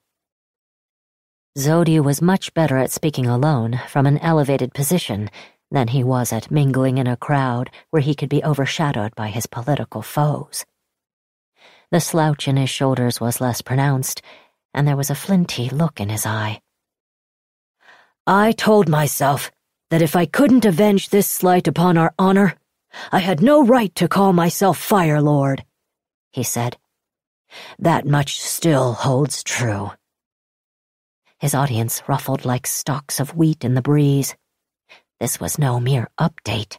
Zoryu was much better at speaking alone from an elevated position than he was at mingling in a crowd where he could be overshadowed by his political foes. The slouch in his shoulders was less pronounced, and there was a flinty look in his eye. I told myself that if I couldn't avenge this slight upon our honor, I had no right to call myself Fire Lord, he said. That much still holds true. His audience ruffled like stalks of wheat in the breeze. This was no mere update.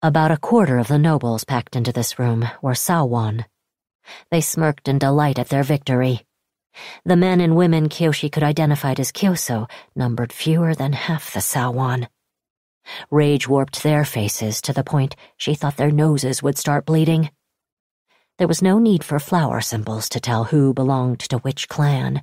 About a quarter of the nobles packed into this room were Saowon. They smirked in delight at their victory. The men and women Kyoshi could identify as Keohso numbered fewer than half the Saowon. Rage warped their faces to the point she thought their noses would start bleeding. There was no need for flower symbols to tell who belonged to which clan.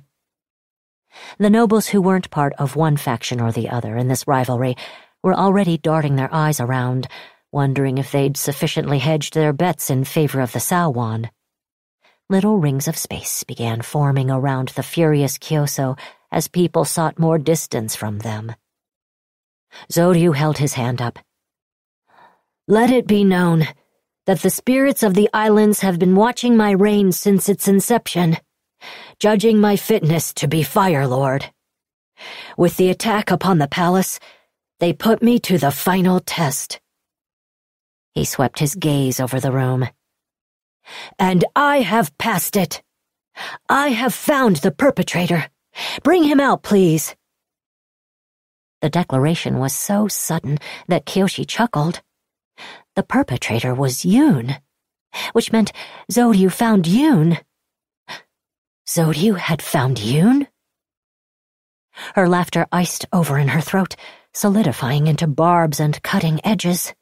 The nobles who weren't part of one faction or the other in this rivalry were already darting their eyes around, wondering if they'd sufficiently hedged their bets in favor of the Saowon. Little rings of space began forming around the furious Keohso as people sought more distance from them. Zoryu held his hand up. Let it be known that the spirits of the islands have been watching my reign since its inception, judging my fitness to be Fire Lord. With the attack upon the palace, they put me to the final test. He swept his gaze over the room. And I have passed it. I have found the perpetrator. Bring him out, please. The declaration was so sudden that Kyoshi chuckled. The perpetrator was Yun, which meant Zoryu found Yun. Zoryu had found Yun? Her laughter iced over in her throat, solidifying into barbs and cutting edges.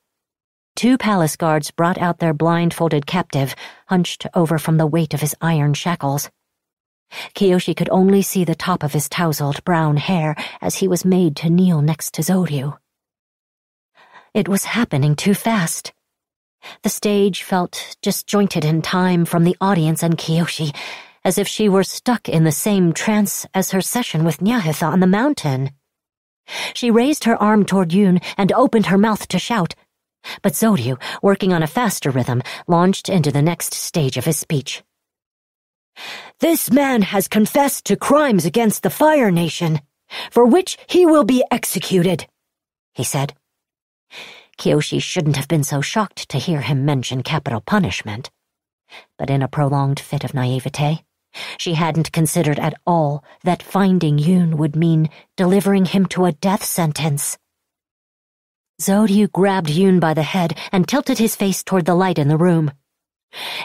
Two palace guards brought out their blindfolded captive, hunched over from the weight of his iron shackles. Kyoshi could only see the top of his tousled brown hair as he was made to kneel next to Zoryu. It was happening too fast. The stage felt disjointed in time from the audience and Kyoshi, as if she were stuck in the same trance as her session with Nyahitha on the mountain. She raised her arm toward Yun and opened her mouth to shout, but Zoryu, working on a faster rhythm, launched into the next stage of his speech. This man has confessed to crimes against the Fire Nation, for which he will be executed, he said. Kyoshi shouldn't have been so shocked to hear him mention capital punishment. But in a prolonged fit of naivete, she hadn't considered at all that finding Yun would mean delivering him to a death sentence. Zoryu grabbed Yun by the head and tilted his face toward the light in the room.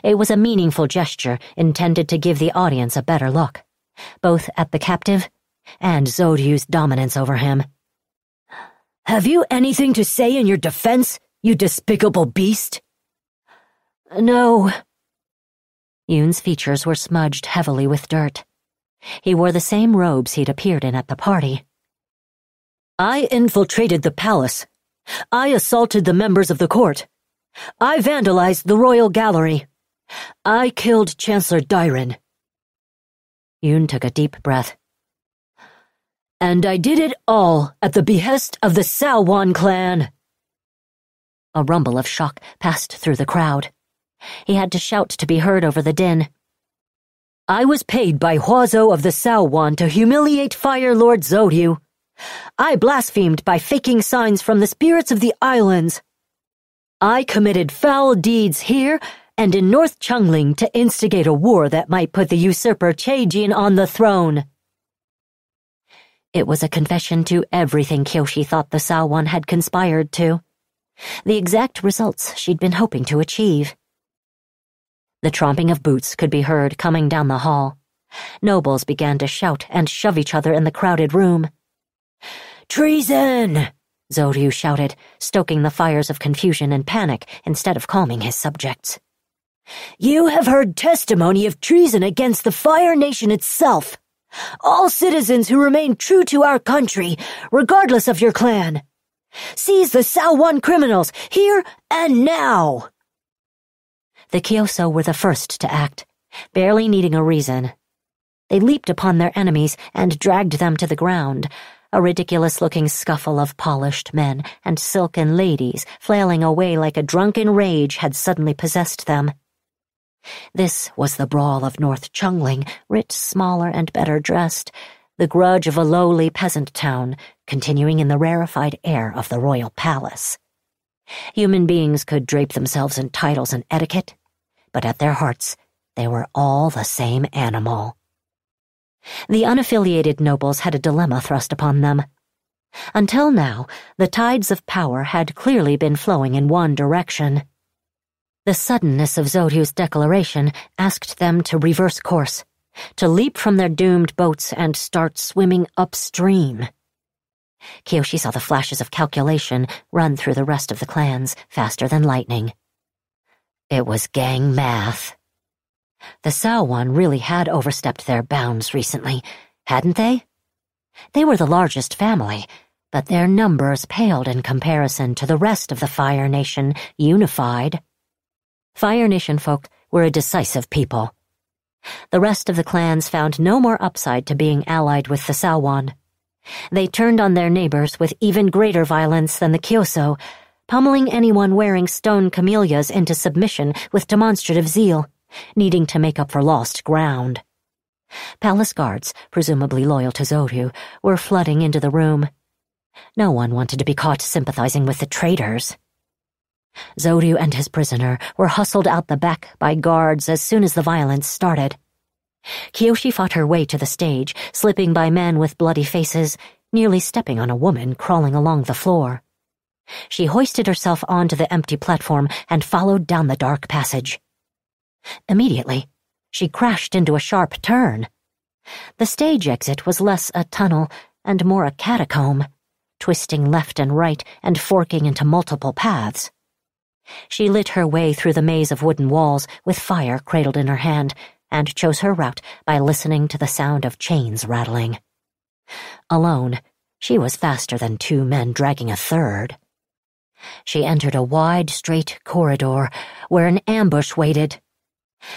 It was a meaningful gesture intended to give the audience a better look, both at the captive and Zoryu's dominance over him. Have you anything to say in your defense, you despicable beast? No. Yun's features were smudged heavily with dirt. He wore the same robes he'd appeared in at the party. I infiltrated the palace. I assaulted the members of the court. I vandalized the royal gallery. I killed Chancellor Dairen. Yun took a deep breath. And I did it all at the behest of the Saowon clan. A rumble of shock passed through the crowd. He had to shout to be heard over the din. I was paid by Huazo of the Saowon to humiliate Fire Lord Zoryu. I blasphemed by faking signs from the spirits of the islands. I committed foul deeds here and in North Chungling to instigate a war that might put the usurper Chaejin on the throne. It was a confession to everything Kyoshi thought the Saowon had conspired to. The exact results she'd been hoping to achieve. The tromping of boots could be heard coming down the hall. Nobles began to shout and shove each other in the crowded room. Treason! Zoryu shouted, stoking the fires of confusion and panic instead of calming his subjects. You have heard testimony of treason against the Fire Nation itself all citizens who remain true to our country, regardless of your clan. Seize the Saowon criminals, here and now! The Keohso were the first to act, barely needing a reason. They leaped upon their enemies and dragged them to the ground, a ridiculous-looking scuffle of polished men and silken ladies flailing away like a drunken rage had suddenly possessed them. This was the brawl of North Chungling, rich, smaller, and better dressed, the grudge of a lowly peasant town, continuing in the rarefied air of the royal palace. Human beings could drape themselves in titles and etiquette, but at their hearts, they were all the same animal. The unaffiliated nobles had a dilemma thrust upon them. Until now, the tides of power had clearly been flowing in one direction. The suddenness of Zoryu's declaration asked them to reverse course, to leap from their doomed boats and start swimming upstream. Kyoshi saw the flashes of calculation run through the rest of the clans faster than lightning. It was gang math. The Saowon really had overstepped their bounds recently, hadn't they? They were the largest family, but their numbers paled in comparison to the rest of the Fire Nation unified. Fire Nation folk were a decisive people. The rest of the clans found no more upside to being allied with the Saowon. They turned on their neighbors with even greater violence than the Keohso, pummeling anyone wearing stone camellias into submission with demonstrative zeal, needing to make up for lost ground. Palace guards, presumably loyal to Zoryu, were flooding into the room. No one wanted to be caught sympathizing with the traitors. Zoryu and his prisoner were hustled out the back by guards as soon as the violence started. Kyoshi fought her way to the stage, slipping by men with bloody faces, nearly stepping on a woman crawling along the floor. She hoisted herself onto the empty platform and followed down the dark passage. Immediately, she crashed into a sharp turn. The stage exit was less a tunnel and more a catacomb, twisting left and right and forking into multiple paths. She lit her way through the maze of wooden walls with fire cradled in her hand and chose her route by listening to the sound of chains rattling. Alone, she was faster than two men dragging a third. She entered a wide, straight corridor where an ambush waited.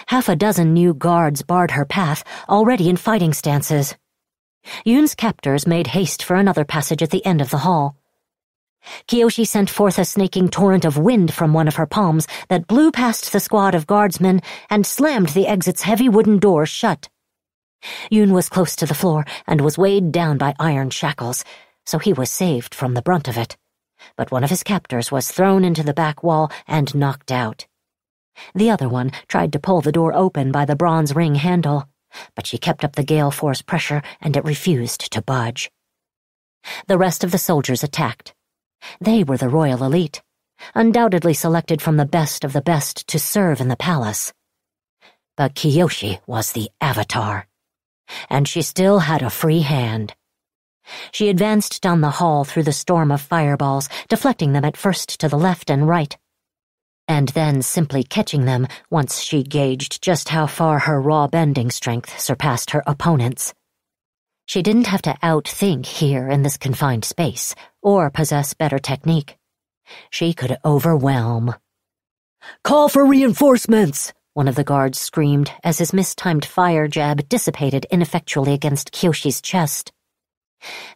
Half a dozen new guards barred her path, already in fighting stances. Yun's captors made haste for another passage at the end of the hall. Kyoshi sent forth a snaking torrent of wind from one of her palms that blew past the squad of guardsmen and slammed the exit's heavy wooden door shut. Yun was close to the floor and was weighed down by iron shackles, so he was saved from the brunt of it. but one of his captors was thrown into the back wall and knocked out. The other one tried to pull the door open by the bronze ring handle, but she kept up the gale force pressure and it refused to budge. The rest of the soldiers attacked. They were the royal elite, undoubtedly selected from the best of the best to serve in the palace. But Kyoshi was the Avatar, and she still had a free hand. She advanced down the hall through the storm of fireballs, deflecting them at first to the left and right, and then simply catching them once she gauged just how far her raw bending strength surpassed her opponent's. She didn't have to outthink here in this confined space, or possess better technique. She could overwhelm. Call for reinforcements! One of the guards screamed as his mistimed fire jab dissipated ineffectually against Kyoshi's chest.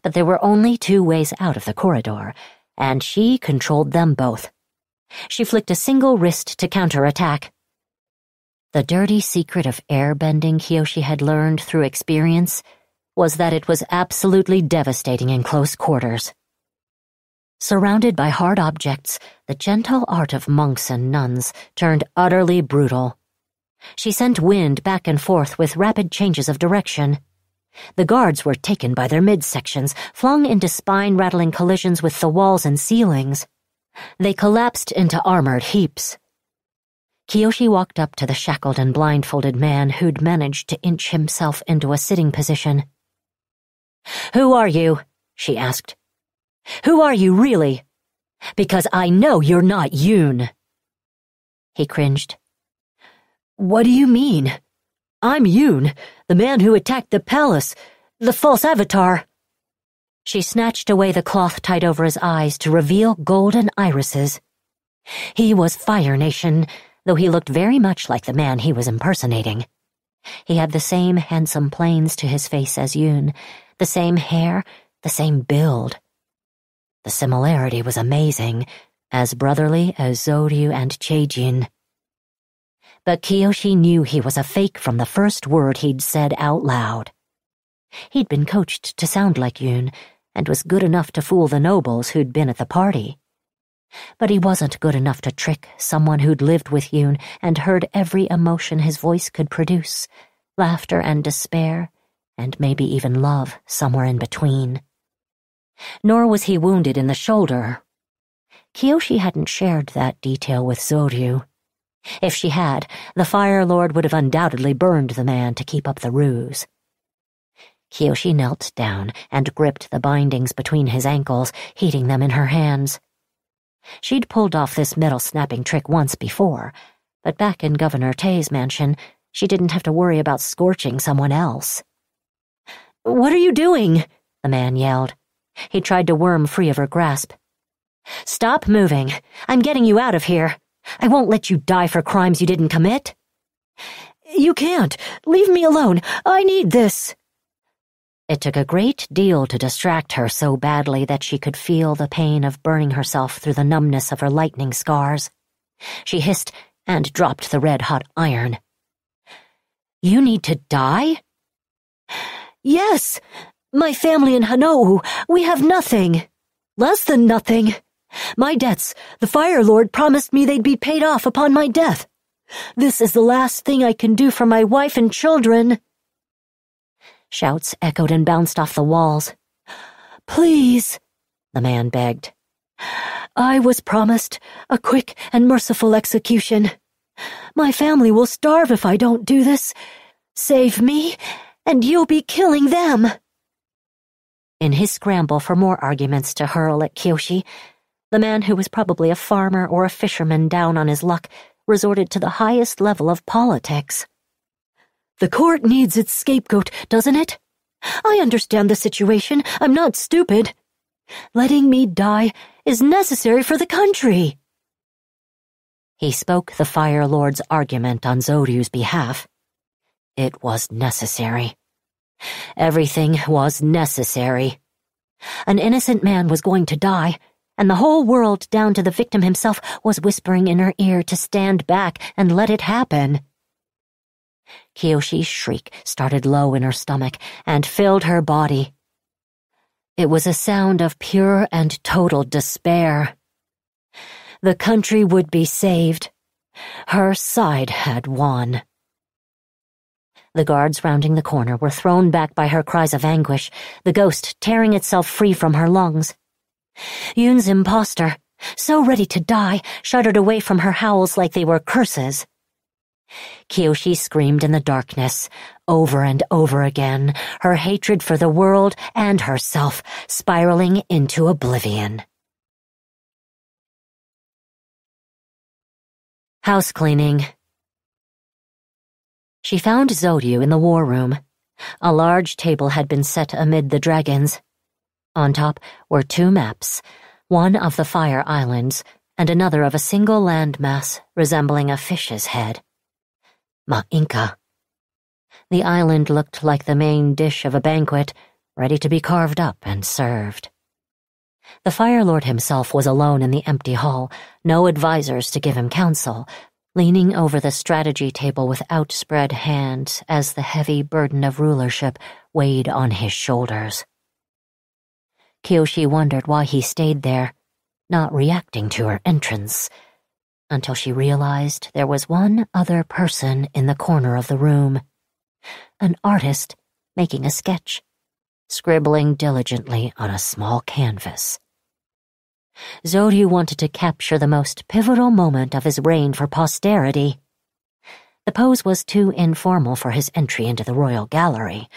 But there were only two ways out of the corridor, and she controlled them both. She flicked a single wrist to counterattack. The dirty secret of airbending Kyoshi had learned through experience was that it was absolutely devastating in close quarters. Surrounded by hard objects, the gentle art of monks and nuns turned utterly brutal. She sent wind back and forth with rapid changes of direction. The guards were taken by their midsections, flung into spine-rattling collisions with the walls and ceilings. They collapsed into armored heaps. Kyoshi walked up to the shackled and blindfolded man who'd managed to inch himself into a sitting position. Who are you? she asked. Who are you, really? Because I know you're not Yun. He cringed. What do you mean? I'm Yun, the man who attacked the palace, the false avatar. She snatched away the cloth tied over his eyes to reveal golden irises. He was Fire Nation, though he looked very much like the man he was impersonating. He had the same handsome planes to his face as Yun, the same hair, the same build. The similarity was amazing, as brotherly as Zoryu and Chaejin. But Kyoshi knew he was a fake from the first word he'd said out loud. He'd been coached to sound like Yun, and was good enough to fool the nobles who'd been at the party. But he wasn't good enough to trick someone who'd lived with Yun and heard every emotion his voice could produce laughter and despair, and maybe even love somewhere in between. Nor was he wounded in the shoulder. Kyoshi hadn't shared that detail with Zoryu. If she had, the Fire Lord would have undoubtedly burned the man to keep up the ruse. Kyoshi knelt down and gripped the bindings between his ankles, heating them in her hands. She'd pulled off this metal snapping trick once before, but back in Governor Tay's mansion, she didn't have to worry about scorching someone else. What are you doing? the man yelled. He tried to worm free of her grasp. Stop moving. I'm getting you out of here. I won't let you die for crimes you didn't commit. You can't. Leave me alone. I need this. It took a great deal to distract her so badly that she could feel the pain of burning herself through the numbness of her lightning scars. She hissed and dropped the red-hot iron. You need to die? Yes! My family in Hanou, we have nothing. Less than nothing. My debts, the Fire Lord promised me they'd be paid off upon my death. This is the last thing I can do for my wife and children. Shouts echoed and bounced off the walls. Please, the man begged. I was promised a quick and merciful execution. My family will starve if I don't do this. Save me and you'll be killing them. In his scramble for more arguments to hurl at Kyoshi, the man who was probably a farmer or a fisherman down on his luck resorted to the highest level of politics. The court needs its scapegoat, doesn't it? I understand the situation. I'm not stupid. Letting me die is necessary for the country. He spoke the Fire Lord's argument on Zoryu's behalf. It was necessary. Everything was necessary. An innocent man was going to die, and the whole world, down to the victim himself, was whispering in her ear to stand back and let it happen. Kyoshi's shriek started low in her stomach and filled her body. It was a sound of pure and total despair. The country would be saved. Her side had won. The guards rounding the corner were thrown back by her cries of anguish, the ghost tearing itself free from her lungs. Yun's impostor, so ready to die, shuddered away from her howls like they were curses. Kyoshi screamed in the darkness, over and over again, her hatred for the world and herself spiraling into oblivion. House cleaning. She found Zoryu in the war room. A large table had been set amid the dragons. On top were two maps, one of the Fire Islands and another of a single landmass resembling a fish's head. Ma'inka. The island looked like the main dish of a banquet, ready to be carved up and served. The Fire Lord himself was alone in the empty hall, no advisers to give him counsel, leaning over the strategy table with outspread hands as the heavy burden of rulership weighed on his shoulders. Kyoshi wondered why he stayed there, not reacting to her entrance, until she realized there was one other person in the corner of the room. An artist making a sketch, scribbling diligently on a small canvas. Zoryu wanted to capture the most pivotal moment of his reign for posterity. The pose was too informal for his entry into the royal gallery.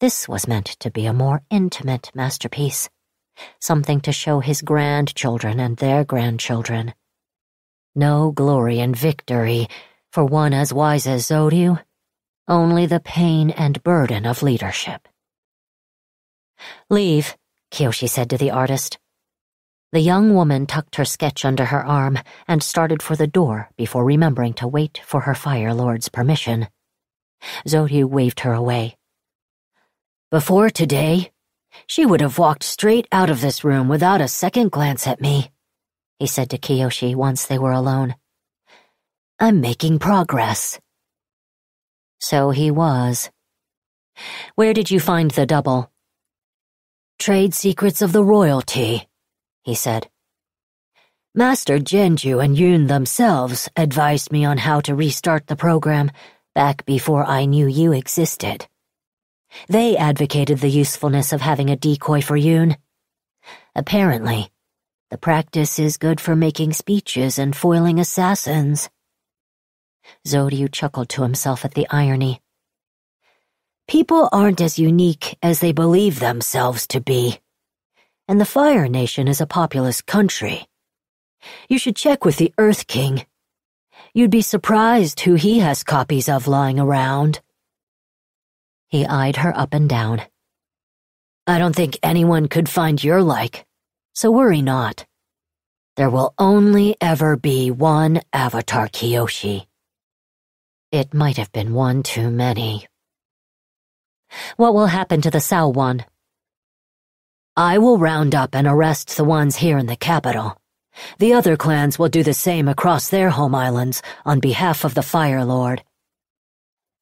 This was meant to be a more intimate masterpiece, something to show his grandchildren and their grandchildren. No glory and victory for one as wise as Zoryu, only the pain and burden of leadership. Leave, Kyoshi said to the artist. The young woman tucked her sketch under her arm and started for the door before remembering to wait for her Fire Lord's permission. Zoryu waved her away. Before today, she would have walked straight out of this room without a second glance at me, he said to Kyoshi once they were alone. I'm making progress. So he was. Where did you find the double? Trade secrets of the royalty, he said. Master Jianzhu and Yun themselves advised me on how to restart the program back before I knew you existed. They advocated the usefulness of having a decoy for Yun. Apparently, the practice is good for making speeches and foiling assassins. Zoryu chuckled to himself at the irony. People aren't as unique as they believe themselves to be and the Fire Nation is a populous country. You should check with the Earth King. You'd be surprised who he has copies of lying around. He eyed her up and down. I don't think anyone could find your like, so worry not. There will only ever be one Avatar Kyoshi. It might have been one too many. What will happen to the Saowon? I will round up and arrest the ones here in the capital. The other clans will do the same across their home islands on behalf of the Fire Lord.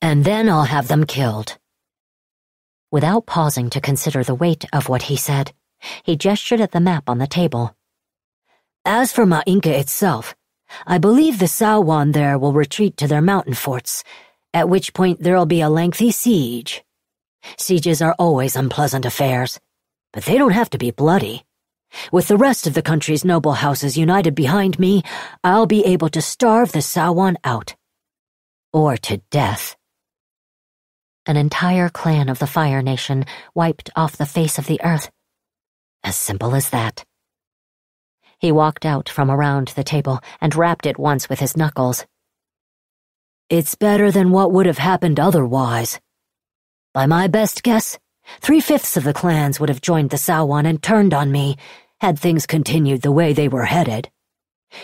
And then I'll have them killed. Without pausing to consider the weight of what he said, he gestured at the map on the table. As for Ma'inka itself, I believe the Saowon there will retreat to their mountain forts, at which point there'll be a lengthy siege. Sieges are always unpleasant affairs but they don't have to be bloody. With the rest of the country's noble houses united behind me, I'll be able to starve the Saowon out. Or to death. An entire clan of the Fire Nation wiped off the face of the earth. As simple as that. He walked out from around the table and rapped it once with his knuckles. It's better than what would have happened otherwise. By my best guess, Three-fifths of the clans would have joined the Saowon and turned on me, had things continued the way they were headed.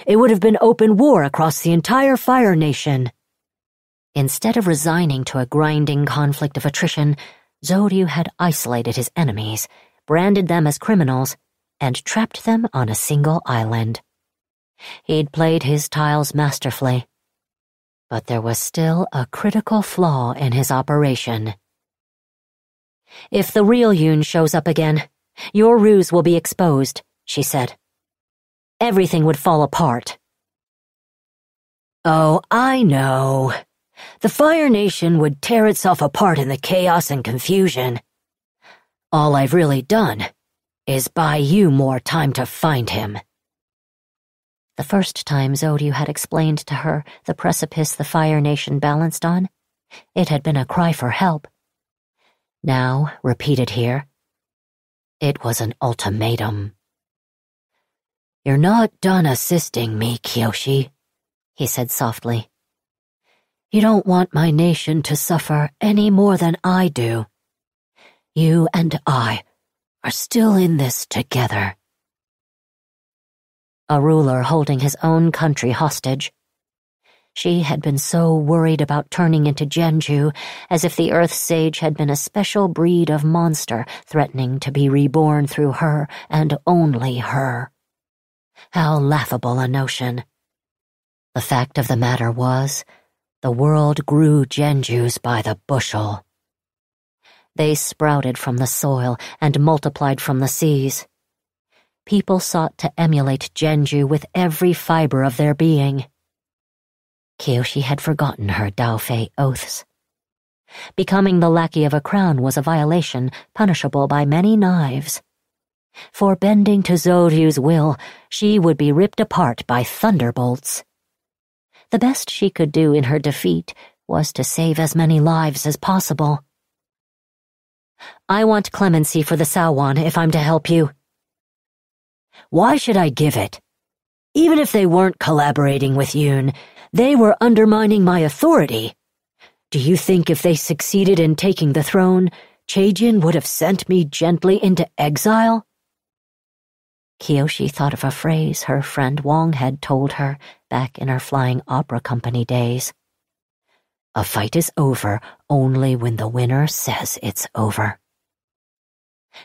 It would have been open war across the entire Fire Nation. Instead of resigning to a grinding conflict of attrition, Zoryu had isolated his enemies, branded them as criminals, and trapped them on a single island. He'd played his tiles masterfully. But there was still a critical flaw in his operation. If the real Yun shows up again, Your ruse will be exposed, she said. Everything would fall apart. Oh, I know. The Fire Nation would tear itself apart in the chaos and confusion. All I've really done is buy you more time to find him. The first time Zoryu had explained to her the precipice the Fire Nation balanced on, it had been a cry for help. Now, repeated here, it was an ultimatum. You're not done assisting me, Kyoshi, he said softly. You don't want my nation to suffer any more than I do. You and I are still in this together. A ruler holding his own country hostage. She had been so worried about turning into Jianzhu, as if the Earth Sage had been a special breed of monster threatening to be reborn through her and only her. How laughable a notion. The fact of the matter was, the world grew Jianzhus by the bushel. They sprouted from the soil and multiplied from the seas. People sought to emulate Jianzhu with every fiber of their being. Kyoshi had forgotten her Daofei oaths. Becoming the lackey of a crown was a violation punishable by many knives. For bending to Zoryu's will, she would be ripped apart by thunderbolts. The best she could do in her defeat was to save as many lives as possible. I want clemency for the Saowon if I'm to help you. Why should I give it? Even if they weren't collaborating with Yun, they were undermining my authority. Do you think if they succeeded in taking the throne, Chaejin would have sent me gently into exile? Kyoshi thought of a phrase her friend Wong had told her back in her flying opera company days. A fight is over only when the winner says it's over.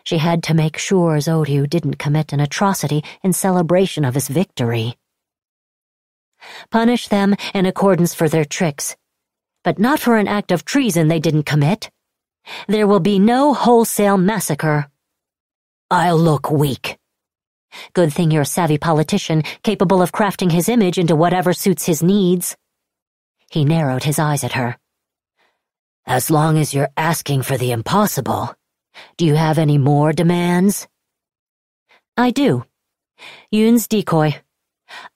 She had to make sure Zoryu didn't commit an atrocity in celebration of his victory. Punish them in accordance for their tricks, but not for an act of treason they didn't commit. There will be no wholesale massacre. I'll look weak. Good thing you're a savvy politician, capable of crafting his image into whatever suits his needs. He narrowed his eyes at her. As long as you're asking for the impossible, do you have any more demands? I do. Yun's decoy.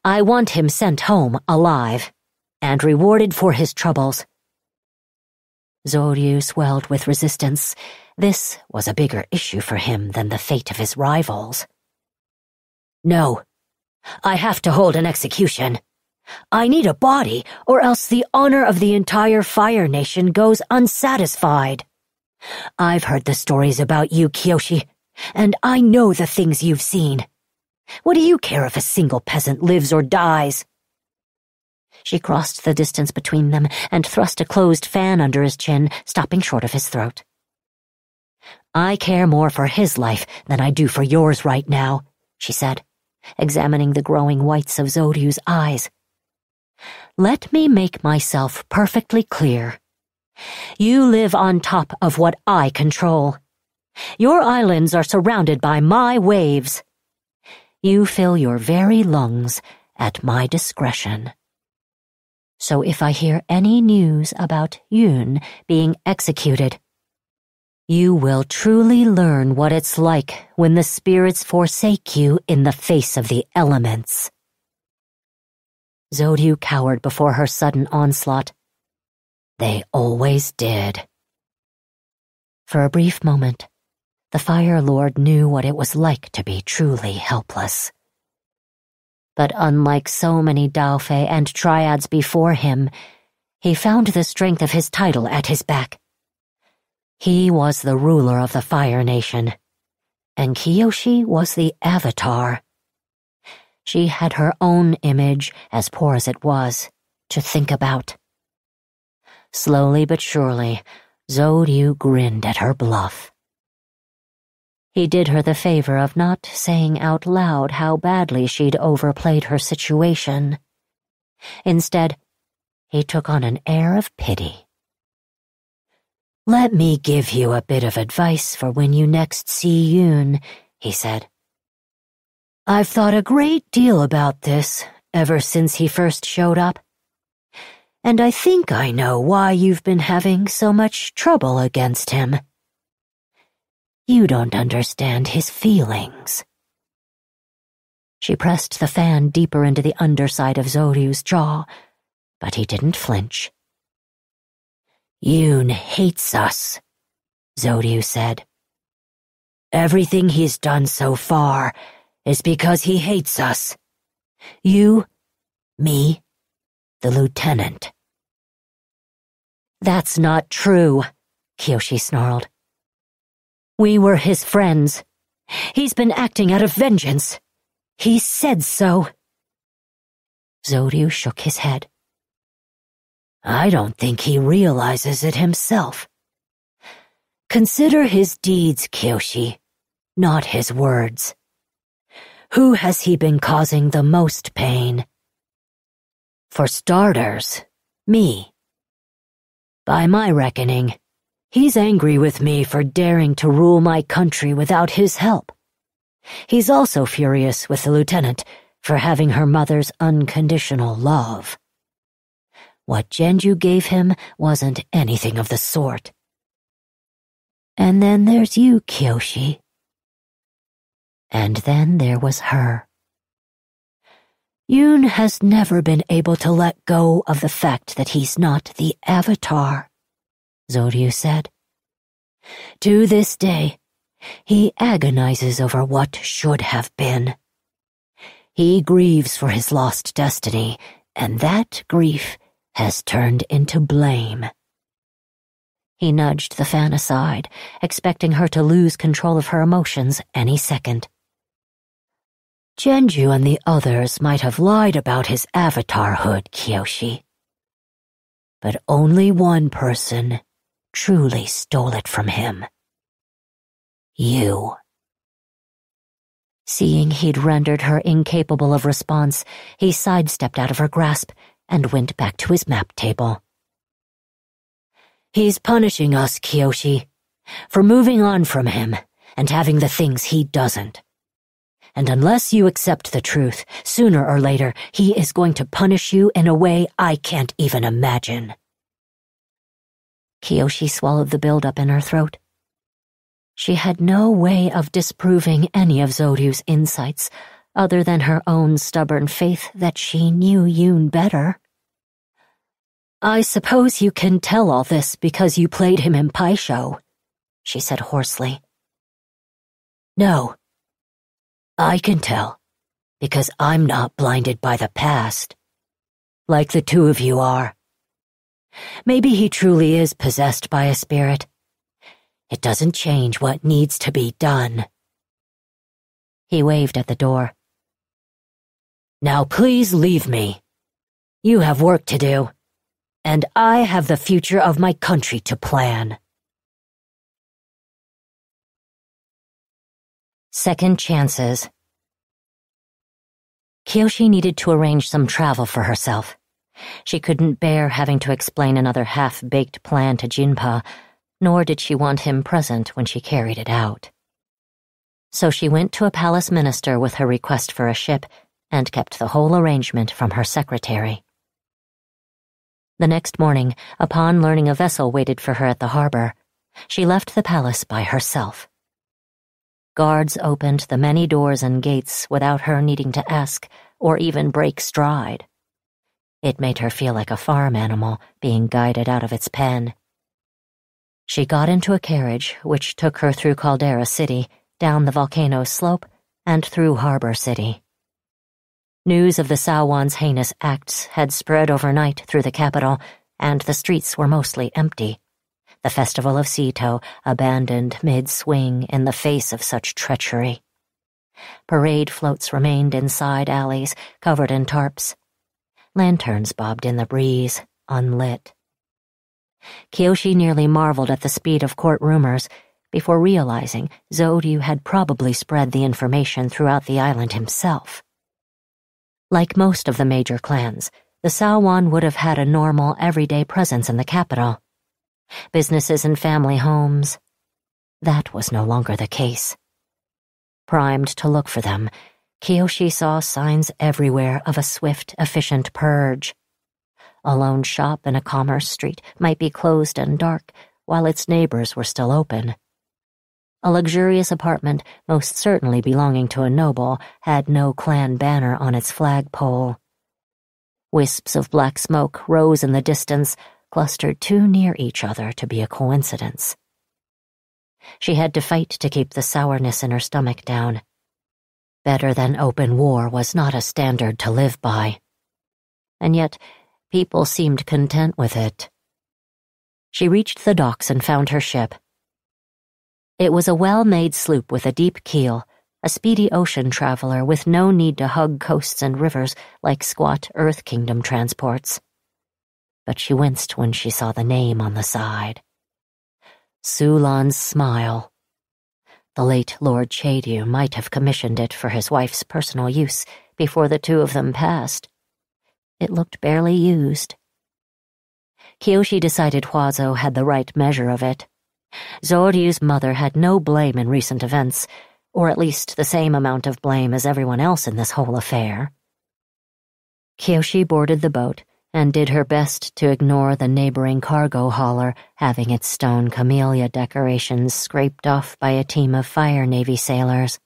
I want him sent home alive, and rewarded for his troubles. Zoryu swelled with resistance. This was a bigger issue for him than the fate of his rivals. No. I have to hold an execution. I need a body, or else the honor of the entire Fire Nation goes unsatisfied. I've heard the stories about you, Kyoshi, and I know the things you've seen. What do you care if a single peasant lives or dies? She crossed the distance between them and thrust a closed fan under his chin, stopping short of his throat. I care more for his life than I do for yours right now, she said, examining the growing whites of Zoryu's eyes. Let me make myself perfectly clear. You live on top of what I control. Your islands are surrounded by my waves. You fill your very lungs at my discretion. So if I hear any news about Yun being executed, you will truly learn what it's like when the spirits forsake you in the face of the elements. Zoryu cowered before her sudden onslaught. They always did. For a brief moment, the Fire Lord knew what it was like to be truly helpless. But unlike so many Daofei and Triads before him, he found the strength of his title at his back. He was the ruler of the Fire Nation, and Kyoshi was the Avatar. She had her own image, as poor as it was, to think about. Slowly but surely, Zoryu grinned at her bluff. He did her the favor of not saying out loud how badly she'd overplayed her situation. Instead, he took on an air of pity. Let me give you a bit of advice for when you next see Yun, he said. I've thought a great deal about this ever since he first showed up. And I think I know why you've been having so much trouble against him. You don't understand his feelings. She pressed the fan deeper into the underside of Zoryu's jaw, but he didn't flinch. Yun hates us, Zoryu said. Everything he's done so far is because he hates us. You, me, the lieutenant. That's not true, Kyoshi snarled. We were his friends. He's been acting out of vengeance. He said so. Zoryu shook his head. I don't think he realizes it himself. Consider his deeds, Kyoshi, not his words. Who has he been causing the most pain? For starters, me. By my reckoning, he's angry with me for daring to rule my country without his help. He's also furious with the lieutenant for having her mother's unconditional love. What Jianzhu gave him wasn't anything of the sort. And then there's you, Kyoshi. And then there was her. Yun has never been able to let go of the fact that he's not the Avatar, Zoryu said. To this day, he agonizes over what should have been. He grieves for his lost destiny, and that grief has turned into blame. He nudged the fan aside, expecting her to lose control of her emotions any second. Jianzhu and the others might have lied about his avatarhood, Kyoshi. But only one person truly stole it from him. You. Seeing he'd rendered her incapable of response, he sidestepped out of her grasp and went back to his map table. He's punishing us, Kyoshi, for moving on from him and having the things he doesn't. And unless you accept the truth, sooner or later, he is going to punish you in a way I can't even imagine. Kyoshi swallowed the buildup in her throat. She had no way of disproving any of Zoryu's insights other than her own stubborn faith that she knew Yun better. I suppose you can tell all this because you played him in Pai Sho, she said hoarsely. No. I can tell, because I'm not blinded by the past, like the two of you are. Maybe he truly is possessed by a spirit. It doesn't change what needs to be done. He waved at the door. Now please leave me. You have work to do, and I have the future of my country to plan. Second chances. Kyoshi needed to arrange some travel for herself. She couldn't bear having to explain another half-baked plan to Jinpa, nor did she want him present when she carried it out. So she went to a palace minister with her request for a ship and kept the whole arrangement from her secretary. The next morning, upon learning a vessel waited for her at the harbor, she left the palace by herself. Guards opened the many doors and gates without her needing to ask or even break stride. It made her feel like a farm animal being guided out of its pen. She got into a carriage which took her through Caldera City, down the volcano slope, and through Harbor City. News of the Saowon's heinous acts had spread overnight through the capital, and the streets were mostly empty. The festival of Szeto abandoned mid-swing in the face of such treachery. Parade floats remained in side alleys, covered in tarps. Lanterns bobbed in the breeze, unlit. Kyoshi nearly marveled at the speed of court rumors before realizing Zoryu had probably spread the information throughout the island himself. Like most of the major clans, the Saowon would have had a normal, everyday presence in the capital. Businesses and family homes. That was no longer the case. Primed to look for them, Kyoshi saw signs everywhere of a swift, efficient purge. A lone shop in a commerce street might be closed and dark, while its neighbors were still open. A luxurious apartment, most certainly belonging to a noble, had no clan banner on its flagpole. Wisps of black smoke rose in the distance, clustered too near each other to be a coincidence. She had to fight to keep the sourness in her stomach down. Better than open war was not a standard to live by. And yet, people seemed content with it. She reached the docks and found her ship. It was a well-made sloop with a deep keel, a speedy ocean traveler with no need to hug coasts and rivers like squat Earth Kingdom transports. But she winced when she saw the name on the side. Sulan's Smile. The late Lord Chaeryu might have commissioned it for his wife's personal use before the two of them passed. It looked barely used. Kyoshi decided Huazo had the right measure of it. Zoryu's mother had no blame in recent events, or at least the same amount of blame as everyone else in this whole affair. Kyoshi boarded the boat and did her best to ignore the neighboring cargo hauler having its stone camellia decorations scraped off by a team of fire navy sailors.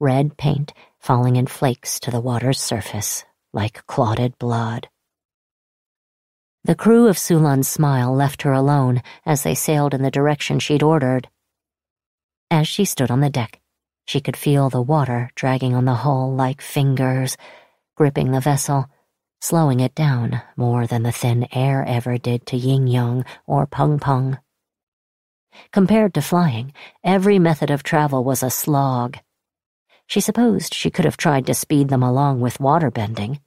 Red paint falling in flakes to the water's surface like clotted blood. The crew of Sulan's Smile left her alone as they sailed in the direction she'd ordered. As she stood on the deck, she could feel the water dragging on the hull like fingers, gripping the vessel, slowing it down more than the thin air ever did to Yingyong or Peng Peng. Compared to flying, every method of travel was a slog. She supposed she could have tried to speed them along with water bending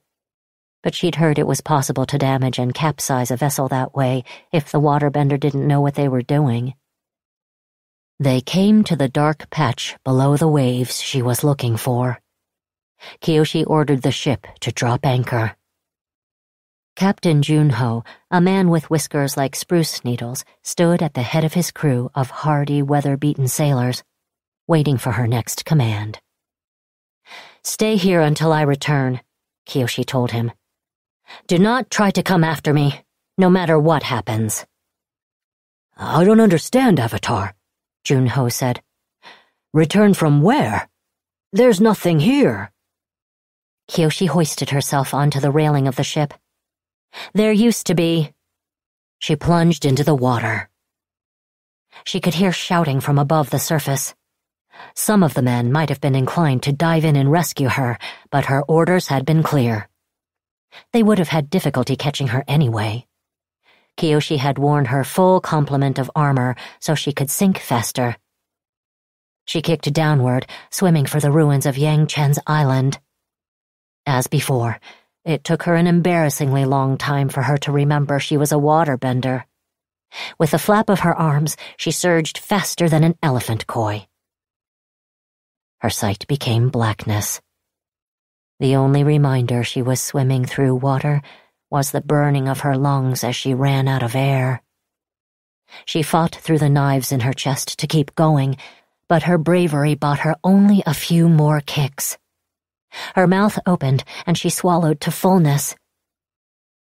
but she'd heard it was possible to damage and capsize a vessel that way if the waterbender didn't know what they were doing. They came to the dark patch below the waves she was looking for. Kyoshi ordered the ship to drop anchor. Captain Junho, a man with whiskers like spruce needles, stood at the head of his crew of hardy, weather-beaten sailors, waiting for her next command. Stay here until I return, Kyoshi told him. Do not try to come after me, no matter what happens. I don't understand, Avatar, Junho said. Return from where? There's nothing here. Kyoshi hoisted herself onto the railing of the ship. There used to be. She plunged into the water. She could hear shouting from above the surface. Some of the men might have been inclined to dive in and rescue her, but her orders had been clear. They would have had difficulty catching her anyway. Kyoshi had worn her full complement of armor so she could sink faster. She kicked downward, swimming for the ruins of Yang Chen's island. As before, it took her an embarrassingly long time for her to remember she was a waterbender. With a flap of her arms, she surged faster than an elephant koi. Her sight became blackness. The only reminder she was swimming through water was the burning of her lungs as she ran out of air. She fought through the knives in her chest to keep going, but her bravery bought her only a few more kicks. Her mouth opened and she swallowed to fullness.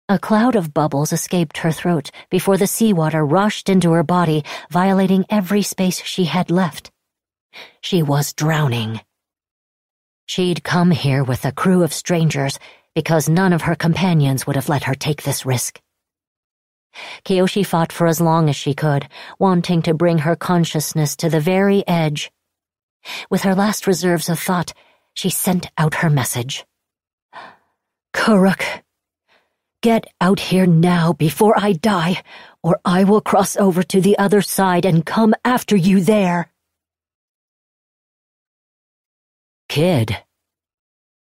A cloud of bubbles escaped her throat before the seawater rushed into her body, violating every space she had left. She was drowning. She'd come here with a crew of strangers because none of her companions would have let her take this risk. Kyoshi fought for as long as she could, wanting to bring her consciousness to the very edge. With her last reserves of thought, she sent out her message. Kuruk, get out here now before I die, or I will cross over to the other side and come after you there. Kid,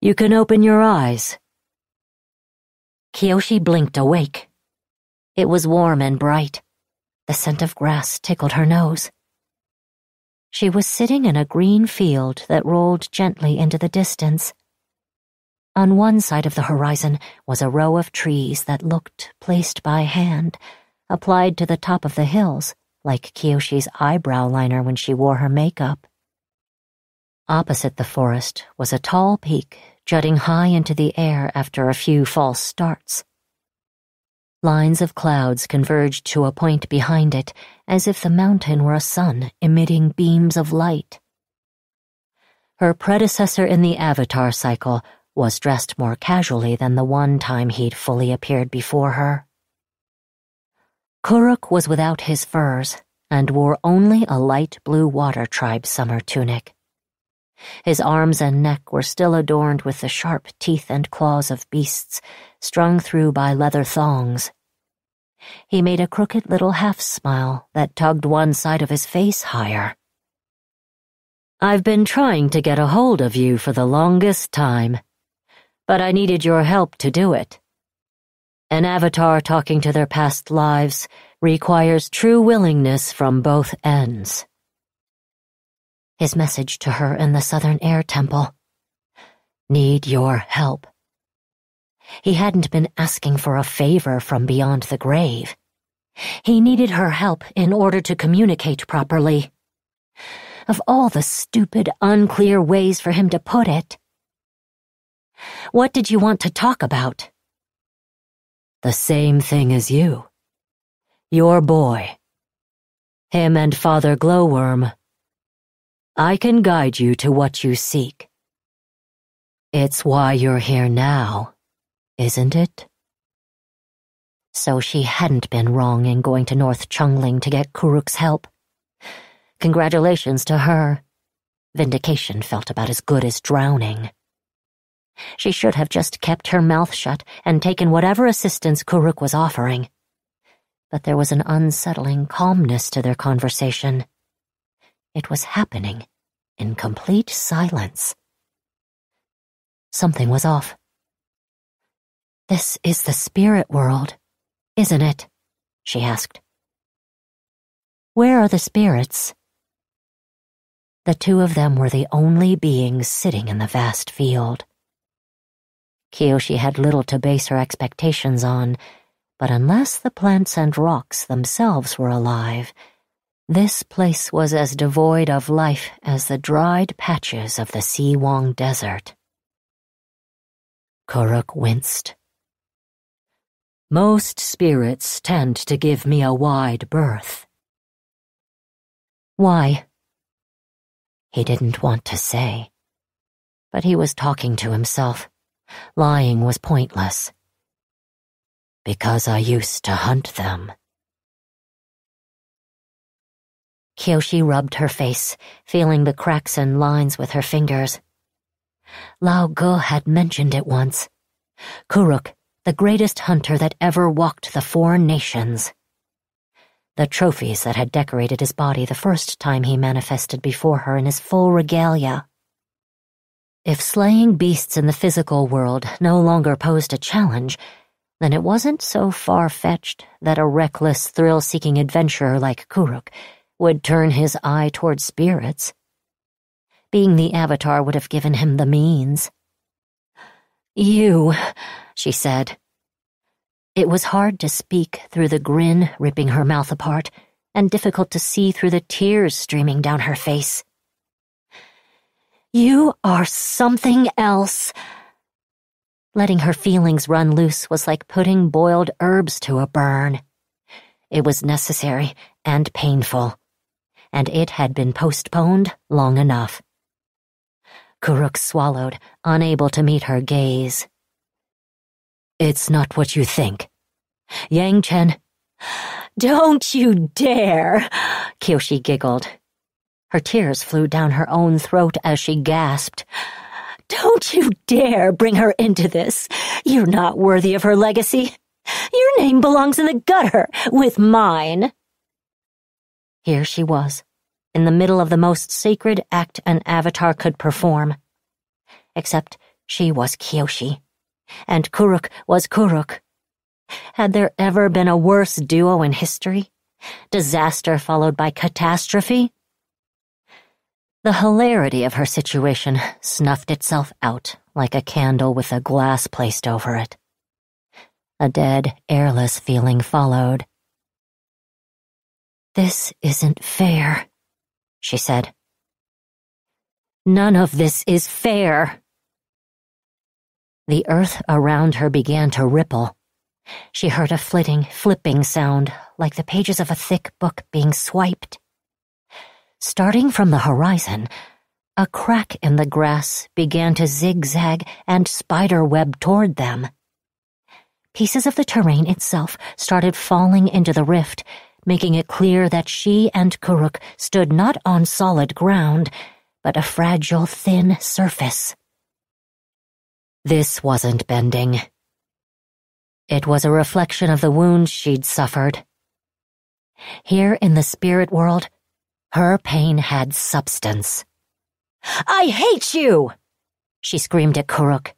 you can open your eyes. Kyoshi blinked awake. It was warm and bright. The scent of grass tickled her nose. She was sitting in a green field that rolled gently into the distance. On one side of the horizon was a row of trees that looked placed by hand, applied to the top of the hills, like Kyoshi's eyebrow liner when she wore her makeup. Opposite the forest was a tall peak jutting high into the air after a few false starts. Lines of clouds converged to a point behind it, as if the mountain were a sun emitting beams of light. Her predecessor in the Avatar cycle was dressed more casually than the one time he'd fully appeared before her. Kuruk was without his furs and wore only a light blue water tribe summer tunic. His arms and neck were still adorned with the sharp teeth and claws of beasts, strung through by leather thongs. He made a crooked little half smile that tugged one side of his face higher. I've been trying to get a hold of you for the longest time, but I needed your help to do it. An avatar talking to their past lives requires true willingness from both ends his message to her in the Southern Air Temple. Need your help. He hadn't been asking for a favor from beyond the grave. He needed her help in order to communicate properly. Of all the stupid, unclear ways for him to put it. What did you want to talk about? The same thing as you. Your boy. Him and Father Glowworm I can guide you to what you seek. It's why you're here now, isn't it? So she hadn't been wrong in going to North Chungling to get Kuruk's help. Congratulations to her. Vindication felt about as good as drowning. She should have just kept her mouth shut and taken whatever assistance Kuruk was offering. But there was an unsettling calmness to their conversation. It was happening in complete silence. Something was off. This is the spirit world, isn't it? she asked. Where are the spirits? The two of them were the only beings sitting in the vast field. Kyoshi had little to base her expectations on, but unless the plants and rocks themselves were alive, this place was as devoid of life as the dried patches of the Si Wong Desert. Kuruk winced. Most spirits tend to give me a wide berth. Why? He didn't want to say. But he was talking to himself. Lying was pointless. Because I used to hunt them. Kyoshi rubbed her face, feeling the cracks and lines with her fingers. Lao Ge had mentioned it once. Kuruk, the greatest hunter that ever walked the four nations. The trophies that had decorated his body the first time he manifested before her in his full regalia. If slaying beasts in the physical world no longer posed a challenge, then it wasn't so far-fetched that a reckless, thrill-seeking adventurer like Kuruk would turn his eye toward spirits. Being the Avatar would have given him the means. You, she said. It was hard to speak through the grin ripping her mouth apart, and difficult to see through the tears streaming down her face. You are something else. Letting her feelings run loose was like putting boiled herbs to a burn. It was necessary and painful and it had been postponed long enough. Kuruk swallowed, unable to meet her gaze. It's not what you think. Yang Chen. Don't you dare! Kyoshi giggled. Her tears flew down her own throat as she gasped. Don't you dare bring her into this. You're not worthy of her legacy. Your name belongs in the gutter with mine. Here she was, in the middle of the most sacred act an avatar could perform. Except she was Kyoshi, and Kuruk was Kuruk. Had there ever been a worse duo in history? Disaster followed by catastrophe? The hilarity of her situation snuffed itself out like a candle with a glass placed over it. A dead, airless feeling followed. This isn't fair, she said. None of this is fair. The earth around her began to ripple. She heard a flitting, flipping sound, like the pages of a thick book being swiped. Starting from the horizon, a crack in the grass began to zigzag and spiderweb toward them. Pieces of the terrain itself started falling into the rift, making it clear that she and Kuruk stood not on solid ground, but a fragile, thin surface. This wasn't bending. It was a reflection of the wounds she'd suffered. Here in the spirit world, her pain had substance. I hate you! She screamed at Kuruk.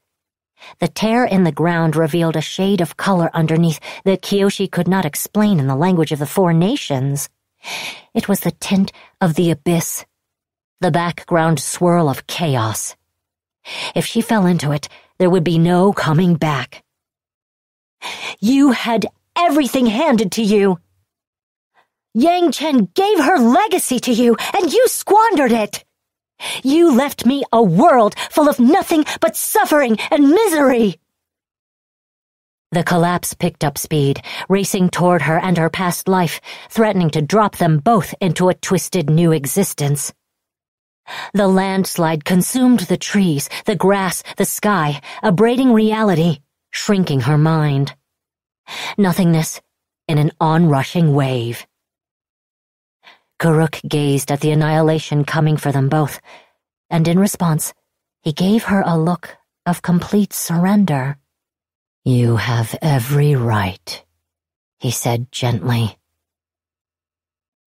The tear in the ground revealed a shade of color underneath that Kyoshi could not explain in the language of the four nations. It was the tint of the abyss, the background swirl of chaos. If she fell into it, there would be no coming back. You had everything handed to you. Yang Chen gave her legacy to you, and you squandered it. You left me a world full of nothing but suffering and misery. The collapse picked up speed, racing toward her and her past life, threatening to drop them both into a twisted new existence. The landslide consumed the trees, the grass, the sky, abrading reality, shrinking her mind. Nothingness in an onrushing wave. Kuruk gazed at the annihilation coming for them both, and in response, he gave her a look of complete surrender. You have every right, he said gently.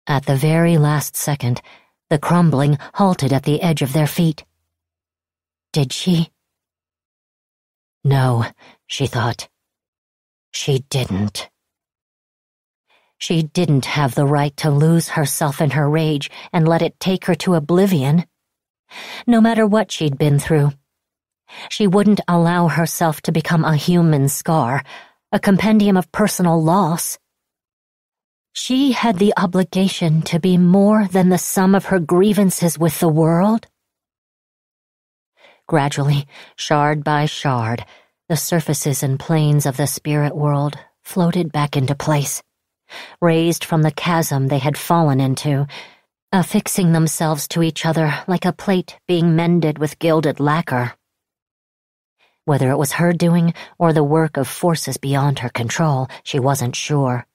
At the very last second, the crumbling halted at the edge of their feet. Did she? No, she thought. She didn't. She didn't have the right to lose herself in her rage and let it take her to oblivion. No matter what she'd been through. She wouldn't allow herself to become a human scar, a compendium of personal loss. She had the obligation to be more than the sum of her grievances with the world. Gradually, shard by shard, the surfaces and planes of the spirit world floated back into place raised from the chasm they had fallen into, affixing themselves to each other like a plate being mended with gilded lacquer. Whether it was her doing or the work of forces beyond her control, she wasn't sure.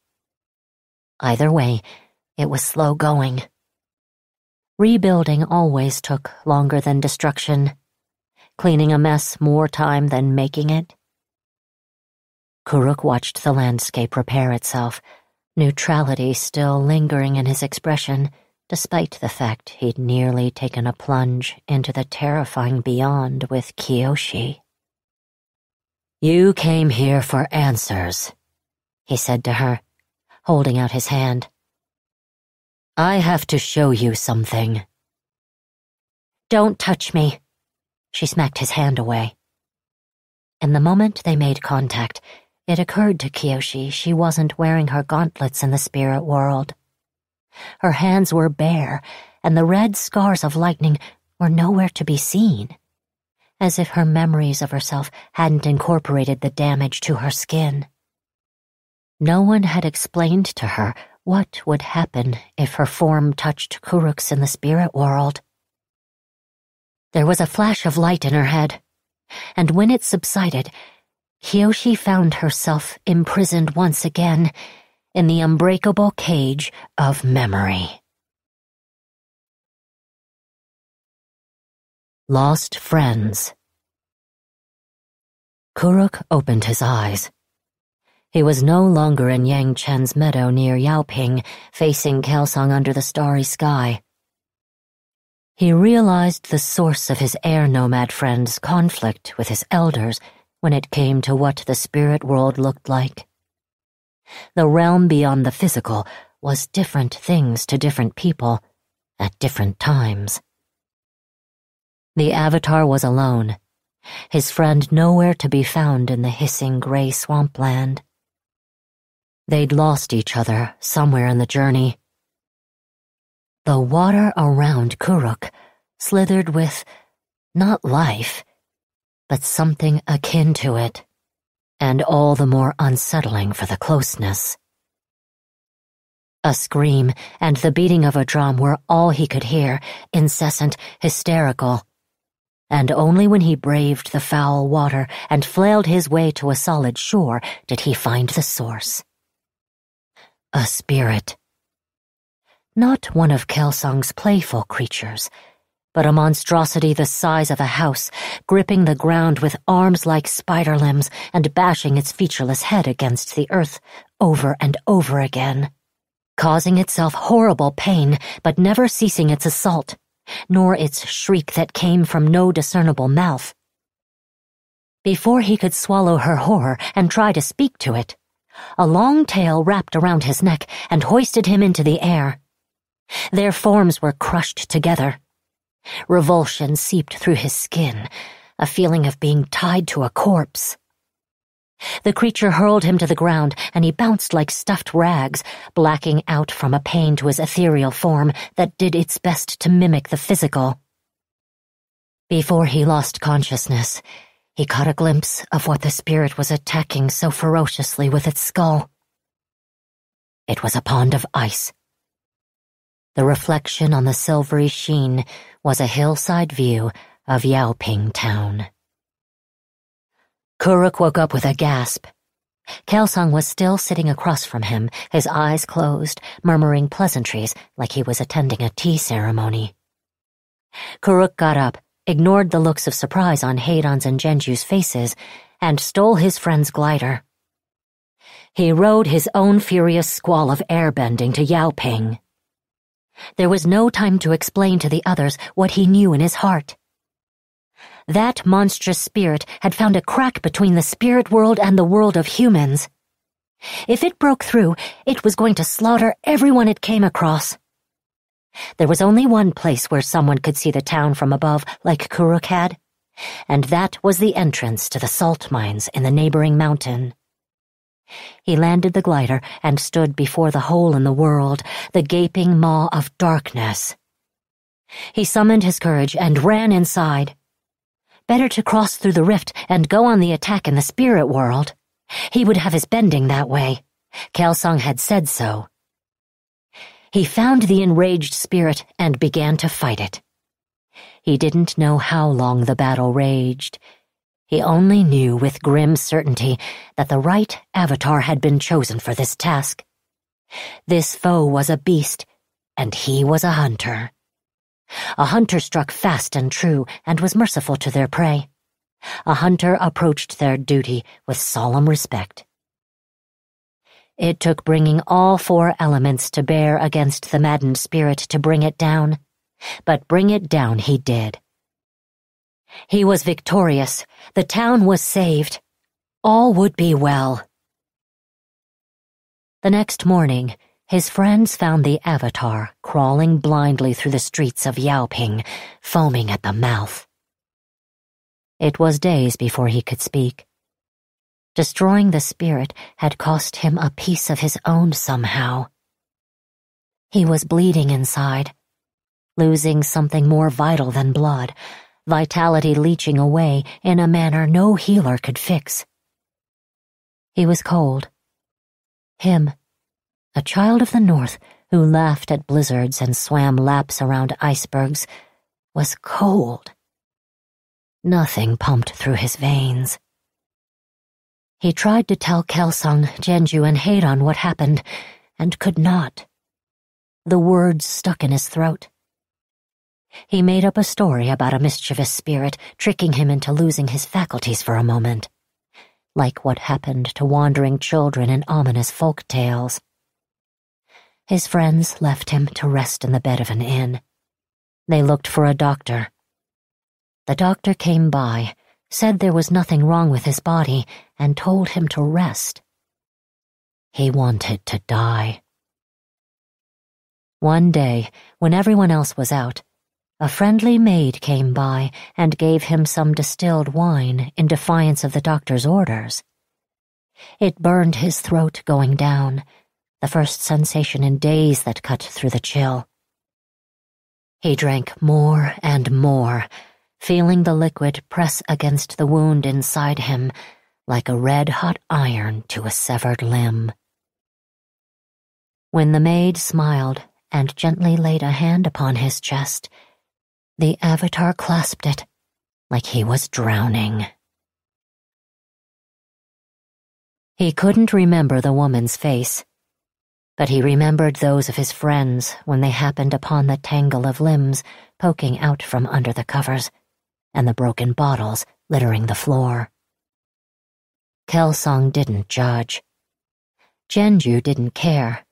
Either way, it was slow going. Rebuilding always took longer than destruction, cleaning a mess more time than making it. Kuruk watched the landscape repair itself, neutrality still lingering in his expression, despite the fact he'd nearly taken a plunge into the terrifying beyond with Kyoshi. You came here for answers, he said to her, holding out his hand. I have to show you something. Don't touch me. She smacked his hand away. In the moment they made contact, it occurred to Kyoshi she wasn't wearing her gauntlets in the spirit world. Her hands were bare, and the red scars of lightning were nowhere to be seen, as if her memories of herself hadn't incorporated the damage to her skin. No one had explained to her what would happen if her form touched Kuruk's in the spirit world. There was a flash of light in her head, and when it subsided, Kyoshi found herself imprisoned once again in the unbreakable cage of memory. Lost Friends Kuruk opened his eyes. He was no longer in Yang Chen's meadow near Yaoping, facing Kelsang under the starry sky. He realized the source of his air nomad friend's conflict with his elders when it came to what the spirit world looked like. The realm beyond the physical was different things to different people at different times. The Avatar was alone, his friend nowhere to be found in the hissing gray swampland. They'd lost each other somewhere in the journey. The water around Kuruk slithered with not life, but something akin to it, and all the more unsettling for the closeness. A scream and the beating of a drum were all he could hear, incessant, hysterical. And only when he braved the foul water and flailed his way to a solid shore did he find the source. A spirit. Not one of Kelsang's playful creatures, but a monstrosity the size of a house, gripping the ground with arms like spider limbs and bashing its featureless head against the earth over and over again causing itself horrible pain, but never ceasing its assault, nor its shriek that came from no discernible mouth. Before he could swallow her horror and try to speak to it, a long tail wrapped around his neck and hoisted him into the air. Their forms were crushed together. Revulsion seeped through his skin, a feeling of being tied to a corpse. The creature hurled him to the ground, and he bounced like stuffed rags, blacking out from a pain to his ethereal form that did its best to mimic the physical. Before he lost consciousness, he caught a glimpse of what the spirit was attacking so ferociously with its skull. It was a pond of ice. The reflection on the silvery sheen was a hillside view of Yaoping town. Kuruk woke up with a gasp. Kelsang was still sitting across from him, his eyes closed, murmuring pleasantries like he was attending a tea ceremony. Kuruk got up, ignored the looks of surprise on Hei-Ran's and Jianzhu's faces, and stole his friend's glider. He rode his own furious squall of airbending to Yaoping. There was no time to explain to the others what he knew in his heart. That monstrous spirit had found a crack between the spirit world and the world of humans. If it broke through, it was going to slaughter everyone it came across. There was only one place where someone could see the town from above, like Kuruk had, and that was the entrance to the salt mines in the neighboring mountain. He landed the glider and stood before the hole in the world, the gaping maw of darkness. He summoned his courage and ran inside. Better to cross through the rift and go on the attack in the spirit world. He would have his bending that way. Kelsang had said so. He found the enraged spirit and began to fight it. He didn't know how long the battle raged. He only knew with grim certainty that the right avatar had been chosen for this task. This foe was a beast, and he was a hunter. A hunter struck fast and true and was merciful to their prey. A hunter approached their duty with solemn respect. It took bringing all four elements to bear against the maddened spirit to bring it down, but bring it down he did. He was victorious. The town was saved. All would be well. The next morning, his friends found the Avatar crawling blindly through the streets of Yaoping, foaming at the mouth. It was days before he could speak. Destroying the spirit had cost him a piece of his own somehow. He was bleeding inside, losing something more vital than blood, vitality leaching away in a manner no healer could fix. He was cold. Him a child of the North who laughed at blizzards and swam laps around icebergs, was cold. Nothing pumped through his veins. He tried to tell Kelsang, Jianzhu, and Hei-Ran what happened, and could not. The words stuck in his throat. He made up a story about a mischievous spirit tricking him into losing his faculties for a moment, like what happened to wandering children in ominous folk tales. His friends left him to rest in the bed of an inn. They looked for a doctor. The doctor came by, said there was nothing wrong with his body, and told him to rest. He wanted to die. One day, when everyone else was out, a friendly maid came by and gave him some distilled wine in defiance of the doctor's orders. It burned his throat going down, the first sensation in days that cut through the chill. He drank more and more, feeling the liquid press against the wound inside him like a red-hot iron to a severed limb. When the maid smiled and gently laid a hand upon his chest, the Avatar clasped it like he was drowning. He couldn't remember the woman's face but he remembered those of his friends when they happened upon the tangle of limbs poking out from under the covers and the broken bottles littering the floor. Kelsang didn't judge. Jianzhu didn't care,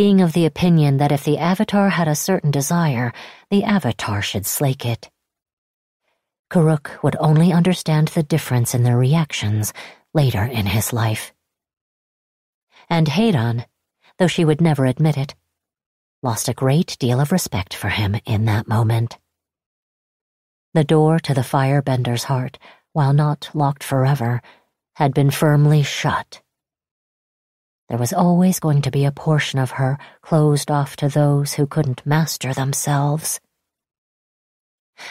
being of the opinion that if the Avatar had a certain desire, the Avatar should slake it. Kuruk would only understand the difference in their reactions later in his life. And Hei-Ran though she would never admit it, lost a great deal of respect for him in that moment. The door to the firebender's heart, while not locked forever, had been firmly shut. There was always going to be a portion of her closed off to those who couldn't master themselves.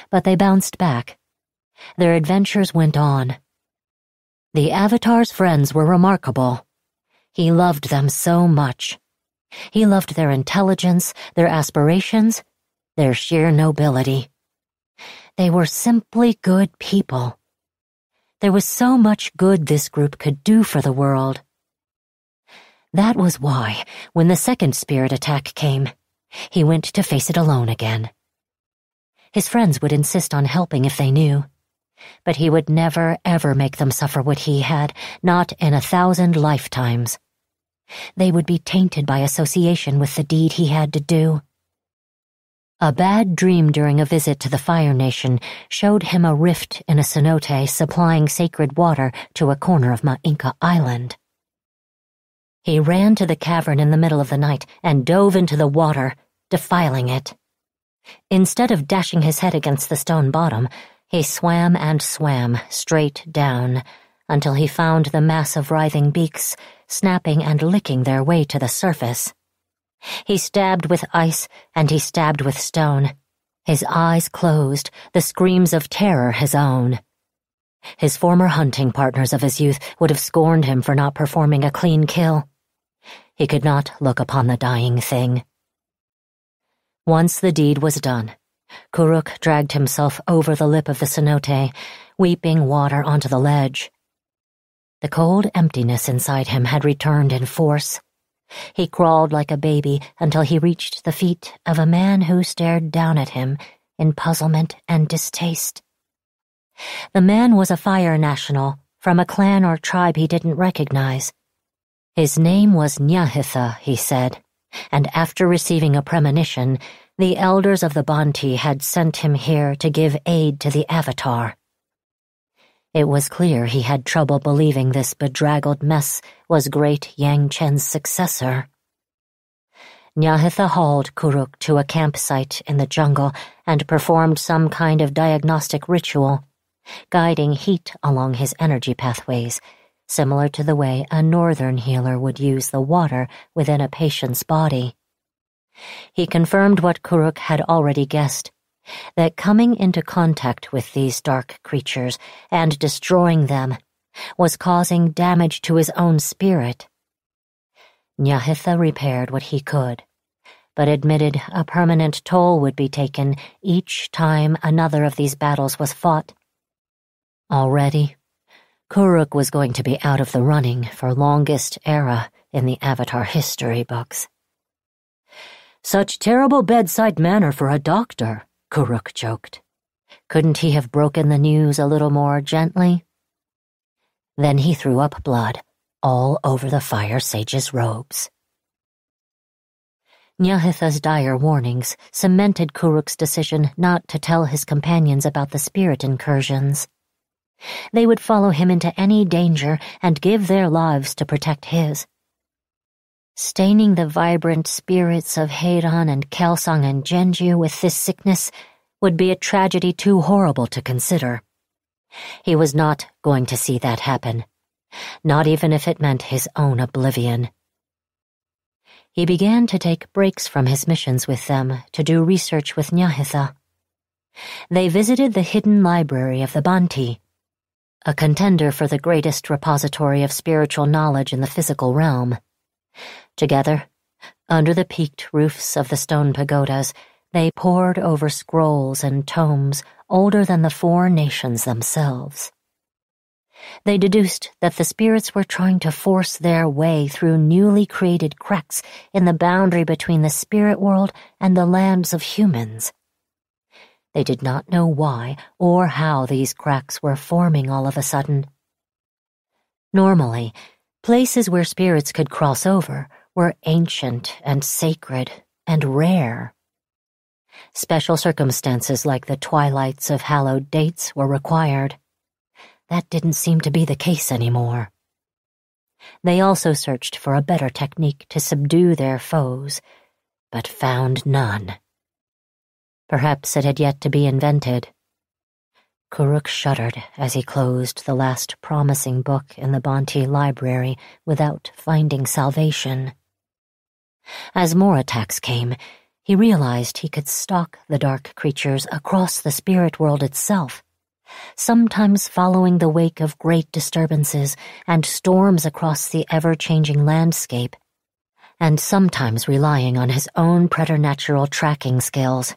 But they bounced back. Their adventures went on. The Avatar's friends were remarkable. He loved them so much. He loved their intelligence, their aspirations, their sheer nobility. They were simply good people. There was so much good this group could do for the world. That was why, when the second spirit attack came, he went to face it alone again. His friends would insist on helping if they knew, but he would never, ever make them suffer what he had, not in a thousand lifetimes. They would be tainted by association with the deed he had to do. A bad dream during a visit to the Fire Nation showed him a rift in a cenote supplying sacred water to a corner of Ma'inka Island. He ran to the cavern in the middle of the night and dove into the water, defiling it. Instead of dashing his head against the stone bottom, he swam and swam straight down until he found the mass of writhing beaks, snapping and licking their way to the surface. He stabbed with ice and he stabbed with stone, his eyes closed, the screams of terror his own. His former hunting partners of his youth would have scorned him for not performing a clean kill. He could not look upon the dying thing. Once the deed was done, Kuruk dragged himself over the lip of the cenote, weeping water onto the ledge. The cold emptiness inside him had returned in force. He crawled like a baby until he reached the feet of a man who stared down at him in puzzlement and distaste. The man was a fire national from a clan or tribe he didn't recognize. His name was Nyahitha, he said, and after receiving a premonition, the elders of the Bhanti had sent him here to give aid to the Avatar. It was clear he had trouble believing this bedraggled mess was great Yang Chen's successor. Nyahitha hauled Kuruk to a campsite in the jungle and performed some kind of diagnostic ritual, guiding heat along his energy pathways, similar to the way a northern healer would use the water within a patient's body. He confirmed what Kuruk had already guessed that coming into contact with these dark creatures and destroying them was causing damage to his own spirit. Nyahitha repaired what he could, but admitted a permanent toll would be taken each time another of these battles was fought. Already, Kuruk was going to be out of the running for longest era in the Avatar history books. Such terrible bedside manner for a doctor, Kuruk joked. Couldn't he have broken the news a little more gently? Then he threw up blood all over the fire sage's robes. Nyahitha's dire warnings cemented Kuruk's decision not to tell his companions about the spirit incursions. They would follow him into any danger and give their lives to protect his. Staining the vibrant spirits of Hei-Ran and Kelsang and Jianzhu with this sickness would be a tragedy too horrible to consider. He was not going to see that happen, not even if it meant his own oblivion. He began to take breaks from his missions with them to do research with Nyahitha. They visited the hidden library of the Bhanti, a contender for the greatest repository of spiritual knowledge in the physical realm. Together, under the peaked roofs of the stone pagodas, they pored over scrolls and tomes older than the four nations themselves. They deduced that the spirits were trying to force their way through newly created cracks in the boundary between the spirit world and the lands of humans. They did not know why or how these cracks were forming all of a sudden. Normally, places where spirits could cross over were ancient and sacred and rare. Special circumstances like the twilights of hallowed dates were required. That didn't seem to be the case anymore. They also searched for a better technique to subdue their foes, but found none. Perhaps it had yet to be invented. Kuruk shuddered as he closed the last promising book in the Bhanti library without finding salvation. As more attacks came, he realized he could stalk the dark creatures across the spirit world itself, sometimes following the wake of great disturbances and storms across the ever-changing landscape, and sometimes relying on his own preternatural tracking skills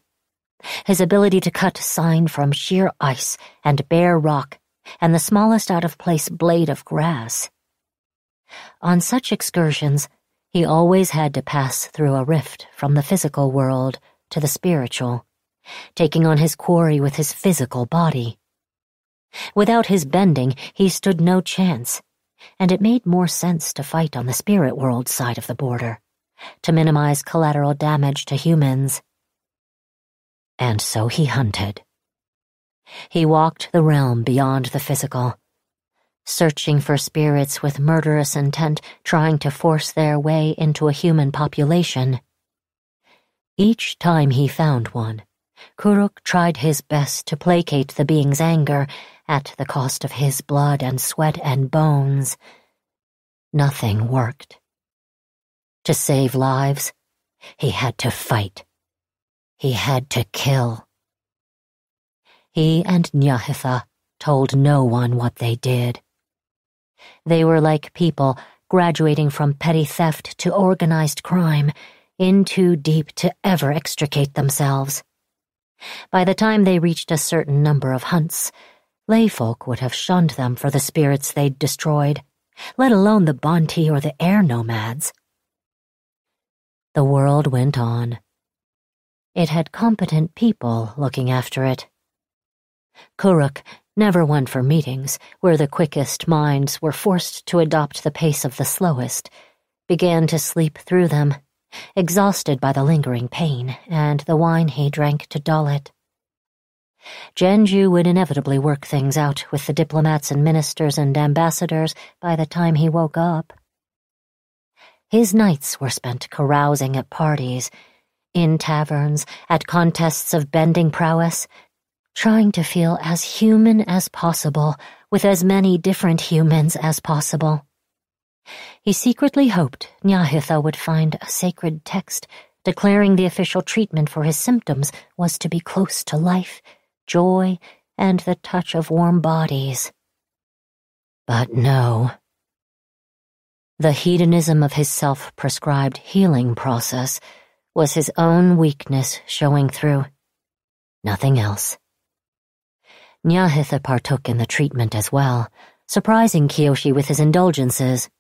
his ability to cut sign from sheer ice and bare rock and the smallest out-of-place blade of grass. On such excursions, he always had to pass through a rift from the physical world to the spiritual, taking on his quarry with his physical body. Without his bending, he stood no chance, and it made more sense to fight on the spirit world side of the border, to minimize collateral damage to humans. And so he hunted. He walked the realm beyond the physical, searching for spirits with murderous intent trying to force their way into a human population. Each time he found one, Kuruk tried his best to placate the being's anger at the cost of his blood and sweat and bones. Nothing worked. To save lives, he had to fight. He had to kill. He and Nyahitha told no one what they did. They were like people graduating from petty theft to organized crime, in too deep to ever extricate themselves. By the time they reached a certain number of hunts, layfolk would have shunned them for the spirits they'd destroyed, let alone the Bhanti or the air nomads. The world went on. It had competent people looking after it. Kuruk, never one for meetings, where the quickest minds were forced to adopt the pace of the slowest, began to sleep through them, exhausted by the lingering pain and the wine he drank to dull it. Jianzhu would inevitably work things out with the diplomats and ministers and ambassadors by the time he woke up. His nights were spent carousing at parties in taverns, at contests of bending prowess, trying to feel as human as possible with as many different humans as possible. He secretly hoped Nyahitha would find a sacred text declaring the official treatment for his symptoms was to be close to life, joy, and the touch of warm bodies. But no. The hedonism of his self-prescribed healing process was his own weakness showing through. Nothing else. Nyahitha partook in the treatment as well, surprising Kyoshi with his indulgences.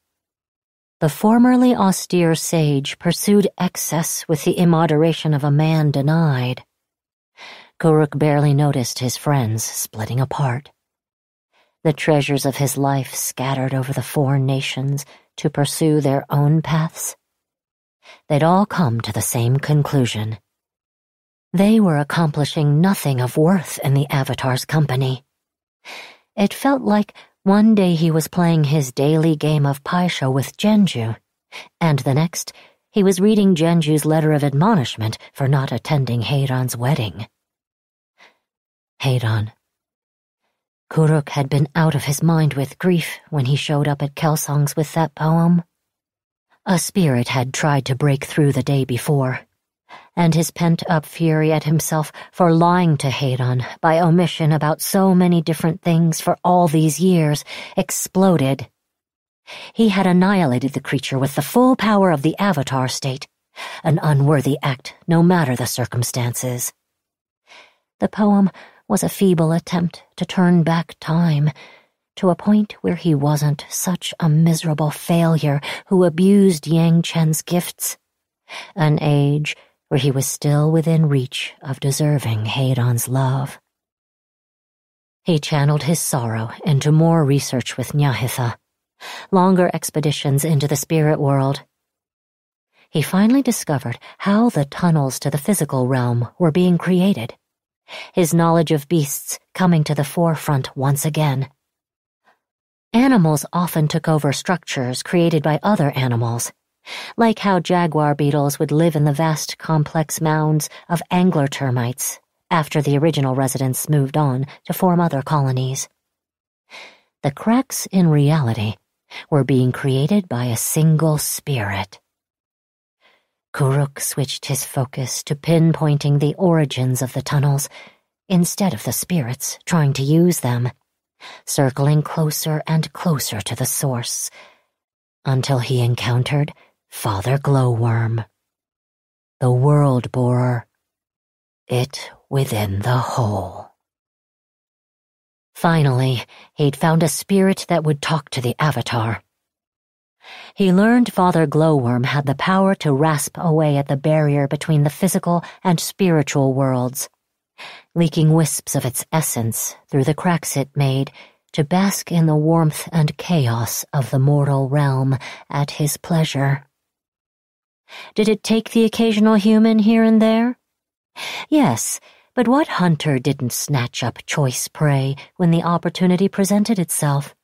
The formerly austere sage pursued excess with the immoderation of a man denied. Kuruk barely noticed his friends splitting apart. The treasures of his life scattered over the four nations to pursue their own paths they'd all come to the same conclusion. They were accomplishing nothing of worth in the Avatar's company. It felt like one day he was playing his daily game of Pai Sho with Jianzhu, and the next, he was reading Jianzhu's letter of admonishment for not attending Hei-Ran's wedding. Hei-Ran. Kuruk had been out of his mind with grief when he showed up at Kelsang's with that poem. A spirit had tried to break through the day before, and his pent-up fury at himself for lying to Hadon by omission about so many different things for all these years exploded. He had annihilated the creature with the full power of the Avatar state, an unworthy act no matter the circumstances. The poem was a feeble attempt to turn back time to a point where he wasn't such a miserable failure who abused Yang Chen's gifts. An age where he was still within reach of deserving Hadon's love. He channeled his sorrow into more research with Nyahitha, longer expeditions into the spirit world. He finally discovered how the tunnels to the physical realm were being created, his knowledge of beasts coming to the forefront once again. Animals often took over structures created by other animals, like how jaguar beetles would live in the vast complex mounds of angler termites after the original residents moved on to form other colonies. The cracks in reality were being created by a single spirit. Kuruk switched his focus to pinpointing the origins of the tunnels instead of the spirits trying to use them circling closer and closer to the source, until he encountered Father Glowworm, the world borer, it within the hole. Finally, he'd found a spirit that would talk to the Avatar. He learned Father Glowworm had the power to rasp away at the barrier between the physical and spiritual worlds leaking wisps of its essence through the cracks it made to bask in the warmth and chaos of the mortal realm at his pleasure. Did it take the occasional human here and there? Yes, but what hunter didn't snatch up choice prey when the opportunity presented itself?